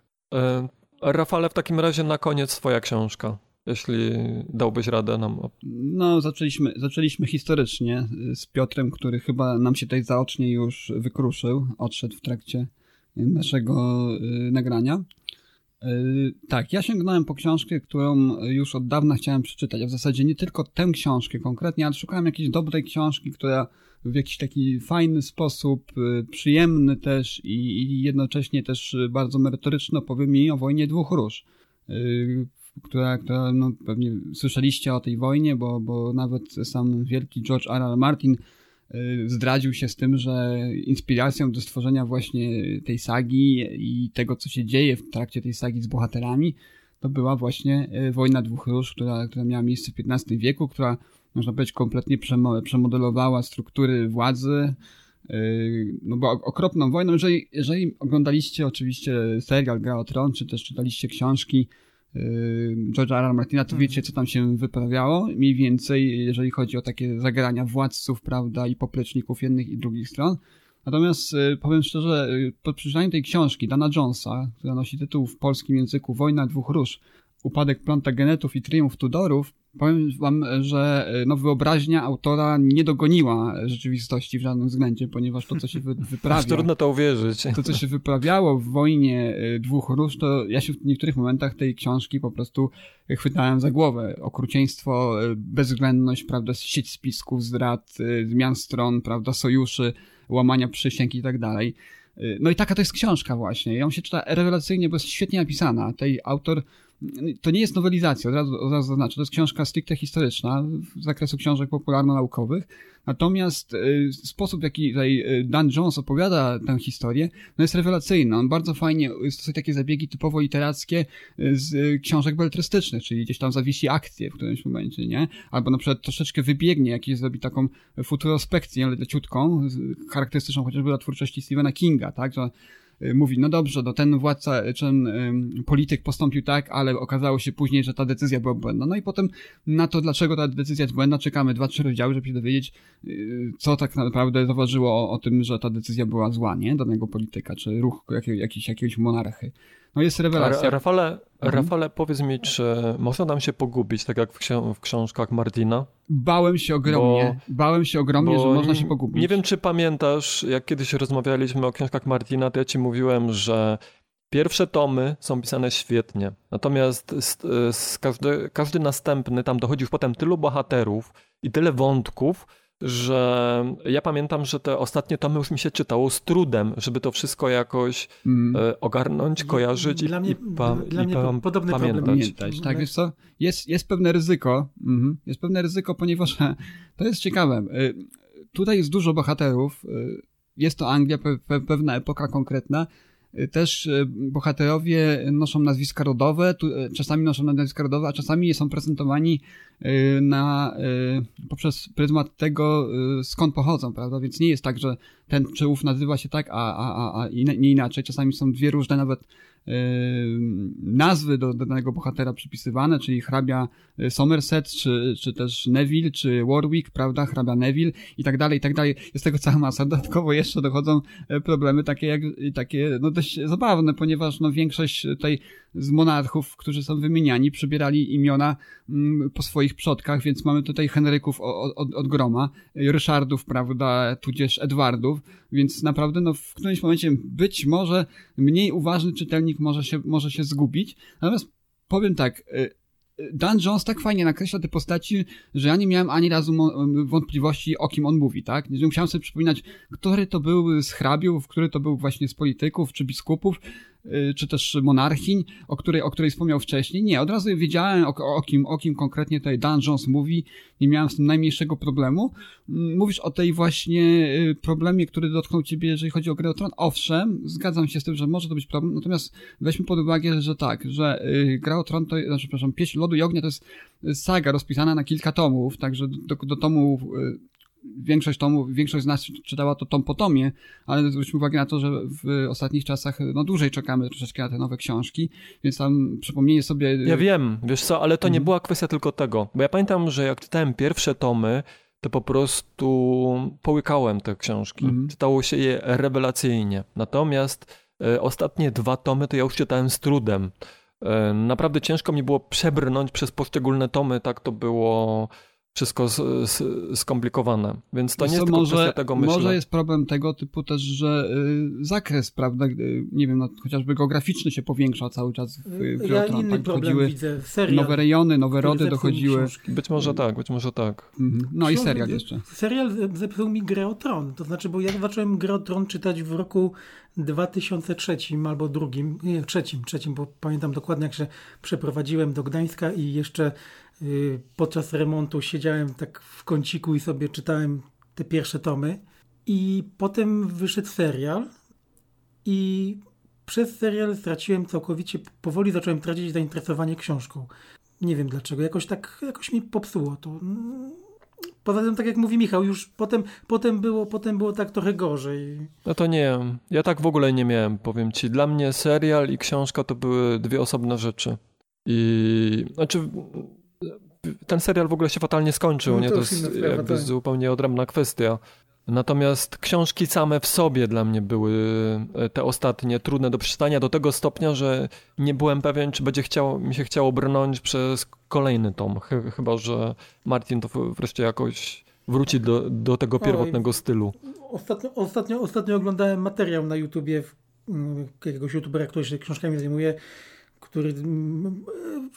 Rafale, w takim razie na koniec twoja książka, jeśli dałbyś radę nam. No, zaczęliśmy, zaczęliśmy historycznie z Piotrem, który chyba nam się tutaj zaocznie już wykruszył, odszedł w trakcie naszego nagrania. Yy, tak, ja sięgnąłem po książkę, którą już od dawna chciałem przeczytać, a w zasadzie nie tylko tę książkę konkretnie, ale szukałem jakiejś dobrej książki, która w jakiś taki fajny sposób, yy, przyjemny też i, i jednocześnie też bardzo merytoryczny opowie mi o wojnie dwóch róż, yy, która, która no, pewnie słyszeliście o tej wojnie, bo, bo nawet sam wielki George R. R. Martin y, zdradził się z tym, że inspiracją do stworzenia właśnie tej sagi i tego, co się dzieje w trakcie tej sagi z bohaterami, to była właśnie y, Wojna Dwóch Róż, która, która miała miejsce w XV wieku, która można powiedzieć kompletnie przemodelowała struktury władzy, no bo okropną wojną, jeżeli, jeżeli oglądaliście oczywiście serial Gra o Tron, czy też czytaliście książki George'a R. Martina, to wiecie, co tam się wyprawiało, mniej więcej, jeżeli chodzi o takie zagrania władców, prawda, i popleczników jednych i drugich stron. Natomiast powiem szczerze, po przeczytaniu tej książki Dana Jonesa, która nosi tytuł w polskim języku Wojna dwóch róż, Upadek Plantagenetów i Triumf Tudorów, powiem wam, że no, wyobraźnia autora nie dogoniła rzeczywistości w żadnym względzie, ponieważ to, co się wy, wyprawia... trudno to uwierzyć. To, co się wyprawiało w wojnie y, dwóch róż, to ja się w niektórych momentach tej książki po prostu chwytałem za głowę. Okrucieństwo, y, bezwzględność, prawda, sieć spisków, zdrad, zmian stron, prawda, sojuszy, łamania przysięg i tak dalej. No i taka to jest książka właśnie. Ją się czyta rewelacyjnie, bo jest świetnie napisana. Tej autor to nie jest nowelizacja, od razu, od razu zaznaczę, to jest książka stricte historyczna z zakresu książek popularno-naukowych, natomiast y, sposób, w jaki tutaj y, Dan Jones opowiada tę historię, no jest rewelacyjny. On bardzo fajnie stosuje takie zabiegi typowo literackie y, z książek beletrystycznych, czyli gdzieś tam zawiesi akcję w którymś momencie, nie? Albo na przykład troszeczkę wybiegnie, jakieś zrobi taką futurospekcję, ale leciutką, charakterystyczną chociażby dla twórczości Stephena Kinga, tak? Że mówi, no dobrze, no ten władca, ten polityk postąpił tak, ale okazało się później, że ta decyzja była błędna. No i potem na to, dlaczego ta decyzja jest błędna, czekamy dwa, trzy rozdziały, żeby się dowiedzieć, y, co tak naprawdę zaważyło o, o tym, że ta decyzja była zła, nie? Danego polityka, czy ruch jakiejś, jakiegoś monarchy. No jest rewelacja. Rafale, mhm. Rafale, powiedz mi, czy można nam się pogubić, tak jak w, w książkach Martina? Bałem się ogromnie, bo, bałem się ogromnie, że można się pogubić. Nie wiem, czy pamiętasz, jak kiedyś rozmawialiśmy o książkach Martina, to ja ci mówiłem, że Pierwsze tomy są pisane świetnie, natomiast z, z każdy, każdy następny tam dochodził potem tylu bohaterów i tyle wątków, że ja pamiętam, że te ostatnie tomy już mi się czytało z trudem, żeby to wszystko jakoś mm. ogarnąć, kojarzyć dla i, mnie, i, pa, dla i mnie pa, podobny pamiętać. pamiętać. Tak, wiesz co? Jest, jest pewne ryzyko, mhm. jest pewne ryzyko, ponieważ to jest ciekawe. Y, tutaj jest dużo bohaterów, y, jest to Anglia, pe, pe, pewna epoka konkretna, też e, bohaterowie noszą nazwiska rodowe, e, czasami noszą nazwiska rodowe, a czasami są prezentowani na, poprzez pryzmat tego, skąd pochodzą, prawda? Więc nie jest tak, że ten czy ów nazywa się tak, a, a, a nie inaczej. Czasami są dwie różne nawet nazwy do, danego bohatera przypisywane, czyli hrabia Somerset, czy, czy też Neville, czy Warwick, prawda, hrabia Neville i tak dalej, i tak dalej. Jest tego cała masa. Dodatkowo jeszcze dochodzą problemy takie jak, takie, no dość zabawne, ponieważ no większość tutaj z monarchów, którzy są wymieniani, przybierali imiona mm, po swoich przodkach, więc mamy tutaj Henryków od, od, od groma, Ryszardów, prawda, tudzież Edwardów, więc naprawdę no w którymś momencie być może mniej uważny czytelnik może się, może się zgubić. Natomiast powiem tak, y, Dan Jones tak fajnie nakreśla te postaci, że ja nie miałem ani razu wątpliwości, o kim on mówi, tak? Musiałem sobie przypominać, który to był z hrabiów, który to był właśnie z polityków czy biskupów, Y, czy też monarchiń, o której, o której wspomniał wcześniej. Nie, od razu wiedziałem, o, o, kim, o kim konkretnie tutaj Dan Jones mówi, nie miałem z tym najmniejszego problemu. Mm, mówisz o tej właśnie y, problemie, który dotknął ciebie, jeżeli chodzi o grę o Tron. Owszem, zgadzam się z tym, że może to być problem, natomiast weźmy pod uwagę, że tak, że y, gra o Tron to, znaczy, przepraszam, Pieśń Lodu i Ognia to jest saga rozpisana na kilka tomów, także do, do tomu większość tomu, większość z nas czytała to tom po tomie, ale zwróćmy uwagę na to, że w ostatnich czasach no dłużej czekamy troszeczkę na te nowe książki, więc tam przypomnienie sobie... Ja wiem, wiesz co, ale to nie mhm. była kwestia tylko tego, bo ja pamiętam, że jak czytałem pierwsze tomy, to po prostu połykałem te książki. Mhm. Czytało się je rewelacyjnie. Natomiast e, ostatnie dwa tomy to ja już czytałem z trudem. E, naprawdę ciężko mi było przebrnąć przez poszczególne tomy, tak to było wszystko skomplikowane. Więc to nie jest tylko może, tego, myślę. Może jest problem tego typu też, że y, zakres, prawda, y, nie wiem, no, chociażby geograficzny się powiększa cały czas w, w Ja inny tak, problem widzę. Serial, nowe rejony, nowe rody dochodziły. Być może tak, być może tak. Mhm. No i serial jeszcze. Serial zepsuł mi grę o Tron. To znaczy, bo ja zacząłem grę o Tron czytać w roku 2003 albo drugim, nie, trzecim, trzecim, bo pamiętam dokładnie, jak się przeprowadziłem do Gdańska i jeszcze Y, podczas remontu siedziałem tak w kąciku i sobie czytałem te pierwsze tomy. I potem wyszedł serial i przez serial straciłem całkowicie, powoli zacząłem tracić zainteresowanie książką. Nie wiem dlaczego, jakoś tak, jakoś mi popsuło to. Poza tym, tak jak mówi Michał, już potem, potem, było, potem było tak trochę gorzej. No to nie, ja tak w ogóle nie miałem, powiem ci. Dla mnie serial i książka to były dwie osobne rzeczy. I znaczy ten serial w ogóle się fatalnie skończył, no to nie? To jest jakby tak. zupełnie odrębna kwestia. Natomiast książki same w sobie dla mnie były e, te ostatnie trudne do przeczytania do tego stopnia, że nie byłem pewien, czy będzie chciało, mi się chciało brnąć przez kolejny tom. Chyba, że Martin to wreszcie jakoś wróci do, do tego pierwotnego Oj, stylu. Ostatnio, ostatnio, ostatnio oglądałem materiał na YouTubie mm, jakiegoś youtubera, który się książkami zajmuje który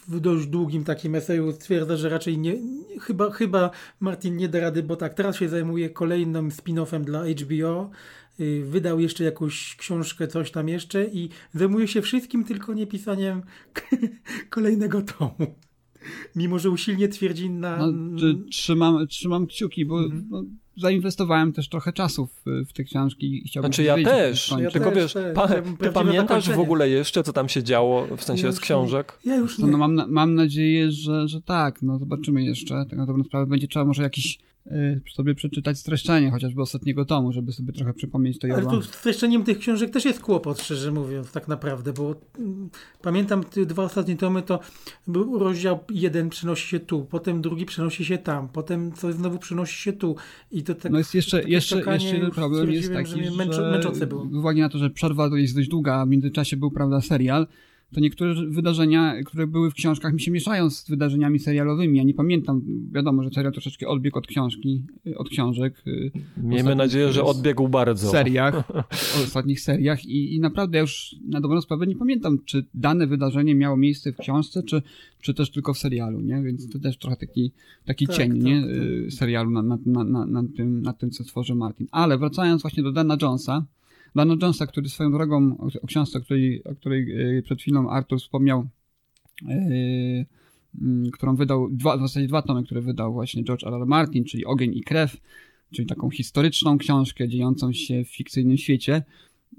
w dość długim takim eseju stwierdza, że raczej nie, chyba, chyba Martin nie da rady, bo tak, teraz się zajmuje kolejnym spin-offem dla HBO, y, wydał jeszcze jakąś książkę, coś tam jeszcze i zajmuje się wszystkim, tylko nie pisaniem kolejnego tomu. Mimo, że usilnie twierdzi na... No, trzymam, trzymam kciuki, bo mm -hmm. no, zainwestowałem też trochę czasu w, w te książki i chciałbym Znaczy ja też, ja tylko wiesz, też. Pa, ty pamiętasz w ogóle jeszcze, co tam się działo, w sensie ja z książek? Ja już nie. No, no mam, mam nadzieję, że, że tak, no zobaczymy jeszcze, tak na dobrą sprawę będzie trzeba może jakiś sobie przeczytać streszczenie chociażby ostatniego tomu, żeby sobie trochę przypomnieć to Ale tu streszczeniem tych książek też jest kłopot, szczerze mówiąc, tak naprawdę, bo mm, pamiętam te dwa ostatnie tomy, to był rozdział jeden przenosi się tu, potem drugi przenosi się tam, potem coś znowu przenosi się tu i to tak... No jest jeszcze, jeszcze, jeszcze jeden problem jest taki, że, męczące było. z uwagi na to, że przerwa to jest dość długa, a w międzyczasie był, prawda, serial, to niektóre wydarzenia, które były w książkach, mi się mieszają z wydarzeniami serialowymi. Ja nie pamiętam, wiadomo, że serial troszeczkę odbiegł od książki, od książek. Y, Miejmy nadzieję, że odbiegł bardzo. W seriach, w ostatnich seriach i, i naprawdę ja już na dobrą sprawę nie pamiętam, czy dane wydarzenie miało miejsce w książce, czy, czy też tylko w serialu, nie? Więc to też trochę taki, taki tak, cień, tak, nie? Tak. Y, serialu na, na, na, na, tym, na tym, co tworzy Martin. Ale wracając właśnie do Dana Jonesa, Lano Jonesa, który swoją drogą o, o książce, o której, o której e, przed chwilą Artur wspomniał, yy, którą wydał, dwa, w zasadzie dwa tomy, które wydał właśnie George R. R. Martin, czyli Ogień i Krew, czyli taką historyczną książkę dziejącą się w fikcyjnym świecie,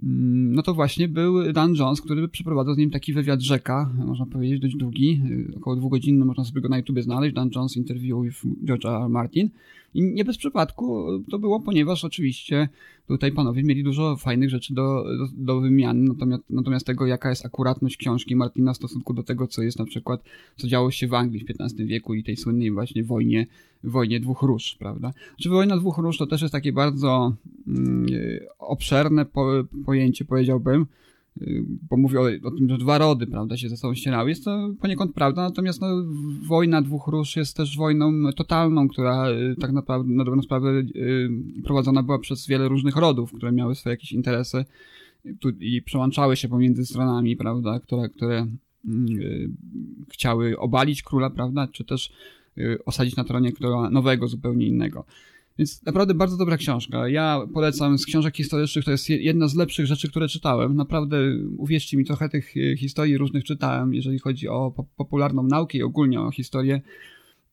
no to właśnie był Dan Jones, który przeprowadzał z nim taki wywiad rzeka, można powiedzieć, dość długi, około dwugodzinny, można sobie go na YouTube znaleźć, Dan Jones interview with George. R. Martin, i nie bez przypadku to było, ponieważ oczywiście tutaj panowie mieli dużo fajnych rzeczy do, do, do wymiany, natomiast, natomiast tego, jaka jest akuratność książki Martina w stosunku do tego, co jest na przykład, co działo się w Anglii w XV wieku i tej słynnej właśnie wojnie, wojnie dwóch róż, prawda? Czy wojna dwóch róż to też jest takie bardzo mm, obszerne po, pojęcie, powiedziałbym, bo mówię o, o, tym, że dwa rody, prawda, się ze sobą ścierały. Jest to poniekąd prawda, natomiast no, wojna dwóch róż jest też wojną totalną, która y, tak naprawdę, na dobrą sprawę, prowadzona była przez wiele różnych rodów, które miały swoje jakieś interesy i przełączały się pomiędzy stronami, prawda, które, które y, chciały obalić króla, prawda, czy też osadzić na tronie króla nowego, zupełnie innego. Więc naprawdę bardzo dobra książka. Ja polecam z książek historycznych, to jest jedna z lepszych rzeczy, które czytałem. Naprawdę, uwierzcie mi, trochę tych e, historii różnych czytałem, jeżeli chodzi o popularną naukę i ogólnie o historię.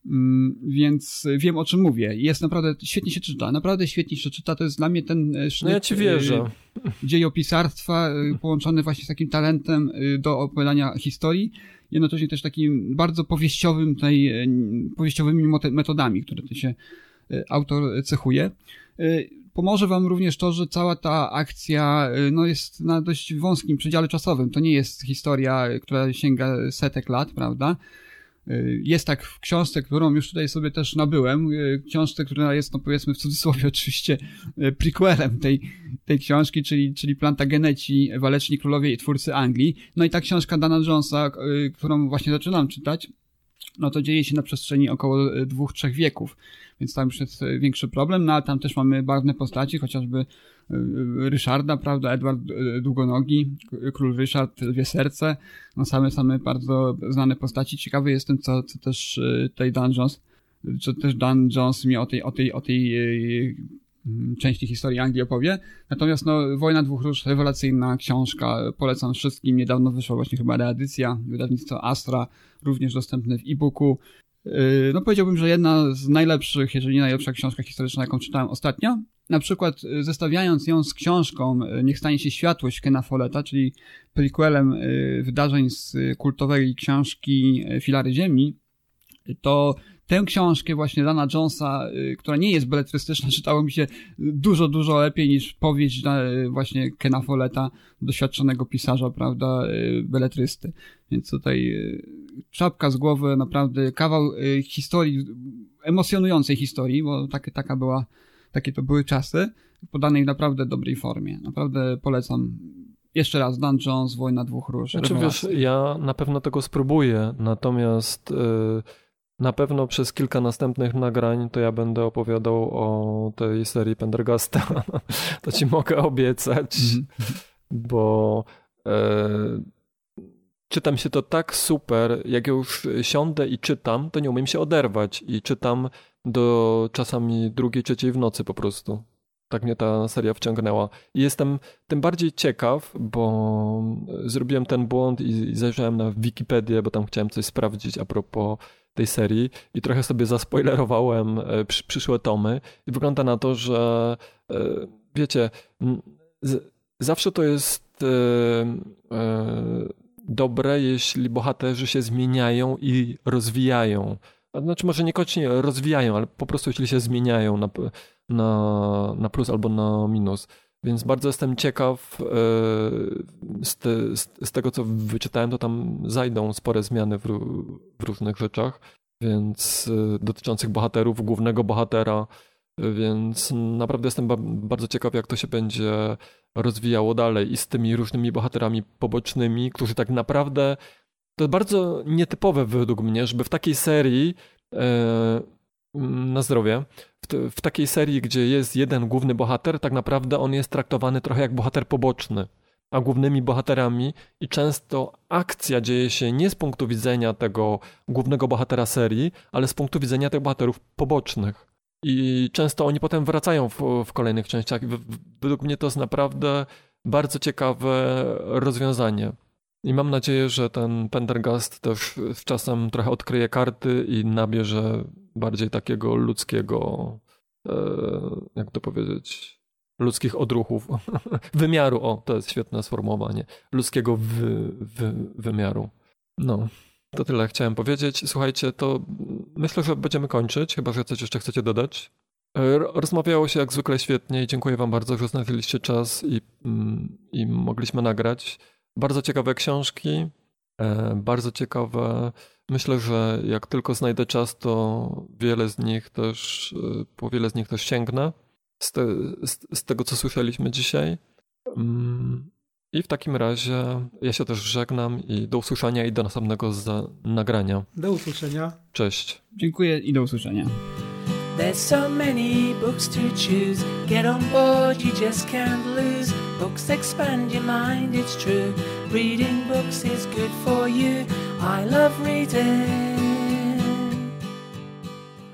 Mm, więc wiem o czym mówię. Jest naprawdę świetnie się czyta. Naprawdę świetnie się czyta. To jest dla mnie ten e, sznyt no ja ci wierzę. Dziejopisarstwa połączony właśnie z takim talentem do opowiadania historii. Jednocześnie też takim bardzo powieściowym, tej, powieściowymi metodami, które ty się Y, autor cechuje. Y, pomoże Wam również to, że cała ta akcja no, jest na dość wąskim przedziale czasowym. To nie jest historia, która sięga setek lat, prawda? Jest tak w książce, którą już tutaj sobie też nabyłem, książce, która jest, no powiedzmy w cudzysłowie oczywiście, prequelem tej, tej książki, czyli, czyli Plantageneci, Waleczni Królowie i Twórcy Anglii. No i ta książka Dana Jonesa, którą właśnie zaczynam czytać, no to dzieje się na przestrzeni około dwóch, trzech wieków więc tam już jest większy problem, no ale tam też mamy barwne postaci, chociażby Ryszarda, prawda, Edward e, Długonogi, król Ryszard, Lwie Serce, no same, same bardzo znane postaci. Ciekawy jestem, co, co też tutaj Dan Jones, co też Dan Jones mi o tej, o tej, o tej części historii Anglii opowie. Natomiast no, Wojna dwóch róż, rewelacyjna książka, polecam wszystkim. Niedawno wyszła właśnie chyba reedycja, wydawnictwo Astra, również dostępne w e-booku. No powiedziałbym, że jedna z najlepszych, jeżeli nie najlepsza książka historyczna, jaką czytałem ostatnio. Na przykład yy, zestawiając ją z książką yy, Niech stanie się światłość Kena Folletta, czyli prequelem wydarzeń z kultowej książki Filary Ziemi, to tę książkę właśnie Dana Jonesa, która nie jest beletrystyczna, czytało mi się dużo, dużo lepiej niż powieść właśnie Kena Folletta, doświadczonego pisarza, prawda, beletrysty. Więc tutaj czapka z głowy, naprawdę kawał y, historii, emocjonującej historii, bo takie, taka była, takie to były czasy, podanej w naprawdę dobrej formie. Naprawdę polecam. Jeszcze raz, Dungeons, Wojna Dwóch Róż. Znaczy wiesz, ja na pewno tego spróbuję, natomiast yy, na pewno przez kilka następnych nagrań to ja będę opowiadał o tej serii Pendergasta. to ci mogę obiecać, mhm. bo yy, czytam się to tak super, jak już siądę i czytam, to nie umiem się oderwać i czytam do czasami drugiej, trzeciej w nocy po prostu. Tak mnie ta seria wciągnęła. I jestem tym bardziej ciekaw, bo zrobiłem ten błąd i zajrzałem na Wikipedię, bo tam chciałem coś sprawdzić a propos tej serii i trochę sobie zaspoilerowałem e, przyszłe tomy i wygląda na to, że e, wiecie, zawsze to jest e, dobre, jeśli bohaterzy się zmieniają i rozwijają. Znaczy może niekoniecznie rozwijają, ale po prostu jeśli się zmieniają na, na, na plus albo na minus. Więc bardzo jestem ciekaw e, z, te, z, tego, co wyczytałem, to tam zajdą spore zmiany w, w różnych rzeczach, więc e, dotyczących bohaterów, głównego bohatera, więc naprawdę jestem bardzo ciekaw, jak to się będzie rozwijało dalej i z tymi różnymi bohaterami pobocznymi, którzy tak naprawdę. To bardzo nietypowe według mnie, żeby w takiej serii. E, na zdrowie. W, w, takiej serii, gdzie jest jeden główny bohater, tak naprawdę on jest traktowany trochę jak bohater poboczny, a głównymi bohaterami i często akcja dzieje się nie z punktu widzenia tego głównego bohatera serii, ale z punktu widzenia tych bohaterów pobocznych. I często oni potem wracają w, w kolejnych częściach. Według mnie to jest naprawdę bardzo ciekawe rozwiązanie. I mam nadzieję, że ten Pendergast też z czasem trochę odkryje karty i nabierze bardziej takiego ludzkiego, e, jak to powiedzieć, ludzkich odruchów, wymiaru. O, to jest świetne sformułowanie. Ludzkiego wy, wy, wymiaru. No. To tyle chciałem powiedzieć. Słuchajcie, to myślę, że będziemy kończyć, chyba że coś jeszcze chcecie dodać. Rozmawiało się jak zwykle świetnie i dziękuję Wam bardzo, że znaleźliście czas i, mm, i mogliśmy nagrać. Bardzo ciekawe książki, e, bardzo ciekawe. Myślę, że jak tylko znajdę czas, to wiele z nich też, e, po wiele z nich też sięgnę. Z, te, z, z tego, co słyszeliśmy dzisiaj. I w takim razie ja się też żegnam i do usłyszenia i do następnego nagrania. Do usłyszenia. Cześć. Dziękuję i do usłyszenia. There's so many books to choose. Get on board, you just can't lose. Books expand your mind, it's true. Reading books is good for you. I love reading.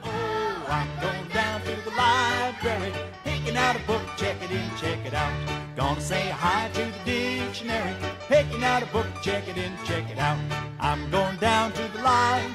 Oh, I'm going down to the library, picking out a book, check it in, check it out. Gonna say hi to out a book, check it in, check it out. I'm going down to the library